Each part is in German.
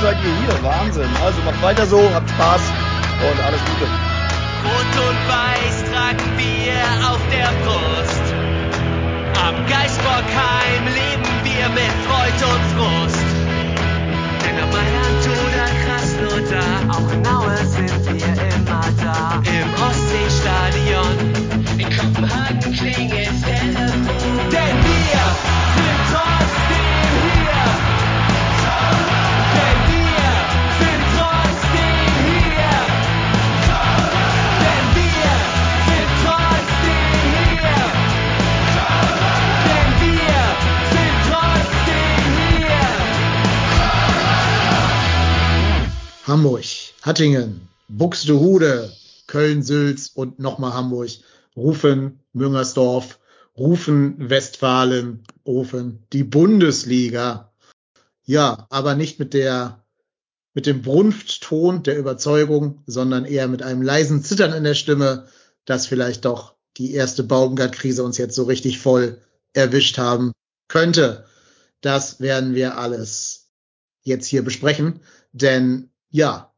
seid ihr hier. Wahnsinn. Also macht weiter so, habt Spaß und alles Gute. Rot und Weiß tragen wir auf der Brust. Am Geisbockheim leben wir mit Freud und Frust. Denn am Mailand oder Krasnodar, auch in Aue sind wir immer da. Im Hamburg, Hattingen, Buxtehude, Köln, Sülz und nochmal Hamburg, rufen Müngersdorf, rufen Westfalen, rufen die Bundesliga. Ja, aber nicht mit der, mit dem Brunftton der Überzeugung, sondern eher mit einem leisen Zittern in der Stimme, dass vielleicht doch die erste Baumgart-Krise uns jetzt so richtig voll erwischt haben könnte. Das werden wir alles jetzt hier besprechen, denn ja,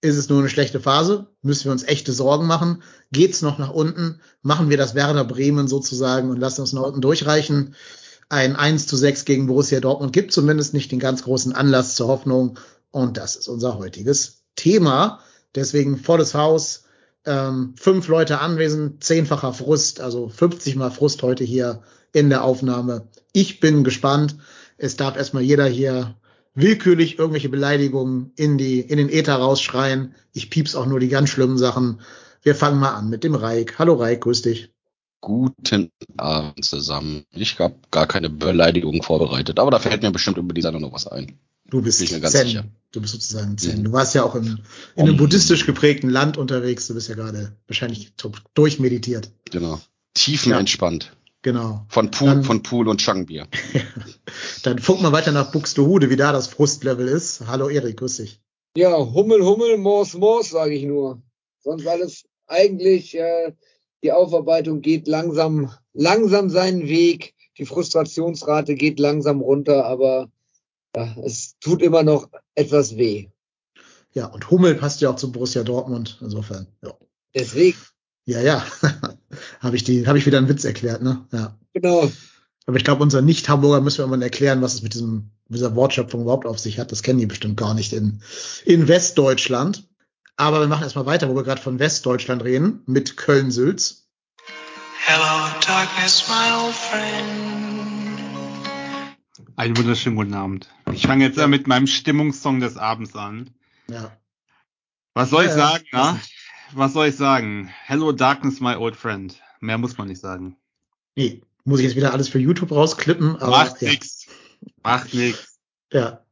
ist es nur eine schlechte Phase? Müssen wir uns echte Sorgen machen? Geht's noch nach unten? Machen wir das Werder Bremen sozusagen und lassen uns nach unten durchreichen? Ein 1 zu 6 gegen Borussia Dortmund gibt zumindest nicht den ganz großen Anlass zur Hoffnung. Und das ist unser heutiges Thema. Deswegen volles Haus, ähm, fünf Leute anwesend, zehnfacher Frust, also 50 mal Frust heute hier in der Aufnahme. Ich bin gespannt. Es darf erstmal jeder hier willkürlich irgendwelche Beleidigungen in die, in den Äther rausschreien. Ich pieps auch nur die ganz schlimmen Sachen. Wir fangen mal an mit dem Reik. Hallo Reik, grüß dich. Guten Abend zusammen. Ich habe gar keine Beleidigung vorbereitet, aber da fällt mir bestimmt über die Sendung noch was ein. Du bist Bin ich mir ganz Zen. sicher. Du bist sozusagen Zen. Mhm. Du warst ja auch in, in einem buddhistisch geprägten Land unterwegs. Du bist ja gerade wahrscheinlich durchmeditiert. Genau. Tiefenentspannt. Genau. Von Pool, Dann- von Pool und Changbier. Dann funken wir weiter nach Buxtehude, wie da das Frustlevel ist. Hallo Erik, grüß dich. Ja, Hummel, Hummel, Mors, Mors, sage ich nur. Sonst alles eigentlich, äh, die Aufarbeitung geht langsam, langsam seinen Weg. Die Frustrationsrate geht langsam runter, aber ja, es tut immer noch etwas weh. Ja, und Hummel passt ja auch zu Borussia Dortmund. Insofern, ja. Deswegen, Ja, ja. habe ich die, habe ich wieder einen Witz erklärt, ne? Ja. genau. Aber ich glaube, unser Nicht-Hamburger müssen wir mal erklären, was es mit diesem, mit dieser Wortschöpfung überhaupt auf sich hat. Das kennen die bestimmt gar nicht in, in Westdeutschland. Aber wir machen erstmal weiter, wo wir gerade von Westdeutschland reden, mit Köln-Sülz. Hello, darkness, my old friend. Einen wunderschönen guten Abend. Ich fange jetzt mit meinem Stimmungssong des Abends an. Ja. Was soll Ja, ich ja. sagen, na? Was soll ich sagen? Hello Darkness, my old friend. Mehr muss man nicht sagen. Nee, muss ich jetzt wieder alles für YouTube rausklippen. Aber, Macht ja. nix. Macht nix. Ja.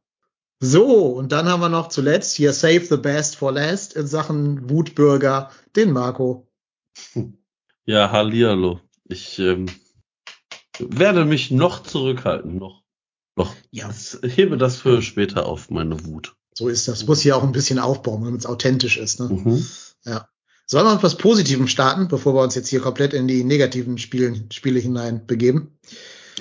So, und dann haben wir noch zuletzt hier Save the Best for Last in Sachen Wutbürger, den Marco. Ja, hallihallo. Ich ähm, werde mich noch zurückhalten, noch. Noch. Ja. Das, hebe das für später auf, meine Wut. So ist das. Muss hier auch ein bisschen aufbauen, damit es authentisch ist. Ne? Mhm. Ja. Sollen wir mit was Positivem starten, bevor wir uns jetzt hier komplett in die negativen Spielen, Spiele hinein begeben?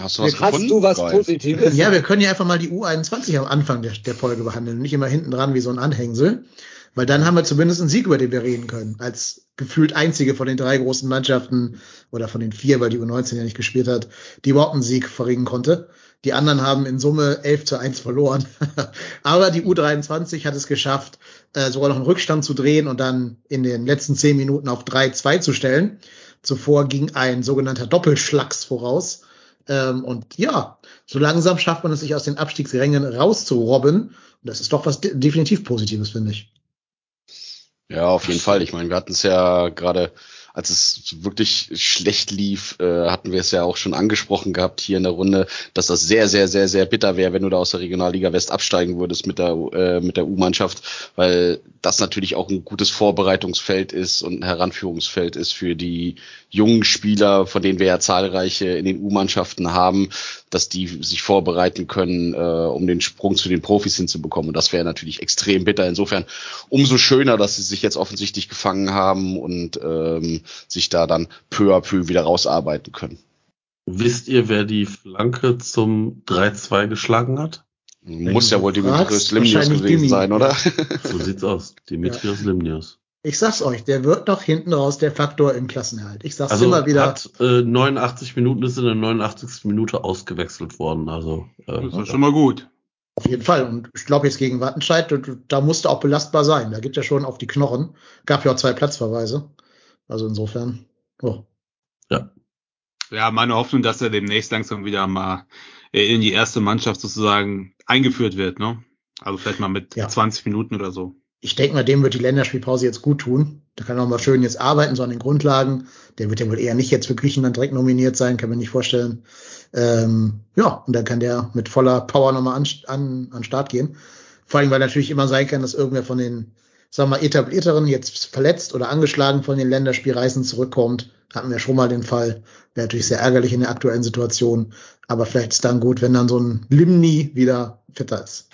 Hast du was Hast gefunden? du was. Positives? Ja, wir können ja einfach mal die U21 am Anfang der, der Folge behandeln, nicht immer hinten dran wie so ein Anhängsel. Weil dann haben wir zumindest einen Sieg, über den wir reden können. Als gefühlt einzige von den drei großen Mannschaften oder von den vier, weil die U19 ja nicht gespielt hat, die überhaupt einen Sieg verringen konnte. Die anderen haben in Summe 11 zu 1 verloren. Aber die U23 hat es geschafft, äh, sogar noch einen Rückstand zu drehen und dann in den letzten zehn Minuten auf 3-2 zu stellen. Zuvor ging ein sogenannter Doppelschlags voraus. Ähm, und ja, so langsam schafft man es sich aus den Abstiegsrängen rauszurobben. Und das ist doch was de definitiv Positives, finde ich. Ja, auf jeden Fall. Ich meine, wir hatten es ja gerade, als es wirklich schlecht lief, äh, hatten wir es ja auch schon angesprochen gehabt hier in der Runde, dass das sehr, sehr, sehr, sehr bitter wäre, wenn du da aus der Regionalliga West absteigen würdest mit der äh, mit der U-Mannschaft, weil das natürlich auch ein gutes Vorbereitungsfeld ist und ein Heranführungsfeld ist für die jungen Spieler, von denen wir ja zahlreiche in den U-Mannschaften haben, dass die sich vorbereiten können, äh, um den Sprung zu den Profis hinzubekommen. Und das wäre natürlich extrem bitter. Insofern umso schöner, dass sie sich jetzt offensichtlich gefangen haben und ähm, sich da dann peu à peu wieder rausarbeiten können. Wisst ihr, wer die Flanke zum 3-2 geschlagen hat? Muss ja wohl Dimitrios Limnios wahrscheinlich gewesen Dimi. sein, oder? So sieht's aus. Dimitrios Limnios. Ich sag's euch, der wird noch hinten raus der Faktor im Klassenerhalt. Ich sag's Also immer wieder. hat äh, 89 Minuten, ist in der 89. Minute ausgewechselt worden. Also äh, Das ist schon mal gut. Auf jeden Fall. Und ich glaube jetzt gegen Wattenscheid, da- da musste auch belastbar sein. Da geht ja schon auf die Knochen. Gab ja auch zwei Platzverweise. Also insofern. Oh. Ja, meine Hoffnung, dass er demnächst langsam wieder mal äh, in die erste Mannschaft sozusagen eingeführt wird, ne? Also vielleicht mal mit Ja. 20 Minuten oder so. Ich denke mal, dem wird die Länderspielpause jetzt gut tun. Da kann er auch mal schön jetzt arbeiten, so an den Grundlagen. Der wird ja wohl eher nicht jetzt für Griechenland direkt nominiert sein, kann man nicht vorstellen. Ähm, ja, und dann kann der mit voller Power nochmal an, an, an Start gehen. Vor allem, weil natürlich immer sein kann, dass irgendwer von den, sagen wir mal, etablierteren jetzt verletzt oder angeschlagen von den Länderspielreisen zurückkommt. Hatten wir schon mal den Fall. Wäre natürlich sehr ärgerlich in der aktuellen Situation. Aber vielleicht ist dann gut, wenn dann so ein Limni wieder fitter ist.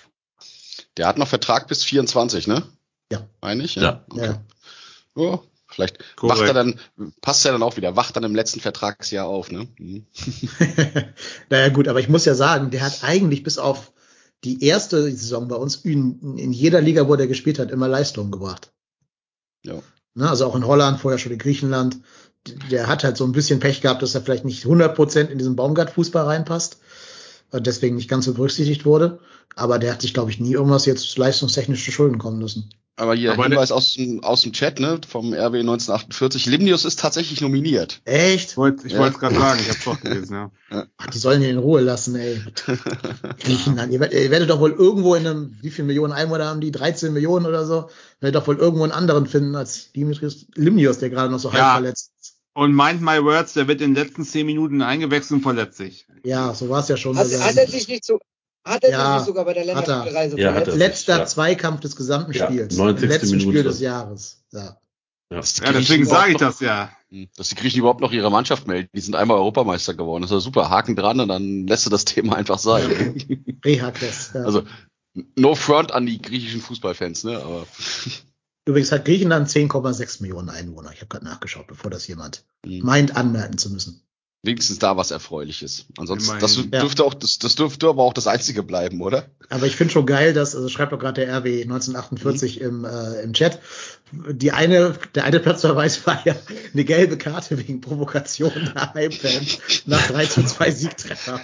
Der hat noch Vertrag bis 24, ne? Ja. Eigentlich? Ja. Okay. Ja. Ja, vielleicht Korrekt. wacht er dann, passt er dann auch wieder, wacht dann im letzten Vertragsjahr auf, ne? Mhm. naja, gut, aber ich muss ja sagen, der hat eigentlich bis auf die erste Saison bei uns in, in jeder Liga, wo der gespielt hat, immer Leistungen gebracht. Ja. Ne, also auch in Holland, vorher schon in Griechenland. Der hat halt so ein bisschen Pech gehabt, dass er vielleicht nicht 100% in diesen Baumgart-Fußball reinpasst. äh, Deswegen nicht ganz so berücksichtigt wurde. Aber der hat sich, glaube ich, nie irgendwas jetzt leistungstechnisch zu Schulden kommen müssen. Aber hier Aber Hinweis aus dem, aus dem Chat, ne, vom RW 1948. Limnius ist tatsächlich nominiert. Echt? Ich wollte ich Ja. wollte es gerade sagen, ich habe doch gelesen, ja. Ach, die sollen ihn in Ruhe lassen, ey. Griechenland. Ihr, werdet- ihr werdet doch wohl irgendwo in einem, wie viele Millionen Einwohner haben die? 13 Millionen oder so? Werdet doch wohl irgendwo einen anderen finden als Dimitris Limnios, der gerade noch so halb Ja. verletzt ist. Und mind my words, der wird in den letzten 10 Minuten eingewechselt und verletzt sich. Ja, so war es ja schon. Hat, Also, hat er sich nicht so, hat er Ja, sogar bei der hat er. Länderspielreise Ja, verletzt? er. letzter Ja. Zweikampf des gesamten Ja, Spiels. 90. Im letzten Minute. Spiel des Jahres. Ja. ja. Ja, deswegen sage ich das ja. Dass die Griechen überhaupt noch ihre Mannschaft melden. Die sind einmal Europameister geworden. Das ist ja super. Haken dran und dann lässt du das Thema einfach sein. Reha-Quest. Ja. Also, no front an die griechischen Fußballfans, ne, aber. Übrigens hat Griechenland 10,6 Millionen Einwohner. Ich habe gerade nachgeschaut, bevor das jemand Mhm. meint, anmerken zu müssen. Wenigstens da was Erfreuliches. Ansonsten, das Ja. dürfte auch, das, das dürfte aber auch das einzige bleiben, oder? Aber ich finde schon geil, dass, also schreibt doch gerade der RW 1948 im, äh, im Chat, die eine, der eine Platzverweis war ja eine gelbe Karte wegen Provokation der Heimfans nach 3 zu 2 Siegtreffer.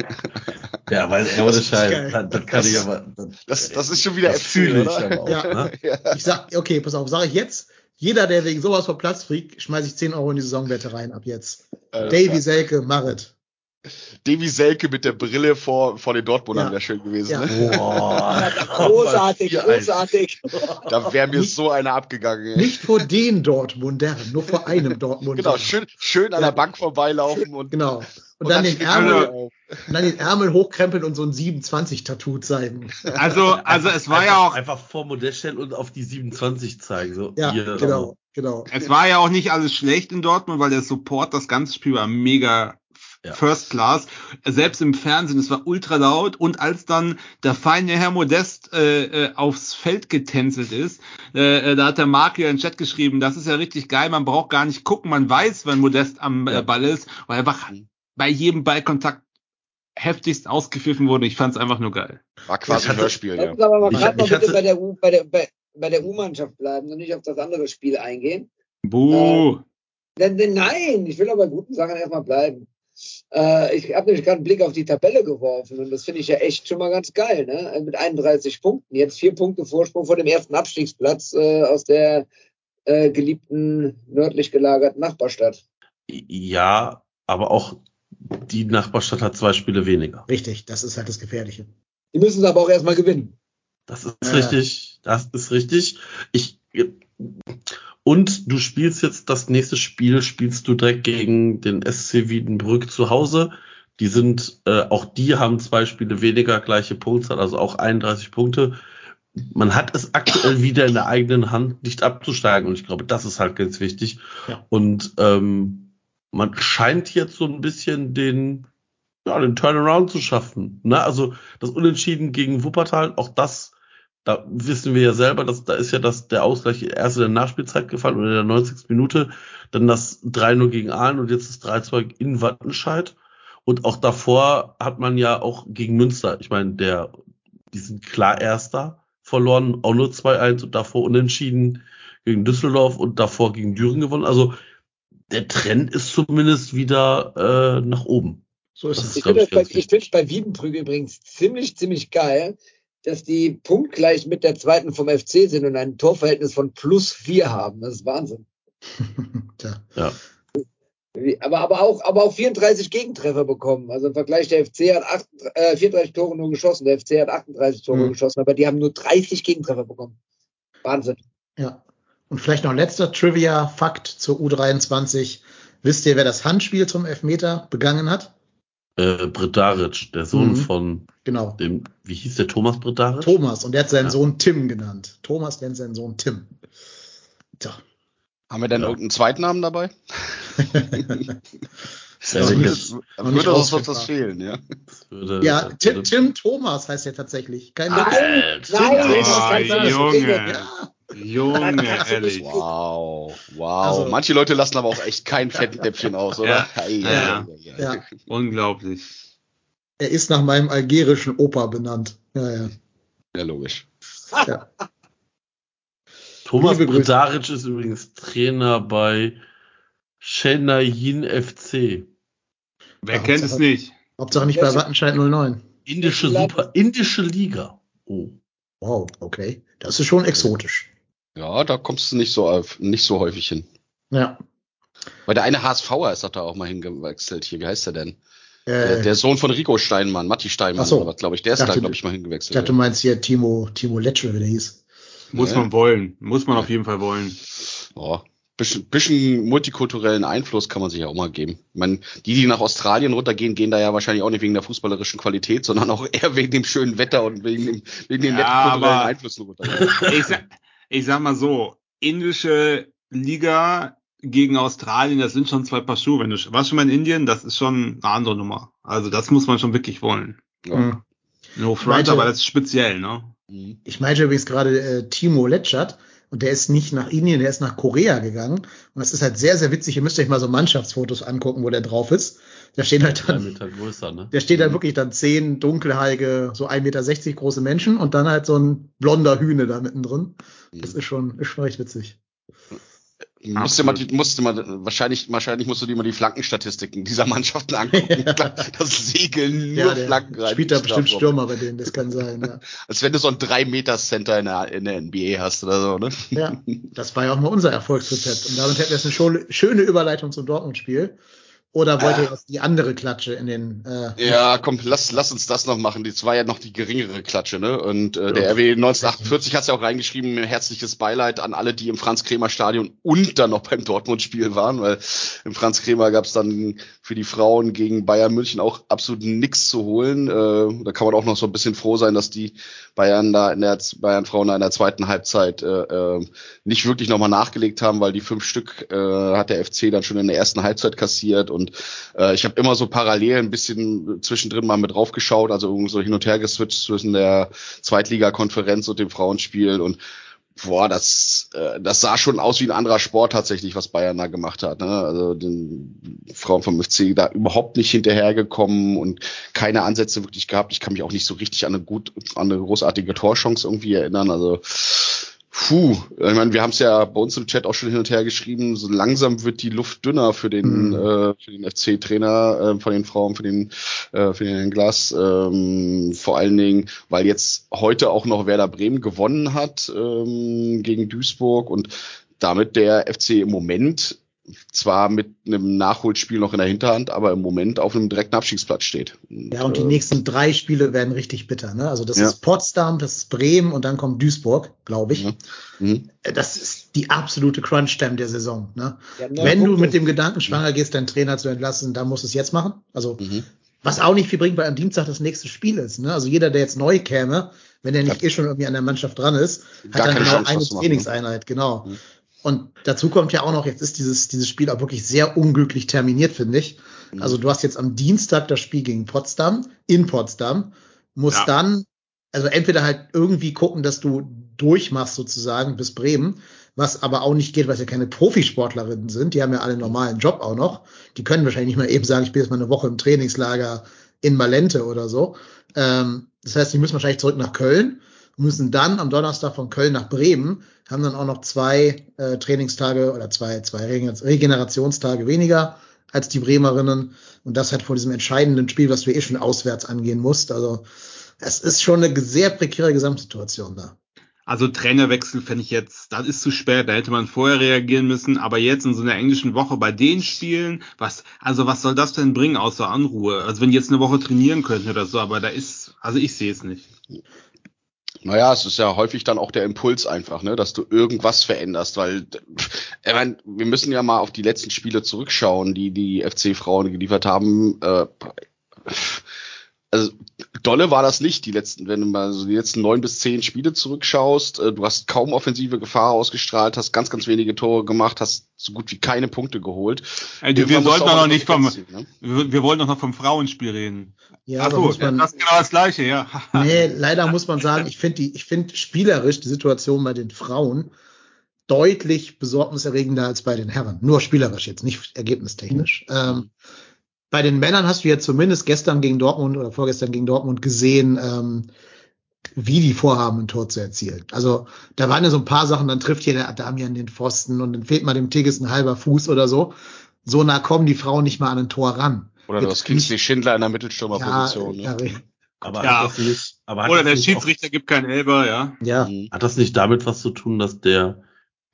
Ja, weil er ohne Das ist geil. Scheiß, das, das kann ich aber. Das, Das, das ist schon wieder auch. Ja. Ne? Ich sag, okay, pass auf, sage ich jetzt, jeder, der wegen sowas vom Platz fliegt, schmeiße ich 10 Euro in die Saisonwette rein ab jetzt. Äh, Davy Selke, Marit. Davy Selke mit der Brille vor, vor den Dortmundern Ja. wäre schön gewesen. Ja. Ne? Boah. Großartig, 4-1. großartig. Da wäre mir Nicht- so einer abgegangen. Ey. Nicht vor den Dortmundern, nur vor einem Dortmunder. Genau, schön, schön an Ja. der Bank vorbeilaufen und, Genau. Und, dann, den steht Ärmel, und dann den Ärmel hochkrempeln und so ein 27-Tattoo zeigen. Also, also es war ja einfach, auch, Einfach vor Modell stellen und auf die 27 zeigen. So, Ja, hier, genau, genau. es war ja auch nicht alles schlecht in Dortmund, weil der Support, das ganze Spiel war mega Ja. First Class. Selbst im Fernsehen, es war ultra laut. Und als dann der feine Herr Modest äh, äh, aufs Feld getänzelt ist, äh, äh, da hat der Marc ja in den Chat geschrieben, das ist ja richtig geil, man braucht gar nicht gucken, man weiß, wenn Modest am Ja. äh, Ball ist, weil er einfach Mhm. bei jedem Ballkontakt heftigst ausgepfiffen wurde. Ich fand's einfach nur geil. War quasi ein Hörspiel, ja. aber mal Ich- gerade mal bitte bei der U, bei der, bei, bei der U-Mannschaft bleiben und nicht auf das andere Spiel eingehen. Buh. Denn, denn nein, ich will aber bei guten Sachen erstmal bleiben. Äh, ich habe nämlich gerade einen Blick auf die Tabelle geworfen und das finde ich ja echt schon mal ganz geil, ne? Mit 31 Punkten. Jetzt vier Punkte Vorsprung vor dem ersten Abstiegsplatz äh, aus der äh, geliebten nördlich gelagerten Nachbarstadt. Ja, aber auch die Nachbarstadt hat zwei Spiele weniger. Richtig, das ist halt das Gefährliche. Die müssen es aber auch erstmal gewinnen. Das ist Ja. richtig. Das ist richtig. Ich, und du spielst jetzt das nächste Spiel, spielst du direkt gegen den SC Wiedenbrück zu Hause. Die sind, äh, auch die haben zwei Spiele weniger, gleiche Punktzahl, also auch 31 Punkte. Man hat es aktuell wieder in der eigenen Hand, nicht abzusteigen. Und ich glaube, das ist halt ganz wichtig. Ja. Und ähm, man scheint jetzt so ein bisschen den, ja, den Turnaround zu schaffen. Ne? Also das Unentschieden gegen Wuppertal, auch das, da wissen wir ja selber, dass da ist ja das, der Ausgleich erst in der Nachspielzeit gefallen oder in der 90. Minute, dann das 3-0 gegen Aalen und jetzt das 3-2 in Wattenscheid. Und auch davor hat man ja auch gegen Münster, ich meine, der die sind klar Erster, verloren auch nur 2-1 und davor unentschieden gegen Düsseldorf und davor gegen Düren gewonnen. Also der Trend ist zumindest wieder äh, nach oben. So ist Das es. Ich finde es bei, ich bei Wiedenbrück übrigens ziemlich, ziemlich geil, dass die punktgleich mit der zweiten vom FC sind und ein Torverhältnis von plus vier haben. Das ist Wahnsinn. Tja. Ja. Wie- Aber, aber, auch, aber auch 34 Gegentreffer bekommen. Also im Vergleich, der FC hat acht, äh, 34 Tore nur geschossen, der FC hat 38 Tore Mhm. geschossen, aber die haben nur 30 Gegentreffer bekommen. Wahnsinn. Ja. Und vielleicht noch ein letzter Trivia-Fakt zur U23. Wisst ihr, wer das Handspiel zum Elfmeter begangen hat? Äh, Bredaric, der Sohn Mhm. von Genau. dem, wie hieß der Thomas Bredaric? Thomas. Und der hat seinen Ja. Sohn Tim genannt. Thomas nennt seinen Sohn Tim. Tja. Haben wir denn Ja. irgendeinen Zweitnamen dabei? Noch nicht würde uns das fehlen, ja. Würde, Ja, Tim, Tim Thomas heißt er tatsächlich. Kein Alter. Nein, Tim das Thomas. kann sein, Junge. Ja. Junge, ehrlich. Wow, wow. Also- Manche Leute lassen aber auch echt kein Fettnäpfchen aus, oder? Ja. Ja. ei. Ja. Unglaublich. Er ist nach meinem algerischen Opa benannt. Ja, ja. Ja, logisch. ja. Thomas. Bredaric ist übrigens Trainer bei Chennaiyin FC. Wer Ja, kennt es nicht? Hauptsache nicht bei Wattenscheid 09. Indische Super, indische Liga. Oh. Wow, okay. Das ist schon exotisch. Ja, da kommst du nicht so, auf- nicht so häufig hin. Ja. Weil der eine HSVer ist doch da auch mal hingewechselt hier. Wie heißt der denn? Der, Äh, der Sohn von Rico Steinmann, Matti Steinmann so. oder was, glaube ich. Der ist Dachte, da, glaube ich, mal ich hingewechselt. dachte, du meinst hier Timo, Timo Letsche, wie der hieß. Muss Ja. man wollen. Muss man auf jeden Fall wollen. Oh, bisschen, bisschen multikulturellen Einfluss kann man sich ja auch mal geben. Ich meine, die, die nach Australien runtergehen, gehen da ja wahrscheinlich auch nicht wegen der fußballerischen Qualität, sondern auch eher wegen dem schönen Wetter und wegen dem, wegen den Ja, multikulturellen aber- Einflüssen runter. Ich sag, ich sag mal so, indische Liga gegen Australien, das sind schon zwei Paar Schuhe. Wenn du warst schon mal in Indien, das ist schon eine andere Nummer. Also das muss man schon wirklich wollen. Ja. Mhm. No front, aber das ist speziell, ne? Mhm. Ich meinte übrigens gerade äh, Timo Letschert und der ist nicht nach Indien, der ist nach Korea gegangen. Und das ist halt sehr, sehr witzig. Ihr müsst euch mal so Mannschaftsfotos angucken, wo der drauf ist. Da stehen halt Drei dann, Meter größer, ne? der steht dann wirklich dann zehn dunkelhaarige, so 1,60 Meter große Menschen und dann halt so ein blonder Hühne da mittendrin. Das ist schon, ist schon recht witzig. Musste Absolut. musste mal, wahrscheinlich, wahrscheinlich musst du dir mal die Flankenstatistiken dieser Mannschaften angucken. das Segeln nur Ja, der Flanken rein. spielt da bestimmt. Stürmer bei denen, das kann sein, ja. Als wenn du so ein 3-Meter-Center in der, in der NBA hast oder so, ne? Ja, das war ja auch mal unser Erfolgsrezept. Und damit hätten wir jetzt eine schöne, schöne Überleitung zum Dortmund-Spiel. Oder wollt ihr jetzt die andere Klatsche in den äh, Ja, komm, lass, lass uns das noch machen. Das war ja noch die geringere Klatsche, ne? Und äh, der RW 1948 hat ja auch reingeschrieben, herzliches Beileid an alle, die im Franz-Kremer-Stadion und dann noch beim Dortmund-Spiel waren, weil im Franz-Kremer gab es dann für die Frauen gegen Bayern München auch absolut nichts zu holen. Äh, da kann man auch noch so ein bisschen froh sein, dass die Bayern da in der Bayern Frauen da in der zweiten Halbzeit äh, äh, nicht wirklich nochmal nachgelegt haben, weil die fünf Stück äh, hat der FC dann schon in der ersten Halbzeit kassiert und äh, ich habe immer so parallel ein bisschen zwischendrin mal mit draufgeschaut, also irgendwie so hin und her geswitcht zwischen der Zweitligakonferenz und dem Frauenspiel und boah, das, äh, das sah schon aus wie ein anderer Sport tatsächlich, was Bayern da gemacht hat. Ne? Also den Frauen vom FC da überhaupt nicht hinterhergekommen und keine Ansätze wirklich gehabt. Ich kann mich auch nicht so richtig an eine gut, an eine großartige Torchance irgendwie erinnern. Also Puh, ich meine, wir haben es ja bei uns im Chat auch schon hin und her geschrieben, so langsam wird die Luft dünner für den, Mhm. äh, für den FC-Trainer äh, von den Frauen, für den, äh, für den Herrn Glas. Ähm, vor allen Dingen, weil jetzt heute auch noch Werder Bremen gewonnen hat ähm, gegen Duisburg und damit der FC im Moment zwar mit einem Nachholspiel noch in der Hinterhand, aber im Moment auf einem direkten Abstiegsplatz steht. Ja, und die äh, nächsten drei Spiele werden richtig bitter. Ne? Also das Ja. ist Potsdam, das ist Bremen und dann kommt Duisburg, glaube ich. Ja. Mhm. Äh, Das ist die absolute Crunch-Time der Saison. Ne? Ja, neun Wenn du Punkte. mit dem Gedanken schwanger gehst, deinen Trainer zu entlassen, dann musst du es jetzt machen. Also Mhm. was auch nicht viel bringt, weil am Dienstag das nächste Spiel ist. Ne? Also jeder, der jetzt neu käme, wenn er nicht eh schon irgendwie an der Mannschaft dran ist, hat dann genau Chance, eine ne? Trainingseinheit, genau. Mhm. Und dazu kommt ja auch noch, jetzt ist dieses, dieses Spiel auch wirklich sehr unglücklich terminiert, finde ich. Mhm. Also du hast jetzt am Dienstag das Spiel gegen Potsdam, in Potsdam, musst Ja. dann, also entweder halt irgendwie gucken, dass du durchmachst sozusagen bis Bremen, was aber auch nicht geht, weil es ja keine Profisportlerinnen sind, die haben ja alle einen normalen Job auch noch. Die können wahrscheinlich nicht mal eben sagen, ich bin jetzt mal eine Woche im Trainingslager in Malente oder so. Ähm, das heißt, die müssen wahrscheinlich zurück nach Köln, müssen dann am Donnerstag von Köln nach Bremen, haben dann auch noch zwei äh, Trainingstage oder zwei, zwei Regenerationstage weniger als die Bremerinnen. Und das halt vor diesem entscheidenden Spiel, was du eh schon auswärts angehen musst. Also es ist schon eine sehr prekäre Gesamtsituation da. Also Trainerwechsel fände ich jetzt, das ist zu spät, da hätte man vorher reagieren müssen, aber jetzt in so einer englischen Woche bei den Spielen, was, also was soll das denn bringen außer Anruhe? Also wenn die jetzt eine Woche trainieren könnten oder so, aber da ist, also ich sehe es nicht. Naja, es ist ja häufig dann auch der Impuls einfach, ne, dass du irgendwas veränderst, weil ich mein, wir müssen ja mal auf die letzten Spiele zurückschauen, die die FC-Frauen geliefert haben. Äh, also dolle war das nicht, die letzten, wenn du mal so die letzten neun bis zehn Spiele zurückschaust, äh, du hast kaum offensive Gefahr ausgestrahlt, hast ganz, ganz wenige Tore gemacht, hast so gut wie keine Punkte geholt. Also wir sollten auch noch nicht vom, ne? wir, wir wollen doch noch vom Frauenspiel reden. Ja, Ach so, muss man, das ist genau das Gleiche, ja. nee, leider muss man sagen, ich finde die, ich finde spielerisch die Situation bei den Frauen deutlich besorgniserregender als bei den Herren. Nur spielerisch jetzt, nicht ergebnistechnisch. Mhm. Ähm, bei den Männern hast du ja zumindest gestern gegen Dortmund oder vorgestern gegen Dortmund gesehen, ähm, wie die vorhaben, ein Tor zu erzielen. Also da waren ja so ein paar Sachen, dann trifft hier der Adamian den Pfosten und dann fehlt mal dem Tigges ein halber Fuß oder so. So nah kommen die Frauen nicht mal an ein Tor ran. Oder du hast Kingsley Schindler in der Mittelstürmerposition. Ja, ne? ja, Aber Ja. nicht, aber Oder der Schiedsrichter gibt keinen Elber, ja. ja. Hat das nicht damit was zu tun, dass der,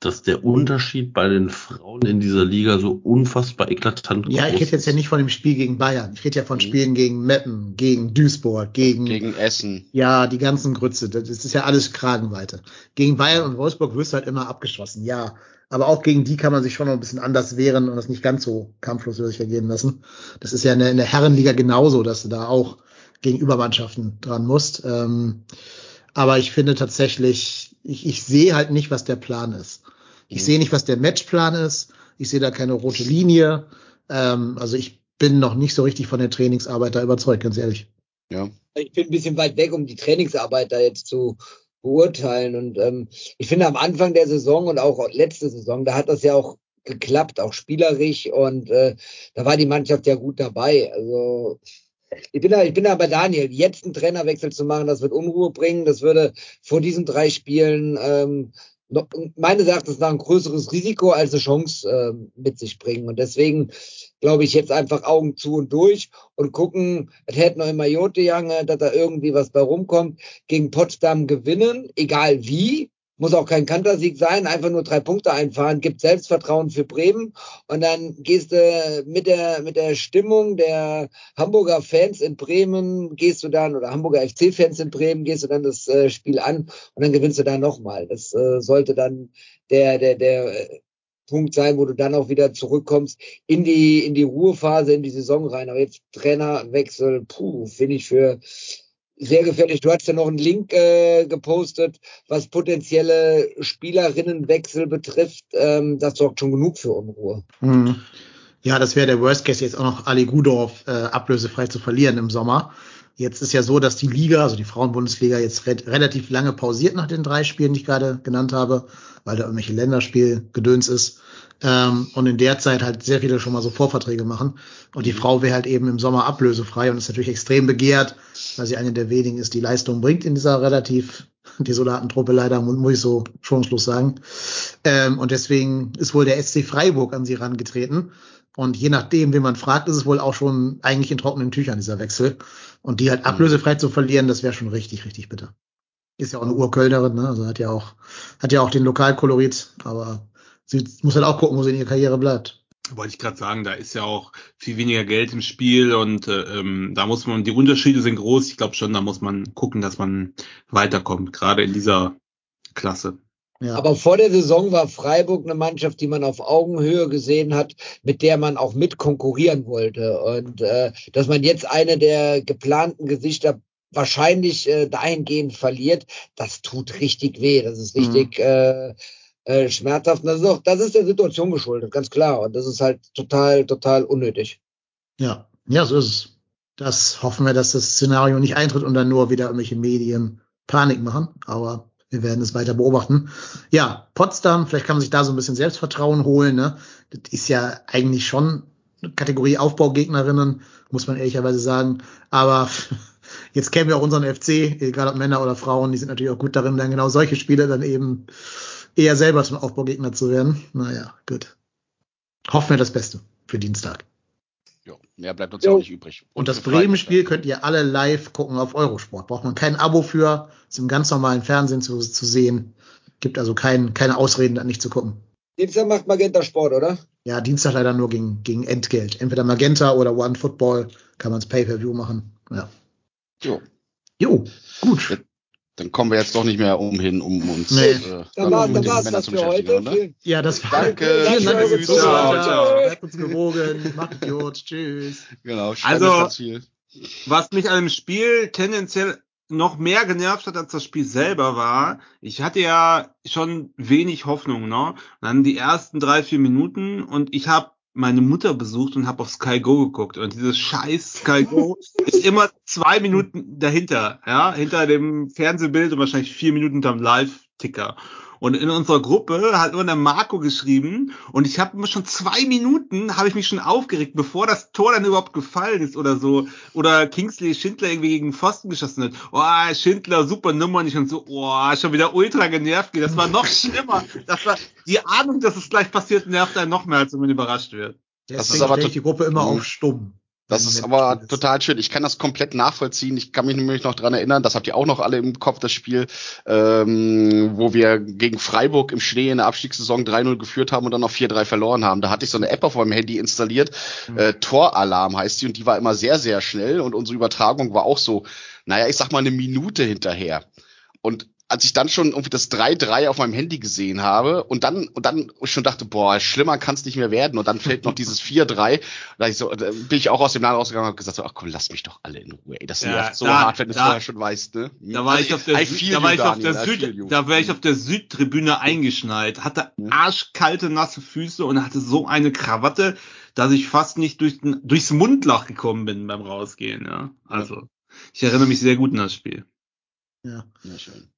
dass der Unterschied bei den Frauen in dieser Liga so unfassbar eklatant Ja, ich rede jetzt ja ist? nicht von dem Spiel gegen Bayern. Ich rede ja von Mhm. Spielen gegen Meppen, gegen Duisburg, gegen, Gegen Essen. ja, die ganzen Grütze. Das ist ja alles Kragenweite. Gegen Bayern und Wolfsburg wirst du halt immer abgeschossen, ja. Aber auch gegen die kann man sich schon noch ein bisschen anders wehren und das nicht ganz so kampflos über sich ergehen lassen. Das ist ja in der, in der Herrenliga genauso, dass du da auch gegen Übermannschaften dran musst. Ähm, aber ich finde tatsächlich, ich, ich sehe halt nicht, was der Plan ist. Ich sehe nicht, was der Matchplan ist. Ich sehe da keine rote Linie. Ähm, also ich bin noch nicht so richtig von der Trainingsarbeit da überzeugt, ganz ehrlich. Ja. ich bin ein bisschen weit weg, um die Trainingsarbeit da jetzt zu beurteilen. Und ähm, ich finde am Anfang der Saison und auch letzte Saison, da hat das ja auch geklappt, auch spielerisch und äh, da war die Mannschaft ja gut dabei. Also ich bin da, ich bin da bei Daniel. Jetzt einen Trainerwechsel zu machen, das wird Unruhe bringen. Das würde vor diesen drei Spielen ähm, meines Erachtens nach ein größeres Risiko als eine Chance ähm, mit sich bringen. Und deswegen glaube ich jetzt einfach Augen zu und durch und gucken, es hätte noch immer Jote Jange, dass da irgendwie was bei rumkommt, gegen Potsdam gewinnen, egal wie. Muss auch kein Kantersieg sein, einfach nur drei Punkte einfahren, gibt Selbstvertrauen für Bremen und dann gehst du mit der, mit der Stimmung der Hamburger Fans in Bremen, gehst du dann, oder Hamburger FC-Fans in Bremen, gehst du dann das äh, Spiel an und dann gewinnst du da nochmal. Das äh, sollte dann der, der, der äh, Punkt sein, wo du dann auch wieder zurückkommst in die, in die Ruhephase, in die Saison rein. Aber jetzt Trainerwechsel, puh, finde ich für sehr gefährlich. Du hast ja noch einen Link äh, gepostet, was potenzielle Spielerinnenwechsel betrifft. Ähm, das sorgt schon genug für Unruhe. Hm. Ja, das wäre der Worst Case, jetzt auch noch Ali Gudorf äh, ablösefrei zu verlieren im Sommer. Jetzt ist ja so, dass die Liga, also die Frauenbundesliga, jetzt re relativ lange pausiert nach den drei Spielen, die ich gerade genannt habe, weil da irgendwelche Länderspielgedöns ist. Ähm, und in der Zeit halt sehr viele schon mal so Vorverträge machen. Und die Frau wäre halt eben im Sommer ablösefrei und ist natürlich extrem begehrt, weil sie eine der wenigen ist, die Leistung bringt in dieser relativ desolaten Truppe leider, mu- muss ich so schonungslos sagen. Ähm, und deswegen ist wohl der SC Freiburg an sie rangetreten. Und je nachdem, wen man fragt, ist es wohl auch schon eigentlich in trockenen Tüchern, dieser Wechsel. Und die halt ablösefrei zu verlieren, das wäre schon richtig, richtig bitter. Ist ja auch eine Urkölnerin, ne? Also hat ja auch, hat ja auch den Lokalkolorit, aber sie muss halt auch gucken, wo sie in ihrer Karriere bleibt. Wollte ich gerade sagen, da ist ja auch viel weniger Geld im Spiel und äh, ähm, da muss man, die Unterschiede sind groß. Ich glaube schon, da muss man gucken, dass man weiterkommt, gerade in dieser Klasse. Ja. Aber vor der Saison war Freiburg eine Mannschaft, die man auf Augenhöhe gesehen hat, mit der man auch mit konkurrieren wollte. Und äh, dass man jetzt eine der geplanten Gesichter wahrscheinlich äh, dahingehend verliert, das tut richtig weh. Das ist richtig äh, äh, schmerzhaft. Und das ist der Situation geschuldet, ganz klar. Und das ist halt total, total unnötig. Ja, ja, so ist es. Das hoffen wir, dass das Szenario nicht eintritt und dann nur wieder irgendwelche Medien Panik machen. Aber wir werden es weiter beobachten. Ja, Potsdam, vielleicht kann man sich da so ein bisschen Selbstvertrauen holen. Ne? Das ist ja eigentlich schon Kategorie Aufbaugegnerinnen, muss man ehrlicherweise sagen. Aber jetzt kennen wir auch unseren FC, egal ob Männer oder Frauen, die sind natürlich auch gut darin, dann genau solche Spiele dann eben eher selber zum Aufbaugegner zu werden. Naja, gut. Hoffen wir das Beste für Dienstag. Ja, mehr bleibt uns Jo. ja auch nicht übrig. Und das für Freitag Bremen-Spiel könnt ihr alle live gucken auf Eurosport. Braucht man kein Abo für, ist im ganz normalen Fernsehen zu, zu sehen. Gibt also kein, keine Ausreden, da nicht zu gucken. Dienstag macht Magenta Sport, oder? Ja, Dienstag leider nur gegen, gegen Entgelt. Entweder Magenta oder One Football kann man es Pay-Per-View machen. Ja. Jo. Jo, gut. Dann kommen wir jetzt doch nicht mehr umhin, um uns Nee. äh, Dann war mit dann den war's Männern das zu für beschäftigen, heute. Ja, das war. Danke. Vielen Dank Danke. fürs Zuhören. Ciao, ciao. Bleibt uns gewogen. Macht gut. Tschüss. Genau, Also-. Was mich an dem Spiel tendenziell noch mehr genervt hat als das Spiel selber war, ich hatte ja schon wenig Hoffnung, ne? Dann die ersten drei, vier Minuten und ich habe meine Mutter besucht und habe auf Sky Go geguckt und dieses scheiß Sky Go ist immer zwei Minuten dahinter, ja, hinter dem Fernsehbild und wahrscheinlich vier Minuten hinterm Live-Ticker. Und in unserer Gruppe hat immer der Marco geschrieben und ich habe immer schon zwei Minuten, habe ich mich schon aufgeregt, bevor das Tor dann überhaupt gefallen ist oder so. Oder Kingsley Schindler irgendwie gegen Pfosten geschossen hat. Oh, Schindler, super Nummer. Und ich schon so, oh, schon wieder ultra genervt. Das war noch schlimmer. Das war, die Ahnung, dass es gleich passiert, nervt einen noch mehr, als wenn man überrascht wird. Deswegen ist aber stelle ich die Gruppe immer Mhm. auf stumm. Das ist aber total schön. Ich kann das komplett nachvollziehen. Ich kann mich nämlich noch dran erinnern, das habt ihr auch noch alle im Kopf, das Spiel, ähm, wo wir gegen Freiburg im Schnee in der Abstiegssaison 3-0 geführt haben und dann noch 4-3 verloren haben. Da hatte ich so eine App auf meinem Handy installiert, äh, Toralarm heißt die, und die war immer sehr, sehr schnell und unsere Übertragung war auch so, naja, ich sag mal eine Minute hinterher. Und als ich dann schon irgendwie das 3-3 auf meinem Handy gesehen habe und dann und dann schon dachte, boah, schlimmer kann es nicht mehr werden und dann fällt noch dieses 4-3, da ich so, da bin ich auch aus dem Laden rausgegangen und hab gesagt, so, ach komm, lass mich doch alle in Ruhe. Ey, das Ja, nervt so da- hart, wenn du es vorher schon weißt, ne? Da war ich auf der, Süd, da war ich auf der Süd, da wäre ich auf der Südtribüne eingeschneit, hatte Mhm. arschkalte, nasse Füße und hatte so eine Krawatte, dass ich fast nicht durch, den- durchs Mundloch gekommen bin beim Rausgehen, ja. Also, ich erinnere mich sehr gut an das Spiel. Ja. Ja, schön.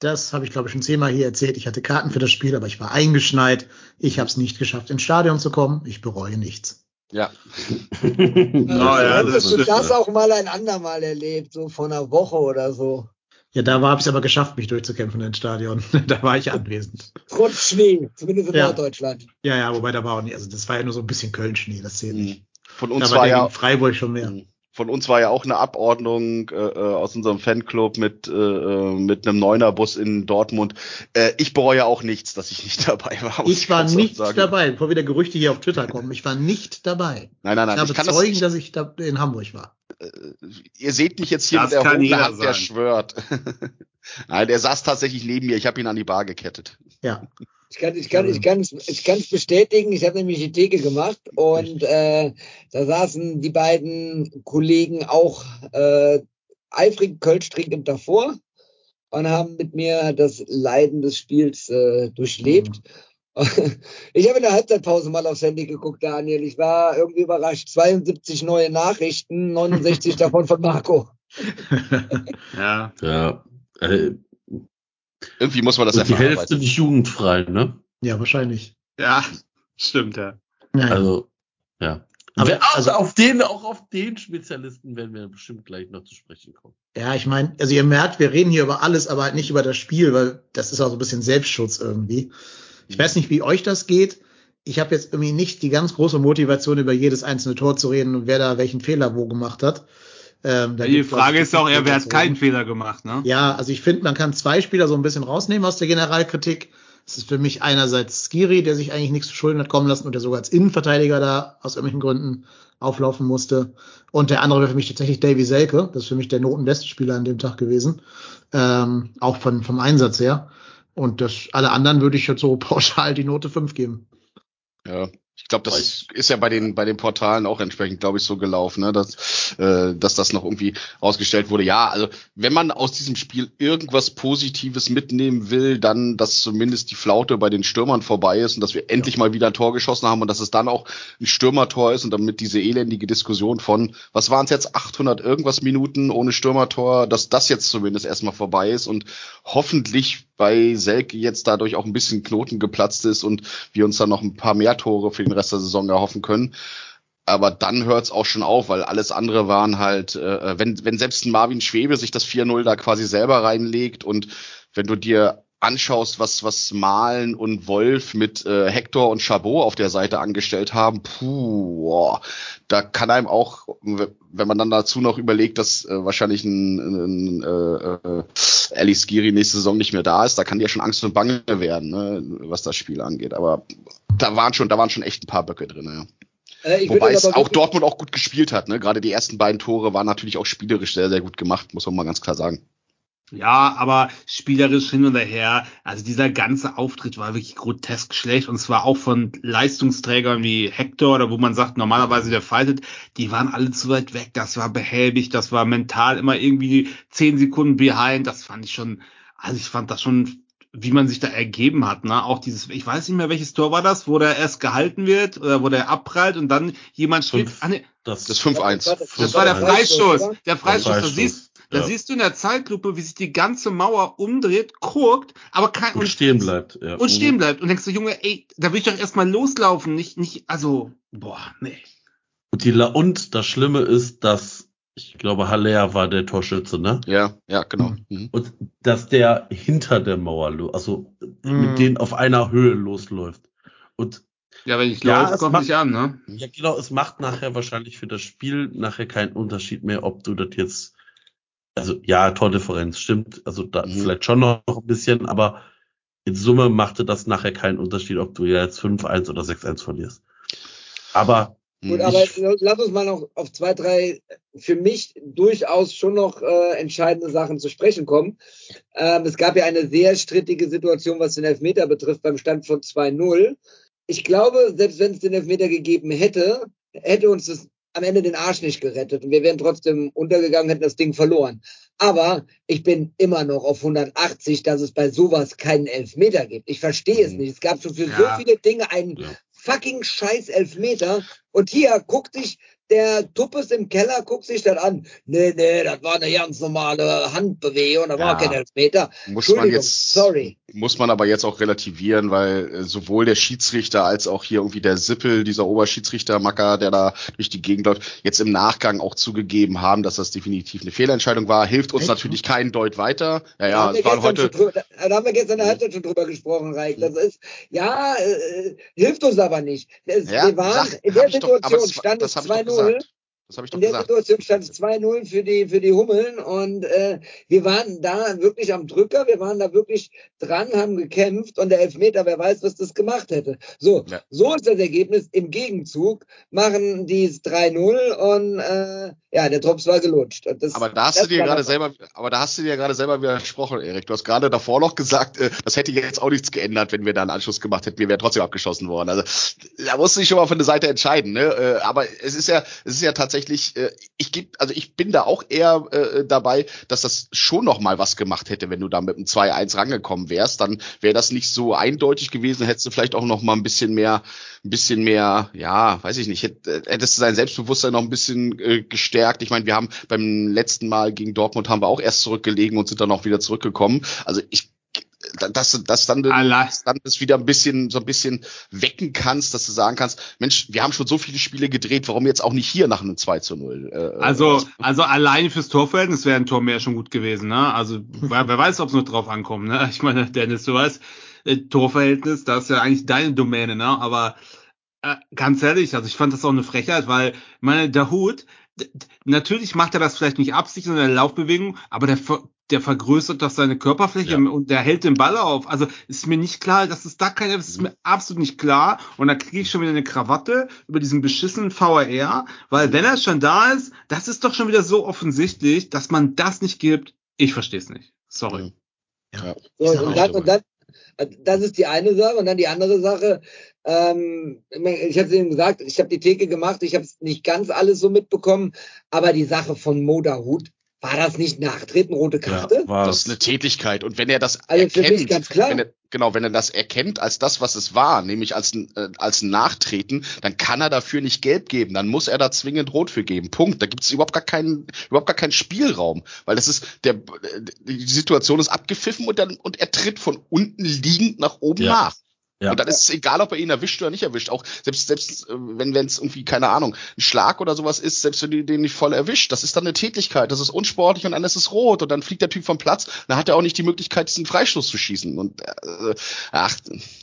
Das habe ich, glaube ich, schon zehnmal hier erzählt. Ich hatte Karten für das Spiel, aber ich war eingeschneit. Ich habe es nicht geschafft, ins Stadion zu kommen. Ich bereue nichts. Ja, ja, Hattest das du stimmt. das auch mal ein andermal erlebt, so vor einer Woche oder so? Ja, da habe ich es aber geschafft, mich durchzukämpfen ins Stadion. da war ich anwesend. Trotz Schnee, zumindest in Ja. Norddeutschland. Ja, ja, wobei da war auch nicht, also das war ja nur so ein bisschen Köln-Schnee, das zählt nicht. Mhm. von Da uns war war der ja Freiburg schon mehr. Von uns war ja auch eine Abordnung äh, äh, aus unserem Fanclub mit äh, äh, mit einem Neunerbus in Dortmund. Äh, ich bereue auch nichts, dass ich nicht dabei war. Ich war nicht sagen. dabei, bevor wieder Gerüchte hier auf Twitter kommen. Ich war nicht dabei. Nein, nein, nein. Ich habe Ich kann Zeugen, das, dass ich da in Hamburg war. ihr seht mich jetzt hier Das mit der Hand, der schwört. nein, der saß tatsächlich neben mir. Ich habe ihn an die Bar gekettet. Ja. Ich kann, ich kann, ich kann, ich kann es bestätigen. Ich habe nämlich die Theke gemacht und äh, da saßen die beiden Kollegen auch äh, eifrig Kölsch trinkend davor und haben mit mir das Leiden des Spiels äh, durchlebt. Ich habe in der Halbzeitpause mal aufs Handy geguckt, Daniel. Ich war irgendwie überrascht. 72 neue Nachrichten, 69 davon von Marco. Ja. Ja. Irgendwie muss man das und ja die Hälfte nicht jugendfrei, ne? ja, wahrscheinlich. Ja, stimmt, ja. Ja. Also, ja. Aber- Aber also also- auf den, auch auf den Spezialisten werden wir bestimmt gleich noch zu sprechen kommen. Ja, ich meine, also ihr merkt, wir reden hier über alles, aber halt nicht über das Spiel, weil das ist auch so ein bisschen Selbstschutz irgendwie. Ich weiß nicht, wie euch das geht. Ich habe jetzt irgendwie nicht die ganz große Motivation, über jedes einzelne Tor zu reden und wer da welchen Fehler wo gemacht hat. Ähm, da Die Frage ist auch eher, wer hat keinen. Fehler gemacht, ne? Ja, also ich finde, man kann zwei Spieler so ein bisschen rausnehmen aus der Generalkritik. Es ist für mich einerseits Skiri, der sich eigentlich nichts zu Schulden hat kommen lassen und der sogar als Innenverteidiger da aus irgendwelchen Gründen auflaufen musste. Und der andere wäre für mich tatsächlich Davy Selke. Das ist für mich der notenbeste Spieler an dem Tag gewesen. Ähm, auch von, vom Einsatz her. Und das, alle anderen würde ich jetzt so pauschal die Note 5 geben. Ja. Ich glaube, das ist, ist ja bei den bei den Portalen auch entsprechend, glaube ich, so gelaufen, ne? dass, äh, dass das noch irgendwie ausgestellt wurde. Ja, also wenn man aus diesem Spiel irgendwas Positives mitnehmen will, dann, dass zumindest die Flaute bei den Stürmern vorbei ist und dass wir endlich mal wieder ein Tor geschossen haben und dass es dann auch ein Stürmertor ist und damit diese elendige Diskussion von, was waren es jetzt, 800 irgendwas Minuten ohne Stürmertor, dass das jetzt zumindest erstmal vorbei ist und hoffentlich bei Selke jetzt dadurch auch ein bisschen Knoten geplatzt ist und wir uns dann noch ein paar mehr Tore für den Rest der Saison erhoffen können. aber dann hört's auch schon auf, weil alles andere waren halt, äh, wenn, wenn selbst ein Marvin Schwebe sich das 4-0 da quasi selber reinlegt und wenn du dir anschaust, was, was Malen und Wolf mit äh, Hector und Chabot auf der Seite angestellt haben, puh, boah, da kann einem auch, wenn man dann dazu noch überlegt, dass äh, wahrscheinlich ein, ein äh, äh, Alice Giri nächste Saison nicht mehr da ist, da kann dir schon Angst und Bange werden, ne, was das Spiel angeht. Aber da waren schon, da waren schon echt ein paar Böcke drin, ja. Äh, ich Wobei es auch Dortmund auch gut gespielt hat. Ne? Gerade die ersten beiden Tore waren natürlich auch spielerisch sehr, sehr gut gemacht, muss man mal ganz klar sagen. Ja, aber spielerisch hin und her. Also dieser ganze Auftritt war wirklich grotesk schlecht und zwar auch von Leistungsträgern wie Hector oder wo man sagt, normalerweise der fightet, die waren alle zu weit weg. Das war behäbig, das war mental immer irgendwie zehn Sekunden behind. Das fand ich schon, also ich fand das schon, wie man sich da ergeben hat, ne? Auch dieses, ich weiß nicht mehr, welches Tor war das, wo der erst gehalten wird oder wo der abprallt und dann jemand steht. Fünf. Ah, nee, Das, Das 5-1. das war der Freistoß. Der Freistoß. Da Freistoß, siehst, da ja. siehst du in der Zeitlupe, wie sich die ganze Mauer umdreht, guckt, aber kein und stehen bleibt. Ja. und stehen bleibt und denkst du, Junge, ey, da will ich doch erstmal loslaufen, nicht, nicht, also, boah, nee. Und, die, La- und das Schlimme ist, dass, ich glaube, Haller war der Torschütze, ne? Ja, ja, genau. Mhm. Und dass der hinter der Mauer, also Mhm. mit denen auf einer Höhe losläuft. Und Ja, wenn ich Ja, laufe, es kommt macht- nicht an, ne? ja, genau, es macht nachher wahrscheinlich für das Spiel nachher keinen Unterschied mehr, ob du das jetzt, also ja, Tordifferenz stimmt, also da Mhm. vielleicht schon noch ein bisschen, aber in Summe machte das nachher keinen Unterschied, ob du ja jetzt 5-1 oder 6-1 verlierst. Aber Gut, Mhm. aber lass uns mal noch auf zwei, drei für mich durchaus schon noch äh, entscheidende Sachen zu sprechen kommen. Ähm, es gab ja eine sehr strittige Situation, was den Elfmeter betrifft, beim Stand von 2-0. Ich glaube, selbst wenn es den Elfmeter gegeben hätte, hätte uns das am Ende den Arsch nicht gerettet und wir wären trotzdem untergegangen, hätten das Ding verloren. Aber ich bin immer noch auf 180, dass es bei sowas keinen Elfmeter gibt. Ich verstehe es Mhm. nicht. Es gab schon für Ja. so viele Dinge einen Ja. fucking scheiß Elfmeter. Und hier guckt sich der Tuppes im Keller, guckt sich das an. Nee, nee, das war eine ganz normale Handbewegung, da war Ja. kein Elfmeter. Muss man jetzt, sorry. muss man aber jetzt auch relativieren, weil äh, sowohl der Schiedsrichter als auch hier irgendwie der Sippel, dieser Oberschiedsrichter-Macker, der da durch die Gegend läuft, jetzt im Nachgang auch zugegeben haben, dass das definitiv eine Fehlentscheidung war. Hilft uns Echt? natürlich keinen Deut weiter. Ja, Da ja, haben waren gestern heute, drüber, da da haben wir gestern in der Halbzeit schon drüber gesprochen, Reik. Das ist, ja, äh, hilft uns aber nicht. Es, ja, wir waren sag- in der doch- Situation, das, stand es das hab ich doch 2-0. Gesagt. Das habe ich doch In der gesagt. Situation stand es 2-0 für die, für die Hummeln und äh, wir waren da wirklich am Drücker, wir waren da wirklich dran, haben gekämpft und der Elfmeter, wer weiß, was das gemacht hätte. So, Ja. so ist das Ergebnis. Im Gegenzug machen die es 3-0 und äh, ja, der Drops war gelutscht. Das, Aber da hast das du dir gerade selber, aber da hast du dir gerade selber widersprochen, Erik. Du hast gerade davor noch gesagt, äh, das hätte jetzt auch nichts geändert, wenn wir da einen Anschluss gemacht hätten. Wir wären trotzdem abgeschossen worden. Also da musst du dich schon mal von der Seite entscheiden. Ne? Äh, aber es ist ja, es ist ja tatsächlich, äh, ich geb, also ich bin da auch eher äh, dabei, dass das schon noch mal was gemacht hätte, wenn du da mit einem 2-1 rangekommen wärst. Dann wäre das nicht so eindeutig gewesen. Hättest du vielleicht auch noch mal ein bisschen mehr, ein bisschen mehr, ja, weiß ich nicht, hätt, hättest du dein Selbstbewusstsein noch ein bisschen äh, gestärkt. Ich meine, wir haben beim letzten Mal gegen Dortmund haben wir auch erst zurückgelegen und sind dann auch wieder zurückgekommen. Also ich dass, dass dann, dass dann das wieder ein bisschen so ein bisschen wecken kannst, dass du sagen kannst, Mensch, wir haben schon so viele Spiele gedreht, warum jetzt auch nicht hier nach einem 2 zu 0? Äh, Also, also allein fürs Torverhältnis wäre ein Tor mehr schon gut gewesen, ne? Also, wer, wer weiß, ob es noch drauf ankommt, ne? Ich meine, Dennis, du weißt, äh, Torverhältnis, das ist ja eigentlich deine Domäne, ne? Aber äh, ganz ehrlich, also ich fand das auch eine Frechheit, weil, meine, der Hut, natürlich macht er das vielleicht nicht absichtlich, sondern eine Laufbewegung, aber der, der vergrößert doch seine Körperfläche Ja. und der hält den Ball auf. Also ist mir nicht klar, dass es da keine, das ist mir absolut nicht klar. Und da kriege ich schon wieder eine Krawatte über diesen beschissenen VAR, weil wenn er schon da ist, das ist doch schon wieder so offensichtlich, dass man das nicht gibt. Ich verstehe es nicht. Sorry. Ja. So, Ich sag und, dann, und dann, das ist die eine Sache. Und dann die andere Sache, ähm, ich habe es Ihnen gesagt, ich habe die Theke gemacht, ich habe nicht ganz alles so mitbekommen, aber die Sache von Moderhut, war das nicht Nachtreten, rote Karte? Ja, war Das ist eine Tätigkeit. Und wenn er das Also für erkennt, mich ganz klar. Wenn er, genau, wenn er das erkennt als das, was es war, nämlich als ein, äh, als ein Nachtreten, dann kann er dafür nicht gelb geben. Dann muss er da zwingend rot für geben. Punkt. Da gibt es überhaupt gar keinen, überhaupt gar keinen Spielraum. Weil das ist, der, die Situation ist abgepfiffen und dann, und er tritt von unten liegend nach oben Ja. nach. Ja. Und dann ist es egal, ob er ihn erwischt oder nicht erwischt. Auch selbst, selbst äh, wenn es irgendwie, keine Ahnung, ein Schlag oder sowas ist, selbst wenn du den nicht voll erwischt, das ist dann eine Tätigkeit, das ist unsportlich und dann ist es rot und dann fliegt der Typ vom Platz, dann hat er auch nicht die Möglichkeit, diesen Freistoß zu schießen. Und äh, ach,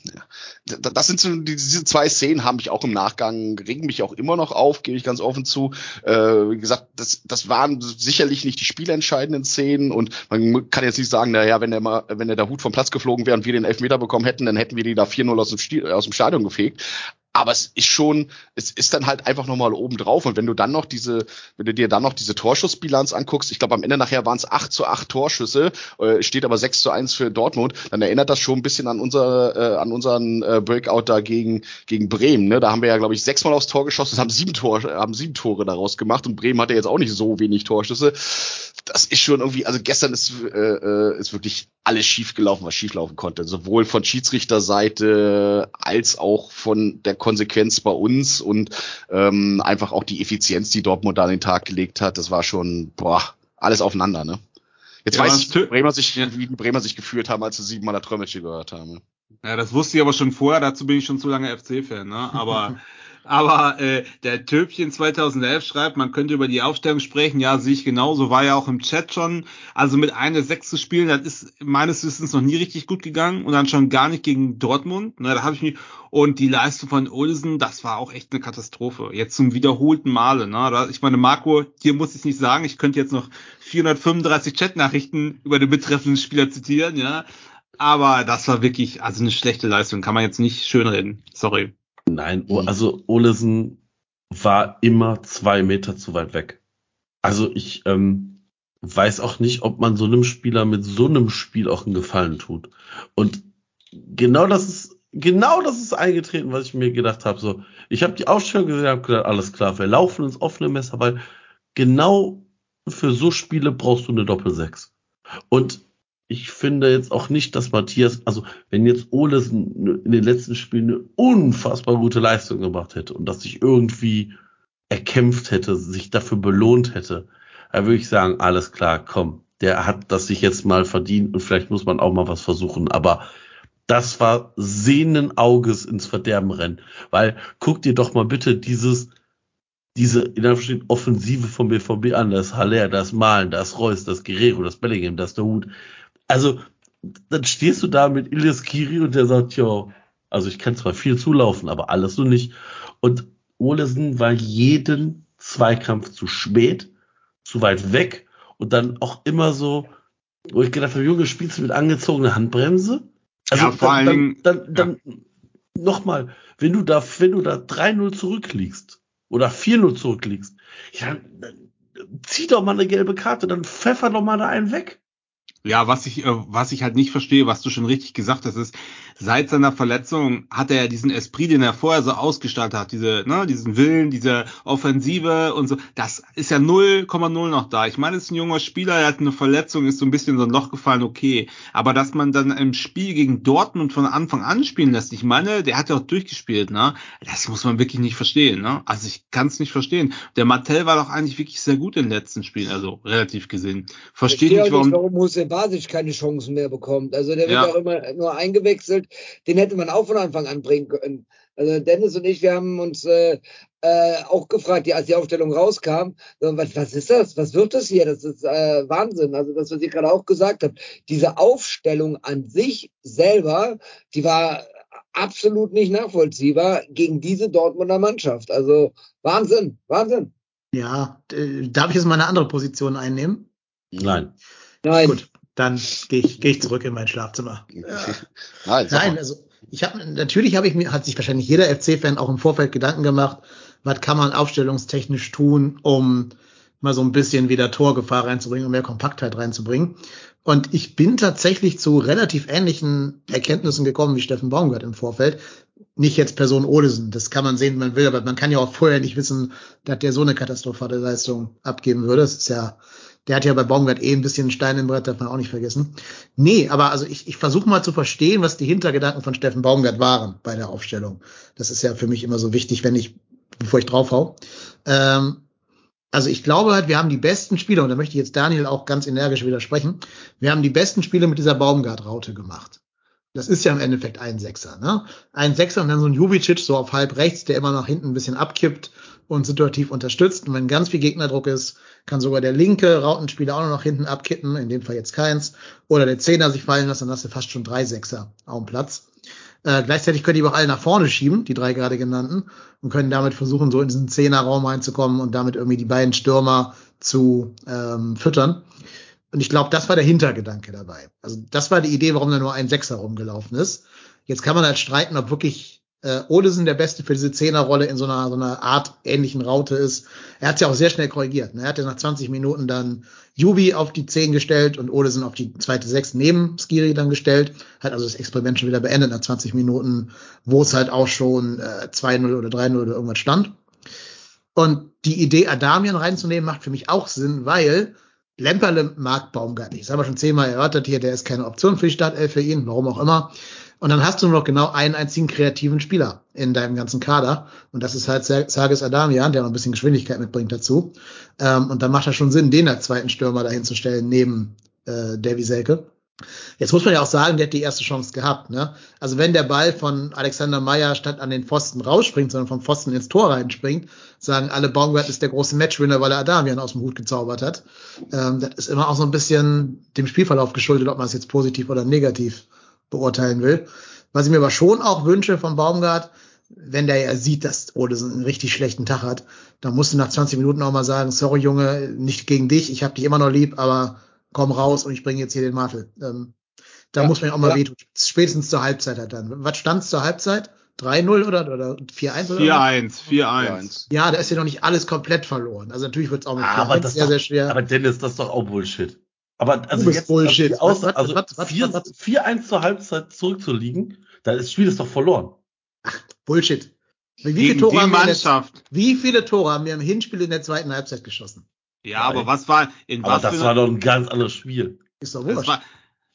ja. das sind so, diese zwei Szenen haben mich auch im Nachgang, regen mich auch immer noch auf, gebe ich ganz offen zu. Äh, wie gesagt, das, das waren sicherlich nicht die spielentscheidenden Szenen und man kann jetzt nicht sagen, naja, wenn der mal, wenn der Hut vom Platz geflogen wäre und wir den Elfmeter bekommen hätten, dann hätten wir die da vier 4-0 aus, dem aus dem Stadion gefegt. Aber es ist schon, es ist dann halt einfach nochmal oben drauf. Und wenn du dann noch diese, wenn du dir dann noch diese Torschussbilanz anguckst, ich glaube am Ende nachher waren es 8 zu 8 Torschüsse, äh, steht aber 6 zu 1 für Dortmund, dann erinnert das schon ein bisschen an unser, äh, an unseren äh, Breakout da gegen, gegen Bremen. Ne? Da haben wir ja, glaube ich, sechsmal aufs Tor geschossen haben sieben, Tor, haben sieben Tore daraus gemacht. Und Bremen hatte jetzt auch nicht so wenig Torschüsse. Das ist schon irgendwie, also gestern ist, äh, äh ist wirklich alles schief gelaufen, was schief laufen konnte. Sowohl von Schiedsrichterseite als auch von der Konsequenz bei uns und ähm, einfach auch die Effizienz, die Dortmund da an den Tag gelegt hat. Das war schon, boah, alles aufeinander, ne? Jetzt ja, weiß ich, wie Bremer sich, wie die Bremer sich gefühlt haben, als sie siebenmal der Trömmelsche gehört haben. Ja, das wusste ich aber schon vorher, dazu bin ich schon zu lange FC-Fan, ne? Aber Aber äh, der Töpchen 2011 schreibt, man könnte über die Aufstellung sprechen. Ja, sehe ich genauso. War ja auch im Chat schon. Also mit einer Sechs zu spielen, das ist meines Wissens noch nie richtig gut gegangen und dann schon gar nicht gegen Dortmund. Ne, da habe ich mich und die Leistung von Olsen, das war auch echt eine Katastrophe. Jetzt zum wiederholten Male. Ne? Ich meine, Marco, dir muss ich nicht sagen. Ich könnte jetzt noch 435 Chat-Nachrichten über den betreffenden Spieler zitieren. Ja, aber das war wirklich also eine schlechte Leistung. Kann man jetzt nicht schönreden. Sorry. Nein, mhm. also Olesen war immer zwei Meter zu weit weg. Also ich ähm, weiß auch nicht, ob man so einem Spieler mit so einem Spiel auch einen Gefallen tut. Und genau das ist genau das ist eingetreten, was ich mir gedacht habe. So, ich habe die Aufstellung gesehen, habe gedacht, alles klar, wir laufen ins offene Messer, weil genau für so Spiele brauchst du eine Doppelsechs. Und ich finde jetzt auch nicht, dass Matthias, also wenn jetzt Olesen in den letzten Spielen eine unfassbar gute Leistung gemacht hätte und dass sich irgendwie erkämpft hätte, sich dafür belohnt hätte, dann würde ich sagen, alles klar, komm, der hat das sich jetzt mal verdient und vielleicht muss man auch mal was versuchen, aber das war sehenden Auges ins Verderben rennen, weil guck dir doch mal bitte dieses diese in der Offensive vom BVB an, das Haller, das Malen, das Reus, das Guerrero, das Bellingham, das der Hut, also, dann stehst du da mit Ilias Kiri und der sagt, ja, also ich kann zwar viel zulaufen, aber alles so nicht. Und Olesen war jeden Zweikampf zu spät, zu weit weg und dann auch immer so, wo ich gedacht habe, Junge, spielst du mit angezogener Handbremse? Also ja, vor dann, allen dann, dann, dann ja. nochmal, wenn du da, wenn du da 3-0 zurückliegst oder 4-0 zurückliegst, ja, dann zieh doch mal eine gelbe Karte, dann pfeffer doch mal da einen weg. Ja, was ich, äh, was ich halt nicht verstehe, was du schon richtig gesagt hast, ist, seit seiner Verletzung hat er ja diesen Esprit, den er vorher so ausgestaltet hat, diese, ne, diesen Willen, diese Offensive und so, das ist ja 0,0 noch da. Ich meine, es ist ein junger Spieler, er hat eine Verletzung, ist so ein bisschen so ein Loch gefallen, okay. Aber dass man dann im Spiel gegen Dortmund von Anfang an spielen lässt, ich meine, der hat ja auch durchgespielt, ne, das muss man wirklich nicht verstehen, ne. Also ich kann es nicht verstehen. Der Martell war doch eigentlich wirklich sehr gut in den letzten Spielen, also relativ gesehen. Verstehe nicht, warum. Nicht, warum Basic keine Chancen mehr bekommt. Also der wird ja. auch immer nur eingewechselt. Den hätte man auch von Anfang an bringen können. Also Dennis und ich, wir haben uns äh, äh, auch gefragt, die, als die Aufstellung rauskam, was, was ist das? Was wird das hier? Das ist äh, Wahnsinn. Also das, was ihr gerade auch gesagt habt, diese Aufstellung an sich selber, die war absolut nicht nachvollziehbar gegen diese Dortmunder Mannschaft. Also Wahnsinn, Wahnsinn. Ja, darf ich jetzt mal eine andere Position einnehmen? Nein. Nein. Gut dann gehe ich, geh ich zurück in mein Schlafzimmer. Ja. Nein, Nein also ich habe natürlich habe ich mir hat sich wahrscheinlich jeder FC-Fan auch im Vorfeld Gedanken gemacht, was kann man aufstellungstechnisch tun, um mal so ein bisschen wieder Torgefahr reinzubringen und mehr Kompaktheit reinzubringen. Und ich bin tatsächlich zu relativ ähnlichen Erkenntnissen gekommen wie Steffen Baumgart im Vorfeld. Nicht jetzt Person Olesen, das kann man sehen, wie man will, aber man kann ja auch vorher nicht wissen, dass der so eine katastrophale Leistung abgeben würde. Das ist ja der hat ja bei Baumgart eh ein bisschen Stein im Brett, darf man auch nicht vergessen. Nee, aber also ich, ich versuche mal zu verstehen, was die Hintergedanken von Steffen Baumgart waren bei der Aufstellung. Das ist ja für mich immer so wichtig, wenn ich, bevor ich draufhau. Ähm, also ich glaube halt, wir haben die besten Spieler, und da möchte ich jetzt Daniel auch ganz energisch widersprechen, wir haben die besten Spiele mit dieser Baumgart-Raute gemacht. Das ist ja im Endeffekt ein Sechser, ne? Ein Sechser und dann so ein Jubicic so auf halb rechts, der immer nach hinten ein bisschen abkippt und situativ unterstützt. Und wenn ganz viel Gegnerdruck ist, kann sogar der linke Rautenspieler auch noch nach hinten abkippen, in dem Fall jetzt keins. Oder der Zehner sich fallen lassen, dann hast du fast schon drei Sechser auf dem Platz. Äh, gleichzeitig können die aber alle nach vorne schieben, die drei gerade genannten, und können damit versuchen, so in diesen Zehnerraum reinzukommen und damit irgendwie die beiden Stürmer zu ähm, füttern. Und ich glaube, das war der Hintergedanke dabei. Also das war die Idee, warum da nur ein Sechser rumgelaufen ist. Jetzt kann man halt streiten, ob wirklich äh, Olesen der Beste für diese Zehnerrolle in so einer, so einer Art ähnlichen Raute ist. Er hat ja auch sehr schnell korrigiert. Ne? Er hat ja nach 20 Minuten dann Jubi auf die 10 gestellt und Olesen auf die zweite 6 neben Skiri dann gestellt. Hat also das Experiment schon wieder beendet nach 20 Minuten, wo es halt auch schon äh, 2-0 oder 3-0 oder irgendwas stand. Und die Idee, Adamian reinzunehmen, macht für mich auch Sinn, weil Lemperle mag Baumgart nicht. Das haben wir schon zehnmal erörtert hier, der ist keine Option für die Startelf für ihn, warum auch immer. Und dann hast du nur noch genau einen einzigen kreativen Spieler in deinem ganzen Kader. Und das ist halt Sages Adamian, der noch ein bisschen Geschwindigkeit mitbringt dazu. Ähm, und dann macht das schon Sinn, den als zweiten Stürmer dahin zu stellen, neben äh, Davy Selke. Jetzt muss man ja auch sagen, der hat die erste Chance gehabt. Ne? Also wenn der Ball von Alexander Meyer statt an den Pfosten rausspringt, sondern vom Pfosten ins Tor reinspringt, sagen alle, Baumgart ist der große Matchwinner, weil er Adamian aus dem Hut gezaubert hat. Ähm, das ist immer auch so ein bisschen dem Spielverlauf geschuldet, ob man es jetzt positiv oder negativ beurteilen will. Was ich mir aber schon auch wünsche von Baumgart, wenn der ja sieht, dass Odesen einen richtig schlechten Tag hat, dann musst du nach 20 Minuten auch mal sagen, sorry Junge, nicht gegen dich, ich habe dich immer noch lieb, aber komm raus und ich bringe jetzt hier den Martel. Ähm, da ja, muss man ja auch mal ja. wehtun. Spätestens zur Halbzeit halt dann. Was stand's zur Halbzeit? 3-0 oder, oder 4-1 oder 4-1, 4-1. Ja, da ist ja noch nicht alles komplett verloren. Also natürlich wird's auch mit ah, aber das sehr, doch, sehr schwer. Aber Dennis, das ist doch auch Bullshit. Aber also jetzt Bullshit. Also, also 4-1 zur Halbzeit zurückzuliegen, da ist das Spiel ist doch verloren. Ach, Bullshit. Wie viele, Tore haben wir wie viele Tore haben wir im Hinspiel in der zweiten Halbzeit geschossen? Ja, Nein. aber was war in aber was das war doch ein ganz anderes Spiel. Ist doch wurscht. Das war,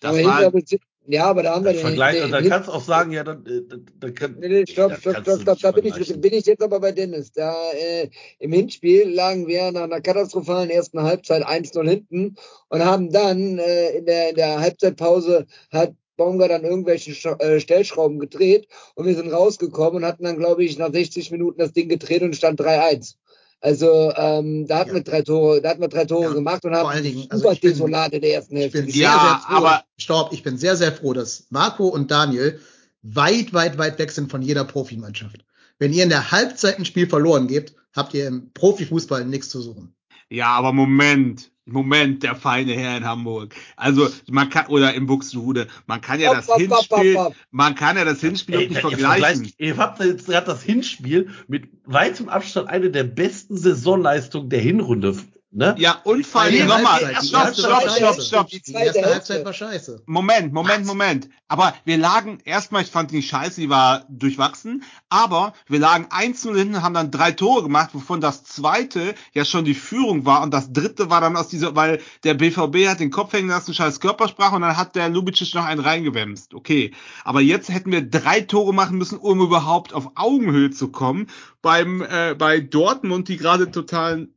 das aber war, ja, aber da haben wir den. Vergleich, den, dann kannst du auch sagen, ja, dann, äh, dann kann, nee, nee, stopp, stopp, stopp, stopp, da bin ich, bin ich jetzt aber bei Dennis. Da äh, im Hinspiel lagen wir nach einer katastrophalen ersten Halbzeit 1-0 hinten und haben dann äh, in, der, in der Halbzeitpause hat Baumgart dann irgendwelche Sch äh, Stellschrauben gedreht und wir sind rausgekommen und hatten dann, glaube ich, nach 60 Minuten das Ding gedreht und stand 3-1. Also ähm, da hatten ja. wir drei Tore, da hatten wir drei Tore ja, gemacht und haben vor allen Dingen, also ich bin, desolat in der ersten Hälfte. Ich bin sehr, ja, sehr froh, aber Staub, ich bin sehr, sehr froh, dass Marco und Daniel weit, weit, weit weg sind von jeder Profimannschaft. Wenn ihr in der Halbzeit ein Spiel verloren gebt, habt ihr im Profifußball nichts zu suchen. Ja, aber Moment. Moment, der feine Herr in Hamburg. Also man kann oder im Buxtehude, man kann ja das Hinspiel, man kann ja das Hinspiel Ey, nicht vergleichen. Ihr habt jetzt gerade das Hinspiel mit weitem Abstand eine der besten Saisonleistungen der Hinrunde Ne? Ja, und vor allem nochmal, stopp, stopp, stopp, stopp. Die erste Halbzeit war scheiße. Moment, Moment, Moment. Aber wir lagen, erstmal, ich fand die scheiße, die war durchwachsen, aber wir lagen 1-0 hinten, haben dann drei Tore gemacht, wovon das zweite ja schon die Führung war und das dritte war dann aus dieser, weil der BVB hat den Kopf hängen lassen, scheiß Körpersprache und dann hat der Lubicic noch einen reingewämst. Okay. Aber jetzt hätten wir drei Tore machen müssen, um überhaupt auf Augenhöhe zu kommen beim, äh, bei Dortmund, die gerade total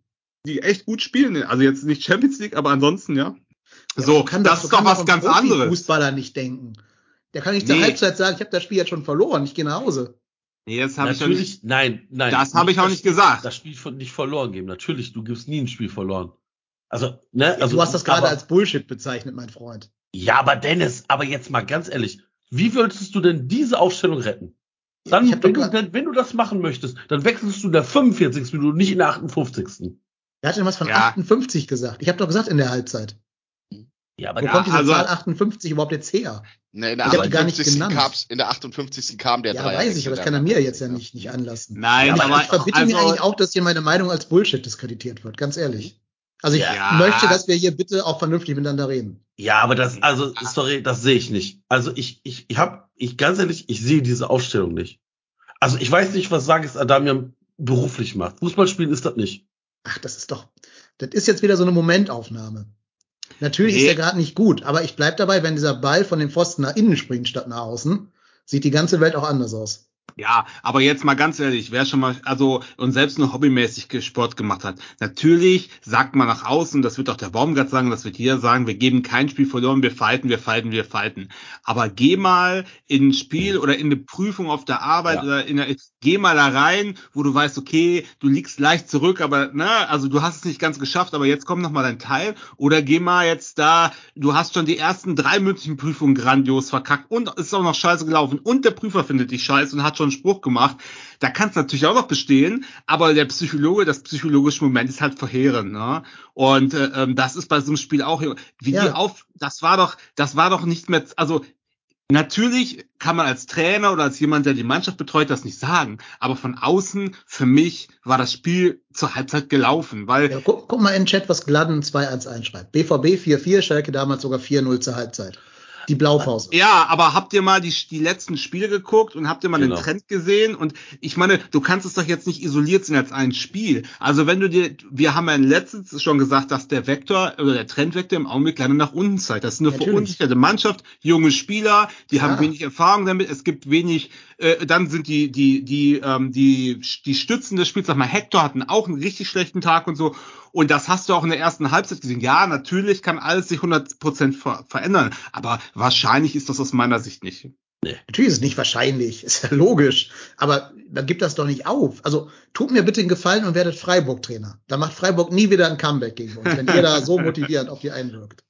die echt gut spielen. Also jetzt nicht Champions League, aber ansonsten, ja. ja so, kann das, das ist doch was ganz anderes. Fußballer nicht denken. Der kann nicht nee. zur Halbzeit sagen, ich habe das Spiel jetzt schon verloren, ich gehe nach Hause. Nee, das habe ich ja nicht. Nein, nein. Das habe ich auch nicht gesagt. Das Spiel nicht verloren geben. Natürlich, du gibst nie ein Spiel verloren. Also, ne, also. Du hast das gerade als Bullshit bezeichnet, mein Freund. Ja, aber Dennis, aber jetzt mal ganz ehrlich, wie würdest du denn diese Aufstellung retten? Dann, wenn du, wenn du das machen möchtest, dann wechselst du in der 45. Minute, nicht in der 58. Er hat denn was von ja. 58 gesagt. Ich habe doch gesagt in der Halbzeit. Ja, aber Wo ja, kommt diese also, Zahl 58 überhaupt jetzt her? Ne, in, der 58. Kam's, in der 58. kam der Ja, weiß ich, aber das kann er mir jetzt ja nicht, nicht anlassen. Nein, ja, aber, ich verbitte also, mir eigentlich auch, dass hier meine Meinung als Bullshit diskreditiert wird, ganz ehrlich. Also ich ja. möchte, dass wir hier bitte auch vernünftig miteinander reden. Ja, aber das, also, sorry, das sehe ich nicht. Also ich, ich, ich habe, ich ganz ehrlich, ich sehe diese Aufstellung nicht. Also ich weiß nicht, was Sagis Adamian beruflich macht. Fußballspielen ist das nicht ach, das ist doch, das ist jetzt wieder so eine Momentaufnahme. Natürlich nee. ist er gerade nicht gut, aber ich bleib dabei, wenn dieser Ball von dem Pfosten nach innen springt statt nach außen, sieht die ganze Welt auch anders aus. Ja, aber jetzt mal ganz ehrlich, wer schon mal, also und selbst nur hobbymäßig Sport gemacht hat, natürlich sagt man nach außen, das wird auch der Baumgart sagen, das wird jeder sagen, wir geben kein Spiel verloren, wir fighten, wir fighten, wir fighten. Aber geh mal in ein Spiel oder in eine Prüfung auf der Arbeit Ja. oder in eine, geh mal da rein, wo du weißt, okay, du liegst leicht zurück, aber ne, also du hast es nicht ganz geschafft, aber jetzt kommt noch mal dein Teil. Oder geh mal jetzt da, du hast schon die ersten drei mündlichen Prüfungen grandios verkackt und ist auch noch scheiße gelaufen und der Prüfer findet dich scheiße und hat schon einen Spruch gemacht. Da kann es natürlich auch noch bestehen, aber der Psychologe, das psychologische Moment ist halt verheerend, ne? Und äh, ähm, das ist bei so einem Spiel auch, wie Ja. die auf, das war doch, das war doch nicht mehr, also Natürlich kann man als Trainer oder als jemand, der die Mannschaft betreut, das nicht sagen. Aber von außen, für mich, war das Spiel zur Halbzeit gelaufen, weil Ja, guck, guck mal in den Chat, was Gladden 2-1 einschreibt. BVB 4-4, Schalke damals sogar 4-0 zur Halbzeit. Die Blaupause. Ja, aber habt ihr mal die, die letzten Spiele geguckt und habt ihr mal Genau. den Trend gesehen? Und ich meine, du kannst es doch jetzt nicht isoliert sehen als ein Spiel. Also wenn du dir, wir haben ja letztens schon gesagt, dass der Vektor oder der Trendvektor im Augenblick leider nach unten zeigt. Das ist eine Natürlich. verunsicherte Mannschaft, junge Spieler, die Ja. haben wenig Erfahrung damit. Es gibt wenig, äh, dann sind die, die, die, ähm, die, die Stützen des Spiels, sag mal, Hector hatten auch einen richtig schlechten Tag und so. Und das hast du auch in der ersten Halbzeit gesehen. Ja, natürlich kann alles sich 100% ver verändern, aber wahrscheinlich ist das aus meiner Sicht nicht. Natürlich ist es nicht wahrscheinlich, ist ja logisch. Aber dann gibt das doch nicht auf. Also tut mir bitte einen Gefallen und werdet Freiburg-Trainer. Da macht Freiburg nie wieder ein Comeback gegen uns, wenn ihr da so motivierend auf die einwirkt.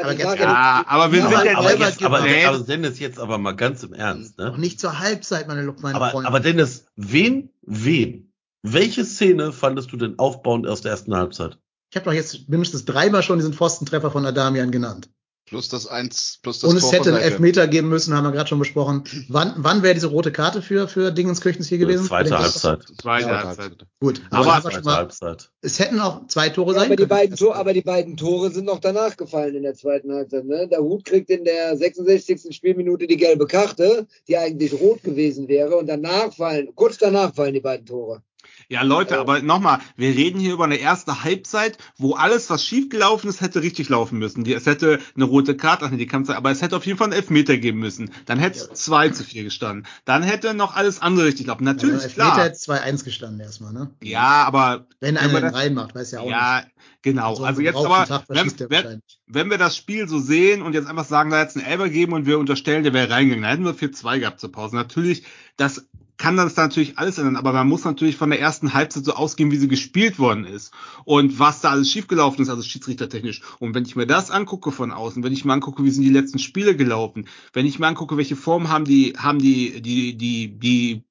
Aber die ganz Sache- Ja, aber wir sind ja aber jetzt- aber, Nee. aber Dennis, jetzt aber mal ganz im Ernst, Noch ne? nicht zur Halbzeit, meine, meine Aber, Freunde. aber Dennis, wen, wen, welche Szene fandest du denn aufbauend aus der ersten Halbzeit? ich habe doch jetzt mindestens dreimal schon diesen Pfostentreffer von Adamian genannt. Plus das eins, plus das Und es Tor hätte einen. Elfmeter geben müssen, haben wir gerade schon besprochen. Wann, wann wäre diese rote Karte für, für Dingenskirchens hier gewesen? Zweite? Halbzeit. Zweite Ja, Halbzeit. Gut, Aber- aber, Zweite mal, Halbzeit. es hätten auch zwei Tore Ja, sein aber, die können. beiden Tore, aber die beiden Tore sind noch danach gefallen in der zweiten Halbzeit. Ne? Der Hut kriegt in der 66. Spielminute die gelbe Karte, die eigentlich rot gewesen wäre. Und danach fallen, kurz danach fallen die beiden Tore. Ja, Leute, aber nochmal, wir reden hier über eine erste Halbzeit, wo alles, was schiefgelaufen ist, hätte richtig laufen müssen. Die, es hätte eine rote Karte, ach nee, die kann's, aber es hätte auf jeden Fall einen Elfmeter geben müssen. Dann hätte es 2 zu 4 gestanden. Dann hätte noch alles andere richtig laufen. Also Natürlich, Elfmeter klar. hätte 2-1 gestanden erstmal, ne? Ja, aber Wenn einer das- reinmacht, weiß ja auch ja, genau. nicht. So also einen jetzt aber, wenn, wenn, wenn wir das Spiel so sehen und jetzt einfach sagen, da jetzt einen Elber geben und wir unterstellen, der wäre reingegangen, dann hätten wir 4-2 gehabt zur Pause. Natürlich, das kann das natürlich alles ändern, aber man muss natürlich von der ersten Halbzeit so ausgehen, wie sie gespielt worden ist und was da alles schiefgelaufen ist, also schiedsrichtertechnisch. Und wenn ich mir das angucke von außen, wenn ich mir angucke, wie sind die letzten Spiele gelaufen, wenn ich mir angucke, welche Form haben die, haben die, die, die, die,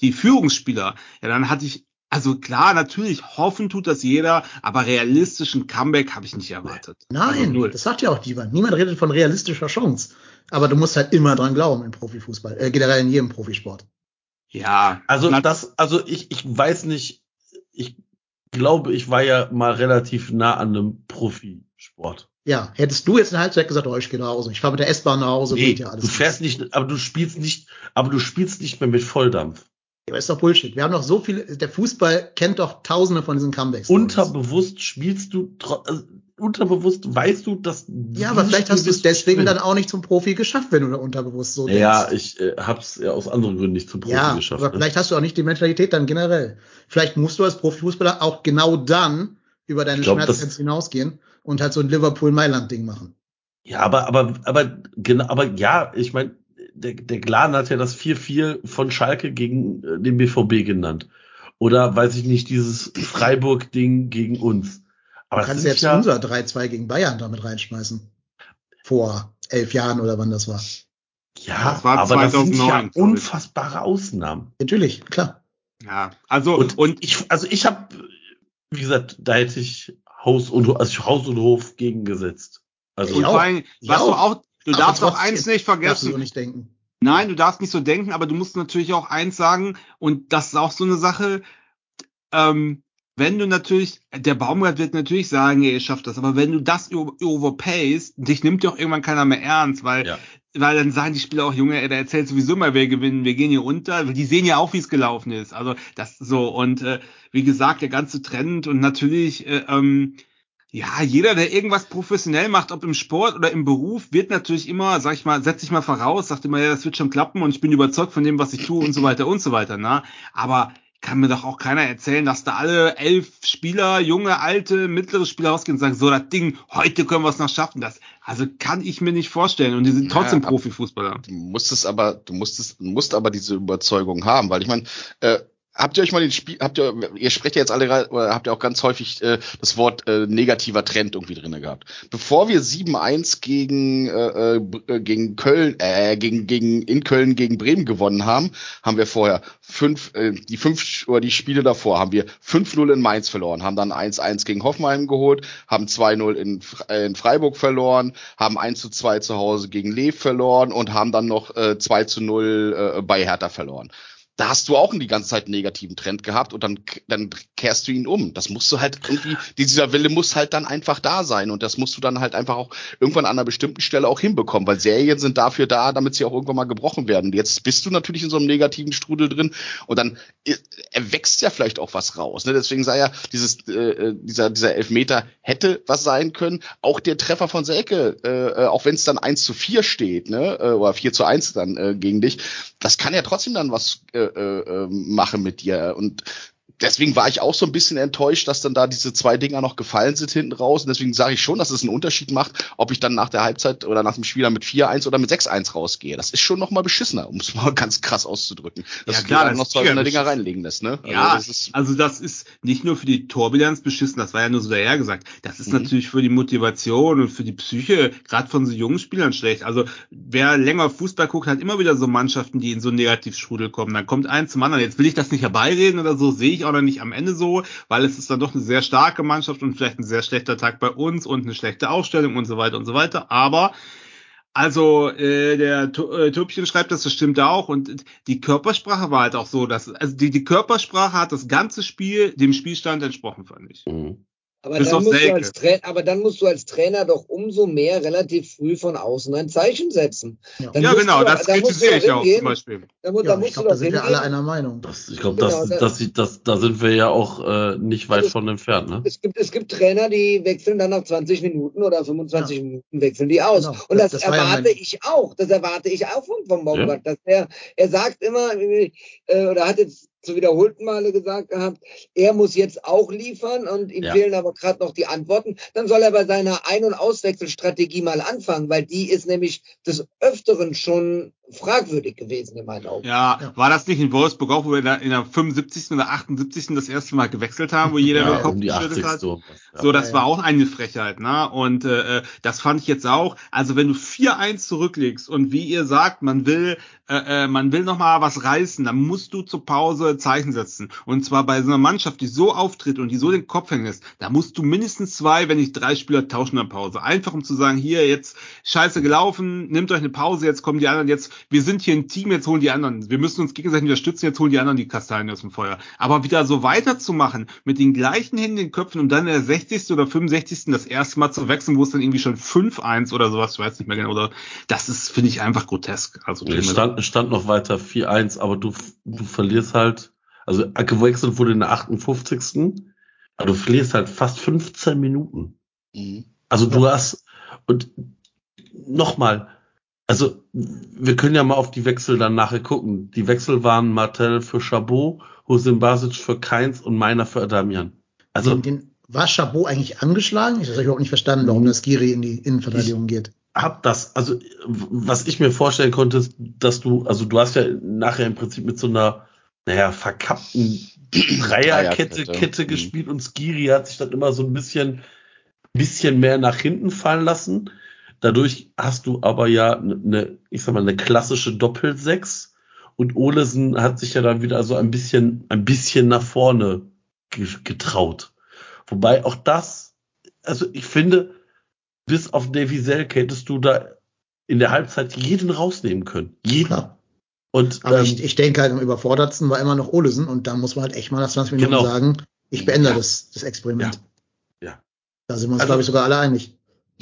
die Führungsspieler, ja, dann hatte ich also klar, natürlich hoffen tut das jeder, aber realistischen Comeback habe ich nicht erwartet. Also Nein, null. das sagt ja auch niemand. Niemand redet von realistischer Chance. Aber du musst halt immer dran glauben im Profifußball, äh, generell in jedem Profisport. Ja, Also das, also ich, ich weiß nicht, ich glaube, ich war ja mal relativ nah an einem Profisport. Ja, hättest du jetzt in der Halbzeit gesagt, oh, ich gehe nach Hause, ich fahre mit der S-Bahn nach Hause, nee, geht ja alles. du fährst nicht, aber du spielst nicht, aber du spielst nicht mehr mit Volldampf. Aber ist doch Bullshit. Wir haben doch so viele, der Fußball kennt doch tausende von diesen Comebacks. Unterbewusst spielst du, also, unterbewusst weißt du, dass ja, aber vielleicht hast du es deswegen dann auch nicht zum Profi geschafft, wenn du da unterbewusst so Ja, denkst. ich äh, hab's ja aus anderen Gründen nicht zum Profi Ja, geschafft. aber ne? vielleicht hast du auch nicht die Mentalität dann generell. Vielleicht musst du als Profifußballer auch genau dann über deine glaub, Schmerzgrenzen das- hinausgehen und halt so ein Liverpool-Mailand-Ding machen. Ja, aber, aber, aber, genau, aber ja, ich meine, der, der Glan hat ja das 4-4 von Schalke gegen äh, den BVB genannt. Oder weiß ich nicht, dieses Freiburg-Ding gegen uns. Aber Du kannst jetzt ja, unser 3-2 gegen Bayern damit reinschmeißen. Vor elf Jahren oder wann das war. ja, Das war aber das sind 2009, ja unfassbare Ausnahmen. Natürlich, klar. ja, also Und, und, ich, also ich habe, wie gesagt, da hätte ich Haus und also Haus und Hof gegengesetzt. Also und Ich auch. vor allem, was du auch. Du Aber darfst auch eins nicht du vergessen. so nicht denken. Nein, du darfst nicht so denken, aber du musst natürlich auch eins sagen, und das ist auch so eine Sache, ähm, wenn du natürlich, der Baumgart wird natürlich sagen, ihr schafft das, aber wenn du das over- overpayst, dich nimmt ja auch irgendwann keiner mehr ernst, weil, Ja. weil dann sagen die Spieler auch, Junge, ey, der erzählt sowieso mal, wer gewinnen, wir gehen hier unter, die sehen ja auch, wie es gelaufen ist. Also das so, und äh, wie gesagt, der ganze Trend und natürlich, äh, ähm, Ja, jeder, der irgendwas professionell macht, ob im Sport oder im Beruf, wird natürlich immer, sag ich mal, setz ich mal voraus, sagt immer, ja, das wird schon klappen und ich bin überzeugt von dem, was ich tue und so weiter und so weiter, na. Aber kann mir doch auch keiner erzählen, dass da alle elf Spieler, junge, alte, mittlere Spieler rausgehen und sagen, so das Ding, heute können wir es noch schaffen. Das, also kann ich mir nicht vorstellen. Und die sind trotzdem Ja, Profifußballer. Du musst es aber, du musst es, musst aber diese Überzeugung haben, weil ich meine, äh, habt ihr euch mal den Spiel, habt ihr, ihr sprecht ja jetzt alle, oder habt ihr auch ganz häufig äh, das Wort äh, negativer Trend irgendwie drinne gehabt. Bevor wir 7-1 gegen äh, äh, gegen Köln, äh, gegen gegen in Köln gegen Bremen gewonnen haben, haben wir vorher fünf, äh, die fünf oder die Spiele davor haben wir 5-0 in Mainz verloren, haben dann 1-1 gegen Hoffenheim geholt, haben 2-0 in, äh, in Freiburg verloren, haben 1-2 zu Hause gegen Lev verloren und haben dann noch äh, 2-0 äh, bei Hertha verloren da hast du auch die ganze Zeit einen negativen Trend gehabt und dann, dann kehrst du ihn um. Das musst du halt irgendwie, dieser Wille muss halt dann einfach da sein und das musst du dann halt einfach auch irgendwann an einer bestimmten Stelle auch hinbekommen, weil Serien sind dafür da, damit sie auch irgendwann mal gebrochen werden. Und jetzt bist du natürlich in so einem negativen Strudel drin und dann äh, erwächst ja vielleicht auch was raus. Ne? Deswegen sei ja dieses, äh, dieser, dieser Elfmeter hätte was sein können. Auch der Treffer von Selke, äh, äh, auch wenn es dann 1 zu 4 steht, ne, äh, oder 4 zu 1 dann äh, gegen dich, das kann ja trotzdem dann was äh, äh, äh, machen mit dir. Und deswegen war ich auch so ein bisschen enttäuscht, dass dann da diese zwei Dinger noch gefallen sind hinten raus. Und deswegen sage ich schon, dass es einen Unterschied macht, ob ich dann nach der Halbzeit oder nach dem Spiel dann mit 4-1 oder mit 6-1 rausgehe. Das ist schon noch mal beschissener, um es mal ganz krass auszudrücken. Dass Ja, du klar, dir dann das noch zwei ist so eine mega Dinger beschissen. reinlegen lässt, ne? Also Ja, das ist, also das ist nicht nur für die Torbilanz beschissen, das war ja nur so dahergesagt. Das ist Mhm. natürlich für die Motivation und für die Psyche, gerade von so jungen Spielern schlecht. Also wer länger Fußball guckt, hat immer wieder so Mannschaften, die in so einen Negativstrudel kommen. Dann kommt eins zum anderen. Jetzt will ich das nicht herbeireden oder so, sehe ich auch noch nicht am Ende so, weil es ist dann doch eine sehr starke Mannschaft und vielleicht ein sehr schlechter Tag bei uns und eine schlechte Aufstellung und so weiter und so weiter. Aber also äh, der äh, schreibt das, das stimmt auch und die Körpersprache war halt auch so, dass also die, die Körpersprache hat das ganze Spiel dem Spielstand entsprochen, fand ich. Mhm. Aber dann, aber dann musst du als Trainer doch umso mehr relativ früh von außen ein Zeichen setzen. Ja. Ja, genau, du das da musst du kritisiere ich auch zum Beispiel. Da, da Ja, musst ich glaube, da sind wir alle einer Meinung. Das, ich glaube, Genau, das, da- das, da sind wir ja auch äh, nicht weit Also- von entfernt. Ne? Es gibt, es gibt Trainer, die wechseln dann nach 20 Minuten oder 25 Minuten wechseln die aus. Genau. Und das, Das- das war ja erwarte ich auch. Das erwarte ich auch von, von Baumgart. Dass er, er sagt immer, äh, oder hat jetzt zu wiederholten Male gesagt gehabt, er muss jetzt auch liefern und ihm Ja. fehlen aber gerade noch die Antworten. Dann soll er bei seiner Ein- und Auswechselstrategie mal anfangen, weil die ist nämlich des Öfteren schon fragwürdig gewesen in meinen Augen. Ja, war das nicht in Wolfsburg auch, wo wir da in der 75. oder 78. das erste Mal gewechselt haben, wo jeder Ja, den Kopf um die geschüttelt 80. hat? So. Ja. So, das Ja, war auch eine Frechheit, ne? Und äh, äh, das fand ich jetzt auch. Also wenn du 4-1 zurücklegst und wie ihr sagt, man will, äh, äh, man will noch mal was reißen, dann musst du zur Pause Zeichen setzen. Und zwar bei so einer Mannschaft, die so auftritt und die so den Kopf hängen lässt, da musst du mindestens zwei, wenn nicht drei Spieler tauschen in der Pause. Einfach um zu sagen, hier jetzt Scheiße gelaufen, nehmt euch eine Pause, jetzt kommen die anderen, jetzt wir sind hier ein Team, jetzt holen die anderen. Wir müssen uns gegenseitig unterstützen, jetzt holen die anderen die Kastanien aus dem Feuer. Aber wieder so weiterzumachen mit den gleichen Händen in den Köpfen und dann in der 60. oder 65. das erste Mal zu wechseln, wo es dann irgendwie schon 5-1 oder sowas, ich weiß nicht mehr genau, oder das ist, finde ich, einfach grotesk. Also Es stand, es stand noch weiter 4-1, aber du, du verlierst halt, also gewechselt wurde in der 58. Aber du verlierst halt fast 15 Minuten. Mhm. Also du hast, und nochmal, also wir können ja mal auf die Wechsel dann nachher gucken. Die Wechsel waren Martel für Chabot, Husin Basic für Keins und meiner für Adamian. Also den, den, war Chabot eigentlich angeschlagen? Ich habe überhaupt nicht verstanden, warum das Giri in die Innenverteidigung geht. hab das, also was ich mir vorstellen konnte, ist, dass du, also du hast ja nachher im Prinzip mit so einer, naja, verkappten Dreierkette Kette mhm. gespielt und Skiri hat sich dann immer so ein bisschen, bisschen mehr nach hinten fallen lassen. Dadurch hast du aber ja eine, ich sag mal, eine klassische Doppelsechs und Olesen hat sich ja dann wieder so ein bisschen, ein bisschen nach vorne ge- getraut. Wobei auch das, also ich finde, bis auf Davy Selke hättest du da in der Halbzeit jeden rausnehmen können. Jeden. Klar. Und Aber ähm, ich, ich denke halt, am überfordertsten war immer noch Olesen und da muss man halt echt mal nach 20 Minuten Genau. sagen, ich beende Ja. das, das Experiment. Ja. Ja. Da sind wir uns, Also- glaube ich, sogar alle einig.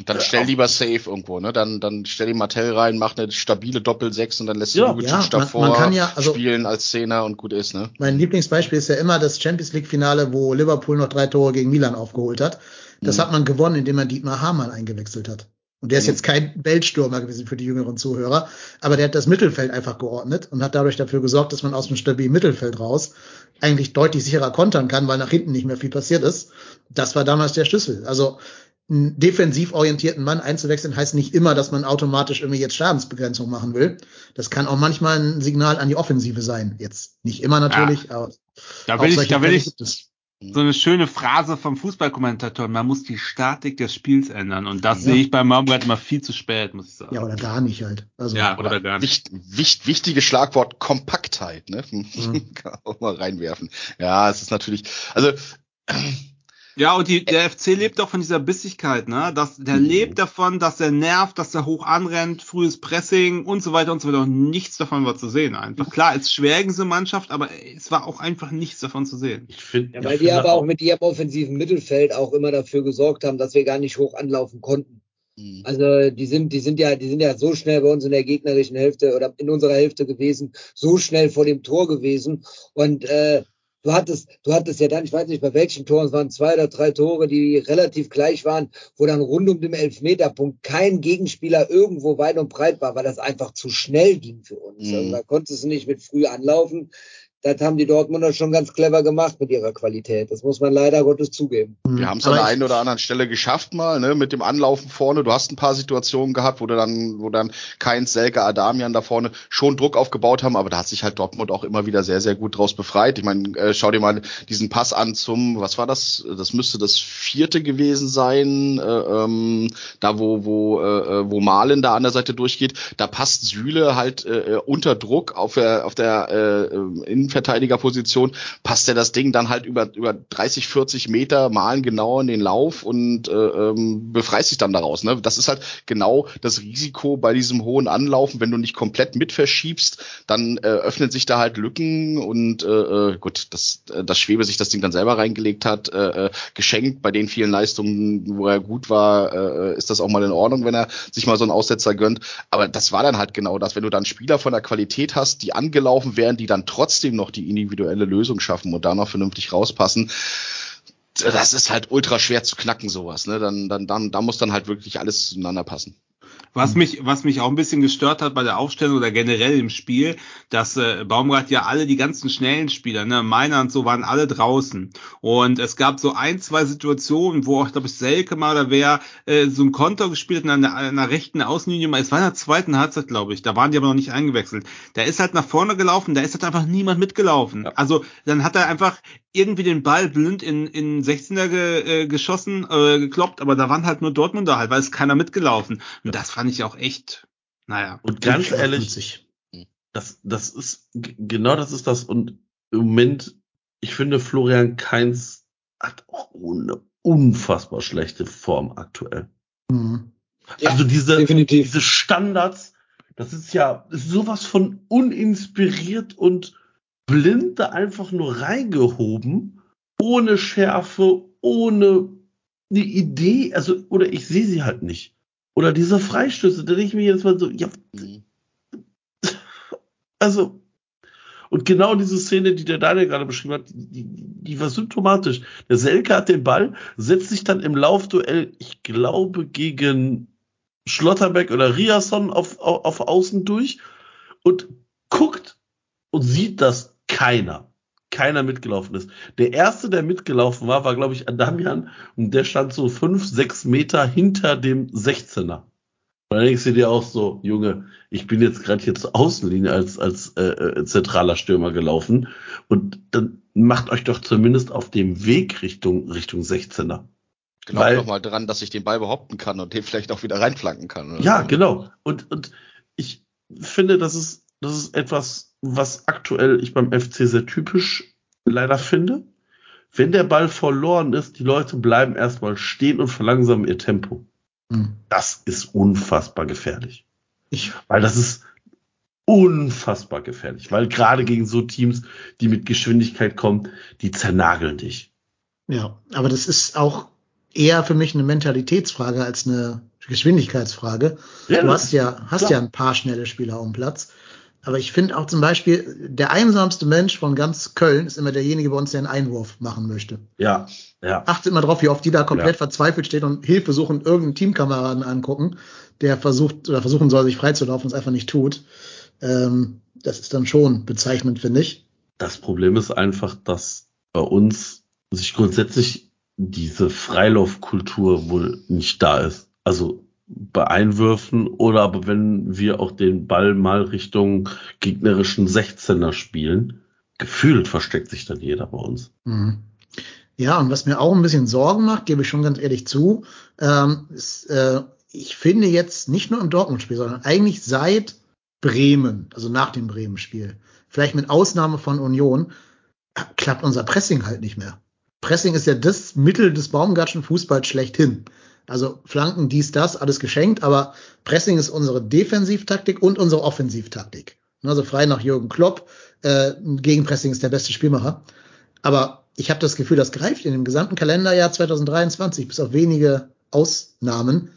Dann stell lieber safe irgendwo, ne? Dann, dann stell die Martell rein, mach eine stabile Doppel-Sechs und dann lässt Ja, du ja, man- davor man kann ja- also- spielen als Zehner und gut ist, ne? Mein Lieblingsbeispiel ist ja immer das Champions League Finale, wo Liverpool noch drei Tore gegen Milan aufgeholt hat. Das Mhm. hat man gewonnen, indem man Dietmar Hamann eingewechselt hat. Und der ist Mhm. jetzt kein Weltstürmer gewesen für die jüngeren Zuhörer, aber der hat das Mittelfeld einfach geordnet und hat dadurch dafür gesorgt, dass man aus dem stabilen Mittelfeld raus eigentlich deutlich sicherer kontern kann, weil nach hinten nicht mehr viel passiert ist. Das war damals der Schlüssel. Also einen defensiv orientierten Mann einzuwechseln heißt nicht immer, dass man automatisch irgendwie jetzt Schadensbegrenzung machen will. Das kann auch manchmal ein Signal an die Offensive sein. Jetzt nicht immer natürlich, aber Da will ich, da will ich so eine schöne Phrase vom Fußballkommentator. Man muss die Statik des Spiels ändern. Und das Ja. sehe ich bei Baumgart immer viel zu spät, muss ich sagen. Ja, oder gar nicht halt. Also, Ja, oder gar nicht. Wicht, wicht, wichtiges Schlagwort Kompaktheit, ne? Mhm. Kann auch mal reinwerfen. Ja, es ist natürlich, also Ja, und die, der FC lebt doch von dieser Bissigkeit, ne? Das, der Mhm. lebt davon, dass er nervt, dass er hoch anrennt, frühes Pressing und so weiter und so weiter. Und nichts davon war zu sehen einfach. Klar, es ist schwer gegen diese Mannschaft, aber es war auch einfach nichts davon zu sehen. Ich finde, Ja, weil die aber auch mit ihrem offensiven Mittelfeld auch immer dafür gesorgt haben, dass wir gar nicht hoch anlaufen konnten. Mhm. Also die sind, die sind ja, die sind ja so schnell bei uns in der gegnerischen Hälfte oder in unserer Hälfte gewesen, so schnell vor dem Tor gewesen. Und äh, du hattest, du hattest ja dann, ich weiß nicht bei welchen Toren, es waren zwei oder drei Tore, die relativ gleich waren, wo dann rund um den Elfmeterpunkt kein Gegenspieler irgendwo weit und breit war, weil das einfach zu schnell ging für uns. Mhm. Also da konntest du nicht mit früh anlaufen. Das haben die Dortmunder schon ganz clever gemacht mit ihrer Qualität. Das muss man leider Gottes zugeben. Wir haben es an der einen oder anderen Stelle geschafft mal, ne, mit dem Anlaufen vorne. Du hast ein paar Situationen gehabt, wo du dann, wo dann Keins, Selke, Adamian da vorne schon Druck aufgebaut haben, aber da hat sich halt Dortmund auch immer wieder sehr, sehr gut draus befreit. Ich meine, äh, schau dir mal diesen Pass an zum, was war das? Das müsste das vierte gewesen sein, äh, ähm, da wo, wo, äh, wo Malen da an der Seite durchgeht. Da passt Süle halt äh, unter Druck auf der, auf der äh, äh, Innenverteidigerposition, passt er das Ding dann halt über, über 30, 40 Meter, malen genau in den Lauf und äh, ähm, befreist sich dann daraus. Ne? Das ist halt genau das Risiko bei diesem hohen Anlaufen, wenn du nicht komplett mit verschiebst, dann äh, öffnen sich da halt Lücken und äh, äh, gut, dass äh, das Schwebe sich das Ding dann selber reingelegt hat, äh, äh, geschenkt bei den vielen Leistungen, wo er gut war, äh, ist das auch mal in Ordnung, wenn er sich mal so einen Aussetzer gönnt. Aber das war dann halt genau das, wenn du dann Spieler von der Qualität hast, die angelaufen werden, die dann trotzdem noch die individuelle Lösung schaffen und da noch vernünftig rauspassen. Das ist halt ultra schwer zu knacken, sowas. Ne? Dann, dann, dann, da muss dann halt wirklich alles zueinander passen. Was mich, was mich auch ein bisschen gestört hat bei der Aufstellung oder generell im Spiel, dass äh, Baumgart ja alle die ganzen schnellen Spieler, ne, Meiner und so waren alle draußen. Und es gab so ein, zwei Situationen, wo auch, glaube ich, Selke mal oder wer äh, so ein Konter gespielt hat an der rechten Außenlinie. Es war in der zweiten Halbzeit, glaube ich. Da waren die aber noch nicht eingewechselt. Der ist halt nach vorne gelaufen, da ist halt einfach niemand mitgelaufen. Ja. Also dann hat er einfach irgendwie den Ball blind in, in 16er ge, äh, geschossen, äh, gekloppt, aber da waren halt nur Dortmunder halt, weil es keiner mitgelaufen. Und das fand ich auch echt, naja. Und ganz ehrlich, 50. das, das ist, genau das ist das. Und im Moment, ich finde, Florian Kainz hat auch eine unfassbar schlechte Form aktuell. Mhm. Ja, also diese, definitiv. diese Standards, das ist ja sowas von uninspiriert und blind da einfach nur reingehoben, ohne Schärfe, ohne eine Idee, also, oder ich sehe sie halt nicht. Oder diese Freistöße, da denke ich mir jetzt mal so, ja, Mhm. also, und genau diese Szene, die der Daniel gerade beschrieben hat, die, die war symptomatisch. Der Selke hat den Ball, setzt sich dann im Laufduell, ich glaube, gegen Schlotterbeck oder Riasson auf, auf, auf Außen durch und guckt und sieht, dass keiner, keiner mitgelaufen ist. Der erste, der mitgelaufen war, war, glaube ich, Adamian und der stand so fünf, sechs Meter hinter dem 16er. Und dann denkst du dir auch so, Junge, ich bin jetzt gerade hier zur Außenlinie als, als äh, äh, zentraler Stürmer gelaufen und dann macht euch doch zumindest auf dem Weg Richtung, Richtung 16er. Glaub Weil- doch mal dran, dass ich den Ball behaupten kann und den vielleicht auch wieder reinflanken kann. oder Ja, so. genau. Und, und ich finde, das ist, das ist etwas, was aktuell ich beim FC sehr typisch leider finde. Wenn der Ball verloren ist, die Leute bleiben erstmal stehen und verlangsamen ihr Tempo. Mhm. Das ist unfassbar gefährlich. Ich, Weil das ist unfassbar gefährlich. Weil gerade gegen so Teams, die mit Geschwindigkeit kommen, die zernageln dich. ja, aber das ist auch eher für mich eine Mentalitätsfrage als eine Geschwindigkeitsfrage. Ja, du hast ja, hast klar. ja ein paar schnelle Spieler auf dem Platz. Aber ich finde auch zum Beispiel, der einsamste Mensch von ganz Köln ist immer derjenige bei uns, der einen Einwurf machen möchte. Ja, ja. Achtet immer drauf, wie oft die da komplett Ja. verzweifelt steht und Hilfe suchen, irgendeinen Teamkameraden angucken, der versucht oder versuchen soll, sich freizulaufen und es einfach nicht tut. Ähm, das ist dann schon bezeichnend, finde ich. Das Problem ist einfach, dass bei uns sich grundsätzlich diese Freilaufkultur wohl nicht da ist. Also bei Einwürfen oder aber wenn wir auch den Ball mal Richtung gegnerischen 16er spielen, gefühlt versteckt sich dann jeder bei uns. Mhm. Ja, und was mir auch ein bisschen Sorgen macht, gebe ich schon ganz ehrlich zu, ähm, ist, äh, ich finde jetzt nicht nur im Dortmund-Spiel, sondern eigentlich seit Bremen, also nach dem Bremen-Spiel, vielleicht mit Ausnahme von Union, klappt unser Pressing halt nicht mehr. Pressing ist ja das Mittel des Baumgartschen Fußballs schlechthin. Also Flanken, dies, das, alles geschenkt, aber Pressing ist unsere Defensivtaktik und unsere Offensivtaktik. Also frei nach Jürgen Klopp, äh, Gegenpressing ist der beste Spielmacher. Aber ich habe das Gefühl, das greift in dem gesamten Kalenderjahr 2023 bis auf wenige Ausnahmen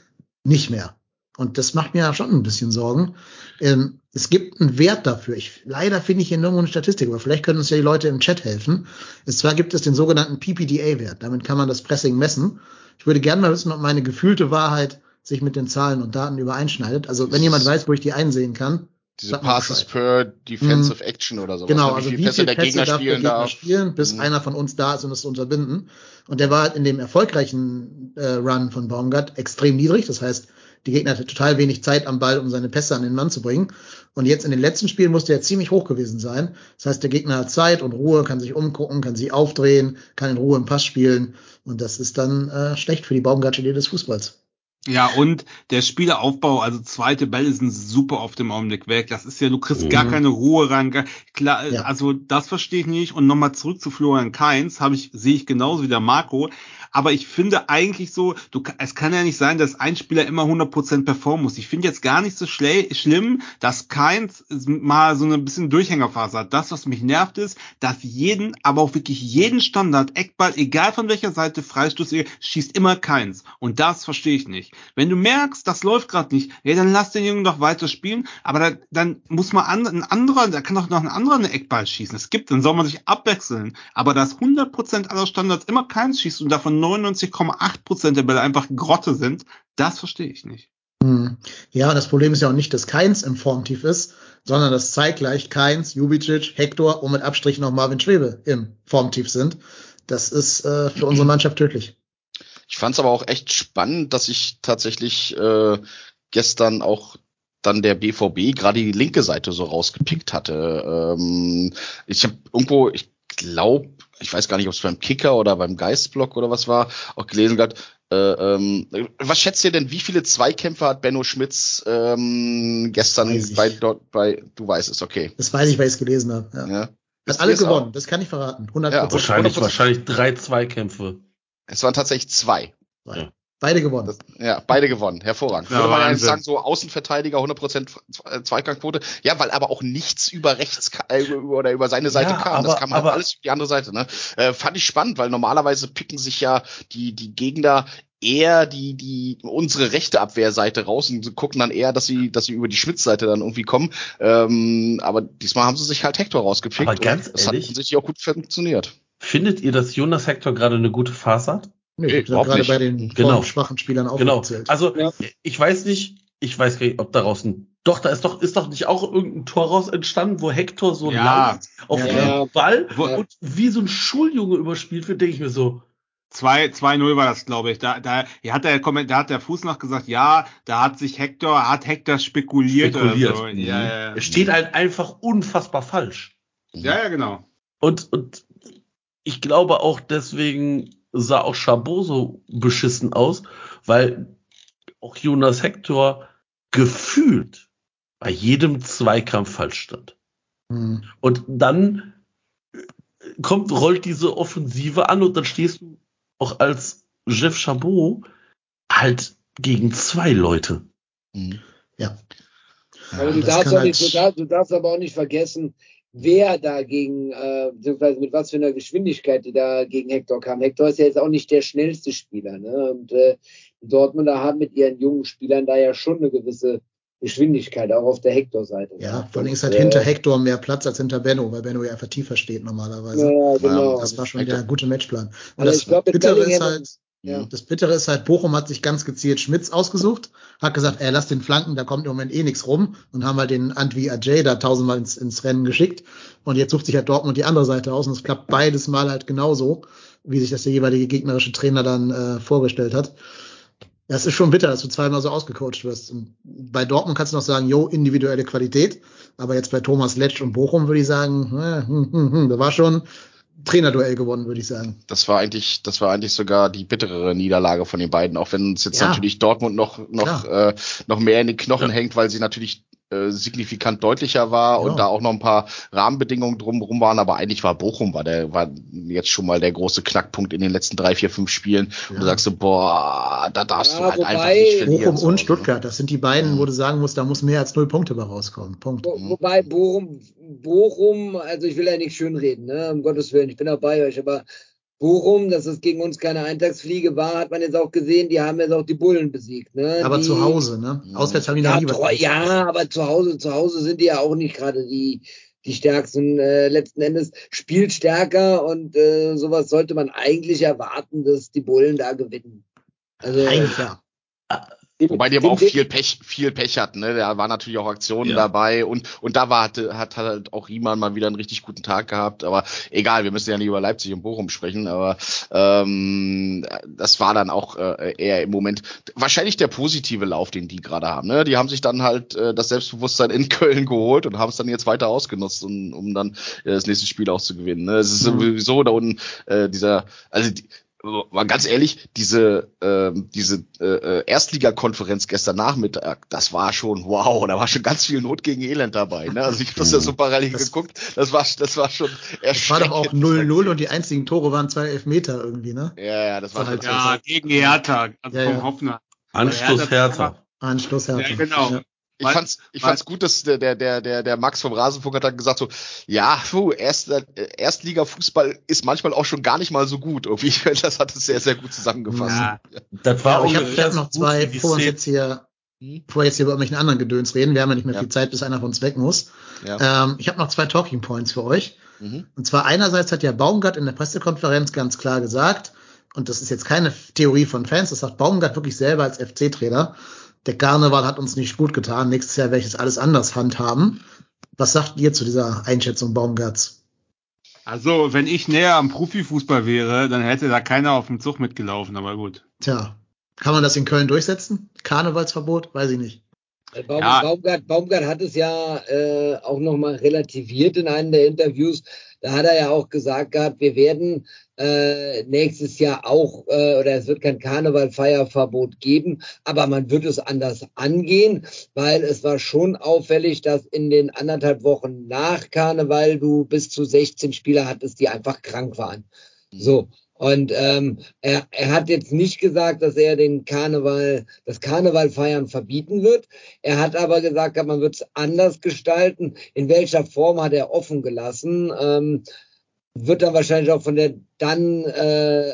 nicht mehr. Und das macht mir schon ein bisschen Sorgen. Ähm, es gibt einen Wert dafür. Ich, leider finde ich hier nirgendwo eine Statistik, aber vielleicht können uns ja die Leute im Chat helfen. Es zwar gibt es den sogenannten PPDA-Wert. Damit kann man das Pressing messen. Ich würde gerne mal wissen, ob meine gefühlte Wahrheit sich mit den Zahlen und Daten übereinschneidet. Also wenn jemand weiß, wo ich die einsehen kann. Diese Passes per Defensive Action oder sowas. Genau, ne? also wie viele Pässe der Gegner darf spielen der Gegner darf. spielen, bis Mhm. einer von uns da ist und es zu unterbinden. Und der war halt in dem erfolgreichen äh, Run von Baumgart extrem niedrig. Das heißt, die Gegner hatte total wenig Zeit am Ball, um seine Pässe an den Mann zu bringen. Und jetzt in den letzten Spielen musste er ziemlich hoch gewesen sein. Das heißt, der Gegner hat Zeit und Ruhe, kann sich umgucken, kann sich aufdrehen, kann in Ruhe im Pass spielen. Und das ist dann äh, schlecht für die Baumgartsche Idee des Fußballs. Ja, und der Spieleraufbau, also zweite Bälle sind super auf dem Augenblick weg. Das ist ja, du kriegst Mhm. gar keine Ruhe rein. Gar, klar, Ja. also das verstehe ich nicht. Und nochmal zurück zu Florian Kainz, habe ich, sehe ich genauso wie der Marco. Aber ich finde eigentlich so, du, es kann ja nicht sein, dass ein Spieler immer 100% performen muss. Ich finde jetzt gar nicht so schlimm, dass Keins mal so eine bisschen Durchhängerphase hat. Das, was mich nervt, ist, dass jeden, aber auch wirklich jeden Standard, Eckball, egal von welcher Seite, Freistoß, schießt immer Keins. Und das verstehe ich nicht. Wenn du merkst, das läuft gerade nicht, ja, dann lass den Jungen doch weiter spielen. Aber da, dann muss man an, ein anderer, da kann doch noch ein anderer eine Eckball schießen. Es gibt, dann soll man sich abwechseln. Aber dass 100% aller Standards immer Keins schießt und davon 99,8% der Bälle einfach Grotte sind, das verstehe ich nicht. Hm. Ja, das Problem ist ja auch nicht, dass Keins im Formtief ist, sondern dass zeitgleich Keins, Jubicic, Hector und mit Abstrich noch Marvin Schwebe im Formtief sind. Das ist äh, für unsere Mannschaft tödlich. Ich fand es aber auch echt spannend, dass ich tatsächlich äh, gestern auch dann der BVB gerade die linke Seite so rausgepickt hatte. Ähm, ich habe irgendwo, ich glaube, ich weiß gar nicht, ob es beim Kicker oder beim Geistblock oder was war, auch gelesen gehabt. Äh, ähm, was schätzt ihr denn, wie viele Zweikämpfe hat Benno Schmitz ähm, gestern bei dort bei du weißt es, okay. Das weiß ich, weil ich es gelesen habe. Ja. Ja. Hat alle es auch? gewonnen, das kann ich verraten. 100 Ja, Prozent. Wahrscheinlich, 100%. wahrscheinlich drei Zweikämpfe. Es waren tatsächlich zwei. Beide gewonnen. Das, ja, beide gewonnen. Hervorragend. Ja, Würde man eigentlich sagen, so Außenverteidiger, 100% Zwe- Zweikampfquote. Ja, weil aber auch nichts über rechts äh, oder über seine Seite Ja, kam. das aber- kam halt aber- alles über die andere Seite. Ne? Äh, fand ich spannend, weil normalerweise picken sich ja die, die Gegner eher die, die unsere rechte Abwehrseite raus und gucken dann eher, dass sie, dass sie über die Schmitzseite dann irgendwie kommen. Ähm, aber diesmal haben sie sich halt Hector rausgepickt. Aber ganz und das ehrlich- hat offensichtlich auch gut funktioniert. Findet ihr, dass Jonas Hector gerade eine gute Phase hat? Nee, ich habe überhaupt gerade nicht. bei den Genau. formschwachen Spielern Genau. aufgezählt. Also Ja. ich weiß nicht, ich weiß gar nicht, ob daraus ein. Doch, da ist doch, ist doch nicht auch irgendein Tor raus entstanden, wo Hector so Ja. auf Ja, den ja. Ball Wo- und wie so ein Schuljunge überspielt wird, denke ich mir so. 2 2-0 war das, glaube ich. Da, da, hier hat der, Komment- da hat der Fuß noch gesagt, ja, da hat sich Hector, hat Hector spekuliert, Spekuliert. oder so. Mhm. Ja, ja, ja. Er steht halt einfach unfassbar falsch. ja, ja, genau. Und, und ich glaube auch deswegen sah auch Chabot so beschissen aus, weil auch Jonas Hector gefühlt bei jedem Zweikampf falsch stand. Hm. Und dann kommt, rollt diese Offensive an und dann stehst du auch als Jeff Chabot halt gegen zwei Leute. Mhm. Ja. Aber du das darfst, auch nicht, halt- du, darfst, du darfst aber auch nicht vergessen, wer dagegen, äh, beziehungsweise mit was für einer Geschwindigkeit die da gegen Hector kam. Hector ist ja jetzt auch nicht der schnellste Spieler. Ne? Und äh, die Dortmunder haben mit ihren jungen Spielern da ja schon eine gewisse Geschwindigkeit, auch auf der Hector-Seite. Ja, vor allem ist halt äh, hinter Hector mehr Platz als hinter Benno, weil Benno ja einfach tiefer steht normalerweise. Ja, genau. Das war schon der gute Matchplan. Und Aber das ich glaub, Bittere ist halt, Ja. das Bittere ist halt, Bochum hat sich ganz gezielt Schmitz ausgesucht, hat gesagt, ey, lass den Flanken, da kommt im Moment eh nichts rum und haben halt den Antwi Ajay da tausendmal ins, ins Rennen geschickt. Und jetzt sucht sich halt Dortmund die andere Seite aus und es klappt beides Mal halt genauso, wie sich das der jeweilige gegnerische Trainer dann äh, vorgestellt hat. Das ist schon bitter, dass du zweimal so ausgecoacht wirst. Und bei Dortmund kannst du noch sagen, jo, individuelle Qualität. Aber jetzt bei Thomas Letsch und Bochum würde ich sagen, äh, hm, hm, hm, da war schon Trainerduell gewonnen, würde ich sagen. Das war eigentlich, das war eigentlich sogar die bitterere Niederlage von den beiden, auch wenn uns jetzt Ja. natürlich Dortmund noch, noch, äh, noch mehr in den Knochen hängt, weil sie natürlich äh, signifikant deutlicher war Ja. und da auch noch ein paar Rahmenbedingungen drumherum waren, aber eigentlich war Bochum war der, war jetzt schon mal der große Knackpunkt in den letzten drei, vier, fünf Spielen. Und du sagst so, boah, da darfst Ja, du halt wobei einfach nicht verlieren. Bochum so. und Stuttgart, das sind die beiden, Mhm. wo du sagen musst, da muss mehr als null Punkte bei rauskommen. Punkt. Wo, wobei Bochum, Bochum, also ich will ja nicht schönreden, ne, um Gottes Willen, ich bin auch bei euch, aber Bochum, dass es gegen uns keine Eintagsfliege war, hat man jetzt auch gesehen, die haben jetzt auch die Bullen besiegt. Ne? Aber die, zu Hause, ne? Auswärts haben die noch Ja, nie was. ja, aber zu Hause, zu Hause sind die ja auch nicht gerade die, die stärksten. Äh, letzten Endes spielt stärker und äh, sowas sollte man eigentlich erwarten, dass die Bullen da gewinnen. Also, Eigentlich ja. Wobei die aber auch viel Pech, viel Pech hatten, ne? Da waren natürlich auch Aktionen Ja. dabei und, und da war, hatte, hat halt auch Riemann mal wieder einen richtig guten Tag gehabt. Aber egal, wir müssen ja nicht über Leipzig und Bochum sprechen, aber ähm, das war dann auch äh, eher im Moment wahrscheinlich der positive Lauf, den die gerade haben. Ne? Die haben sich dann halt äh, das Selbstbewusstsein in Köln geholt und haben es dann jetzt weiter ausgenutzt, um, um dann äh, das nächste Spiel auch zu gewinnen. Ne? Es ist Mhm. sowieso da unten äh, dieser, also die, mal ganz ehrlich, diese, ähm, diese äh, äh, Erstligakonferenz gestern Nachmittag, das war schon wow, da war schon ganz viel Not gegen Elend dabei. Ne? Also ich habe das ja so parallel Das- geguckt, das war, das war schon Es war doch auch erschreckend. 0-0 und die einzigen Tore waren zwei Elfmeter irgendwie, ne? Ja, ja, das war Halt Ja, gegen Hertha, also Ja, vom ja. Hoffner. Anschluss Hertha. Anschluss Hertha. Ja, genau. Ja. Ich fand's, ich fand's gut, dass der, der, der, der, der Max vom Rasenfunk hat dann gesagt so, ja, puh, Erst, äh, Erstliga-Fußball ist manchmal auch schon gar nicht mal so gut. Irgendwie, das hat es sehr, sehr gut zusammengefasst. Ja, Das Ja, war aber ich habe hab noch zwei, bevor wir uns jetzt hier, Hm? bevor wir jetzt hier über irgendwelchen anderen Gedöns reden, wir haben ja nicht mehr Ja. viel Zeit, bis einer von uns weg muss. Ja. Ähm, ich habe noch zwei Talking Points für euch. Mhm. Und zwar einerseits hat ja Baumgart in der Pressekonferenz ganz klar gesagt, und das ist jetzt keine Theorie von Fans, das sagt Baumgart wirklich selber als FC-Trainer, der Karneval hat uns nicht gut getan, nächstes Jahr werde ich das alles anders handhaben. Was sagt ihr zu dieser Einschätzung Baumgarts? Also, wenn ich näher am Profifußball wäre, dann hätte da keiner auf dem Zug mitgelaufen, aber gut. Tja, kann man das in Köln durchsetzen? Karnevalsverbot? Weiß ich nicht. Baum, Ja. Baumgart, Baumgart hat es ja äh, auch nochmal relativiert in einem der Interviews. Da hat er ja auch gesagt gehabt, wir werden äh, nächstes Jahr auch, äh, oder es wird kein Karnevalfeierverbot geben, aber man wird es anders angehen, weil es war schon auffällig, dass in den anderthalb Wochen nach Karneval du bis zu 16 Spieler hattest, die einfach krank waren. So. Und ähm, er, er hat jetzt nicht gesagt, dass er den Karneval, das Karneval feiern verbieten wird. Er hat aber gesagt, man wird es anders gestalten. In welcher Form hat er offen gelassen? Ähm, wird dann wahrscheinlich auch von der dann, äh,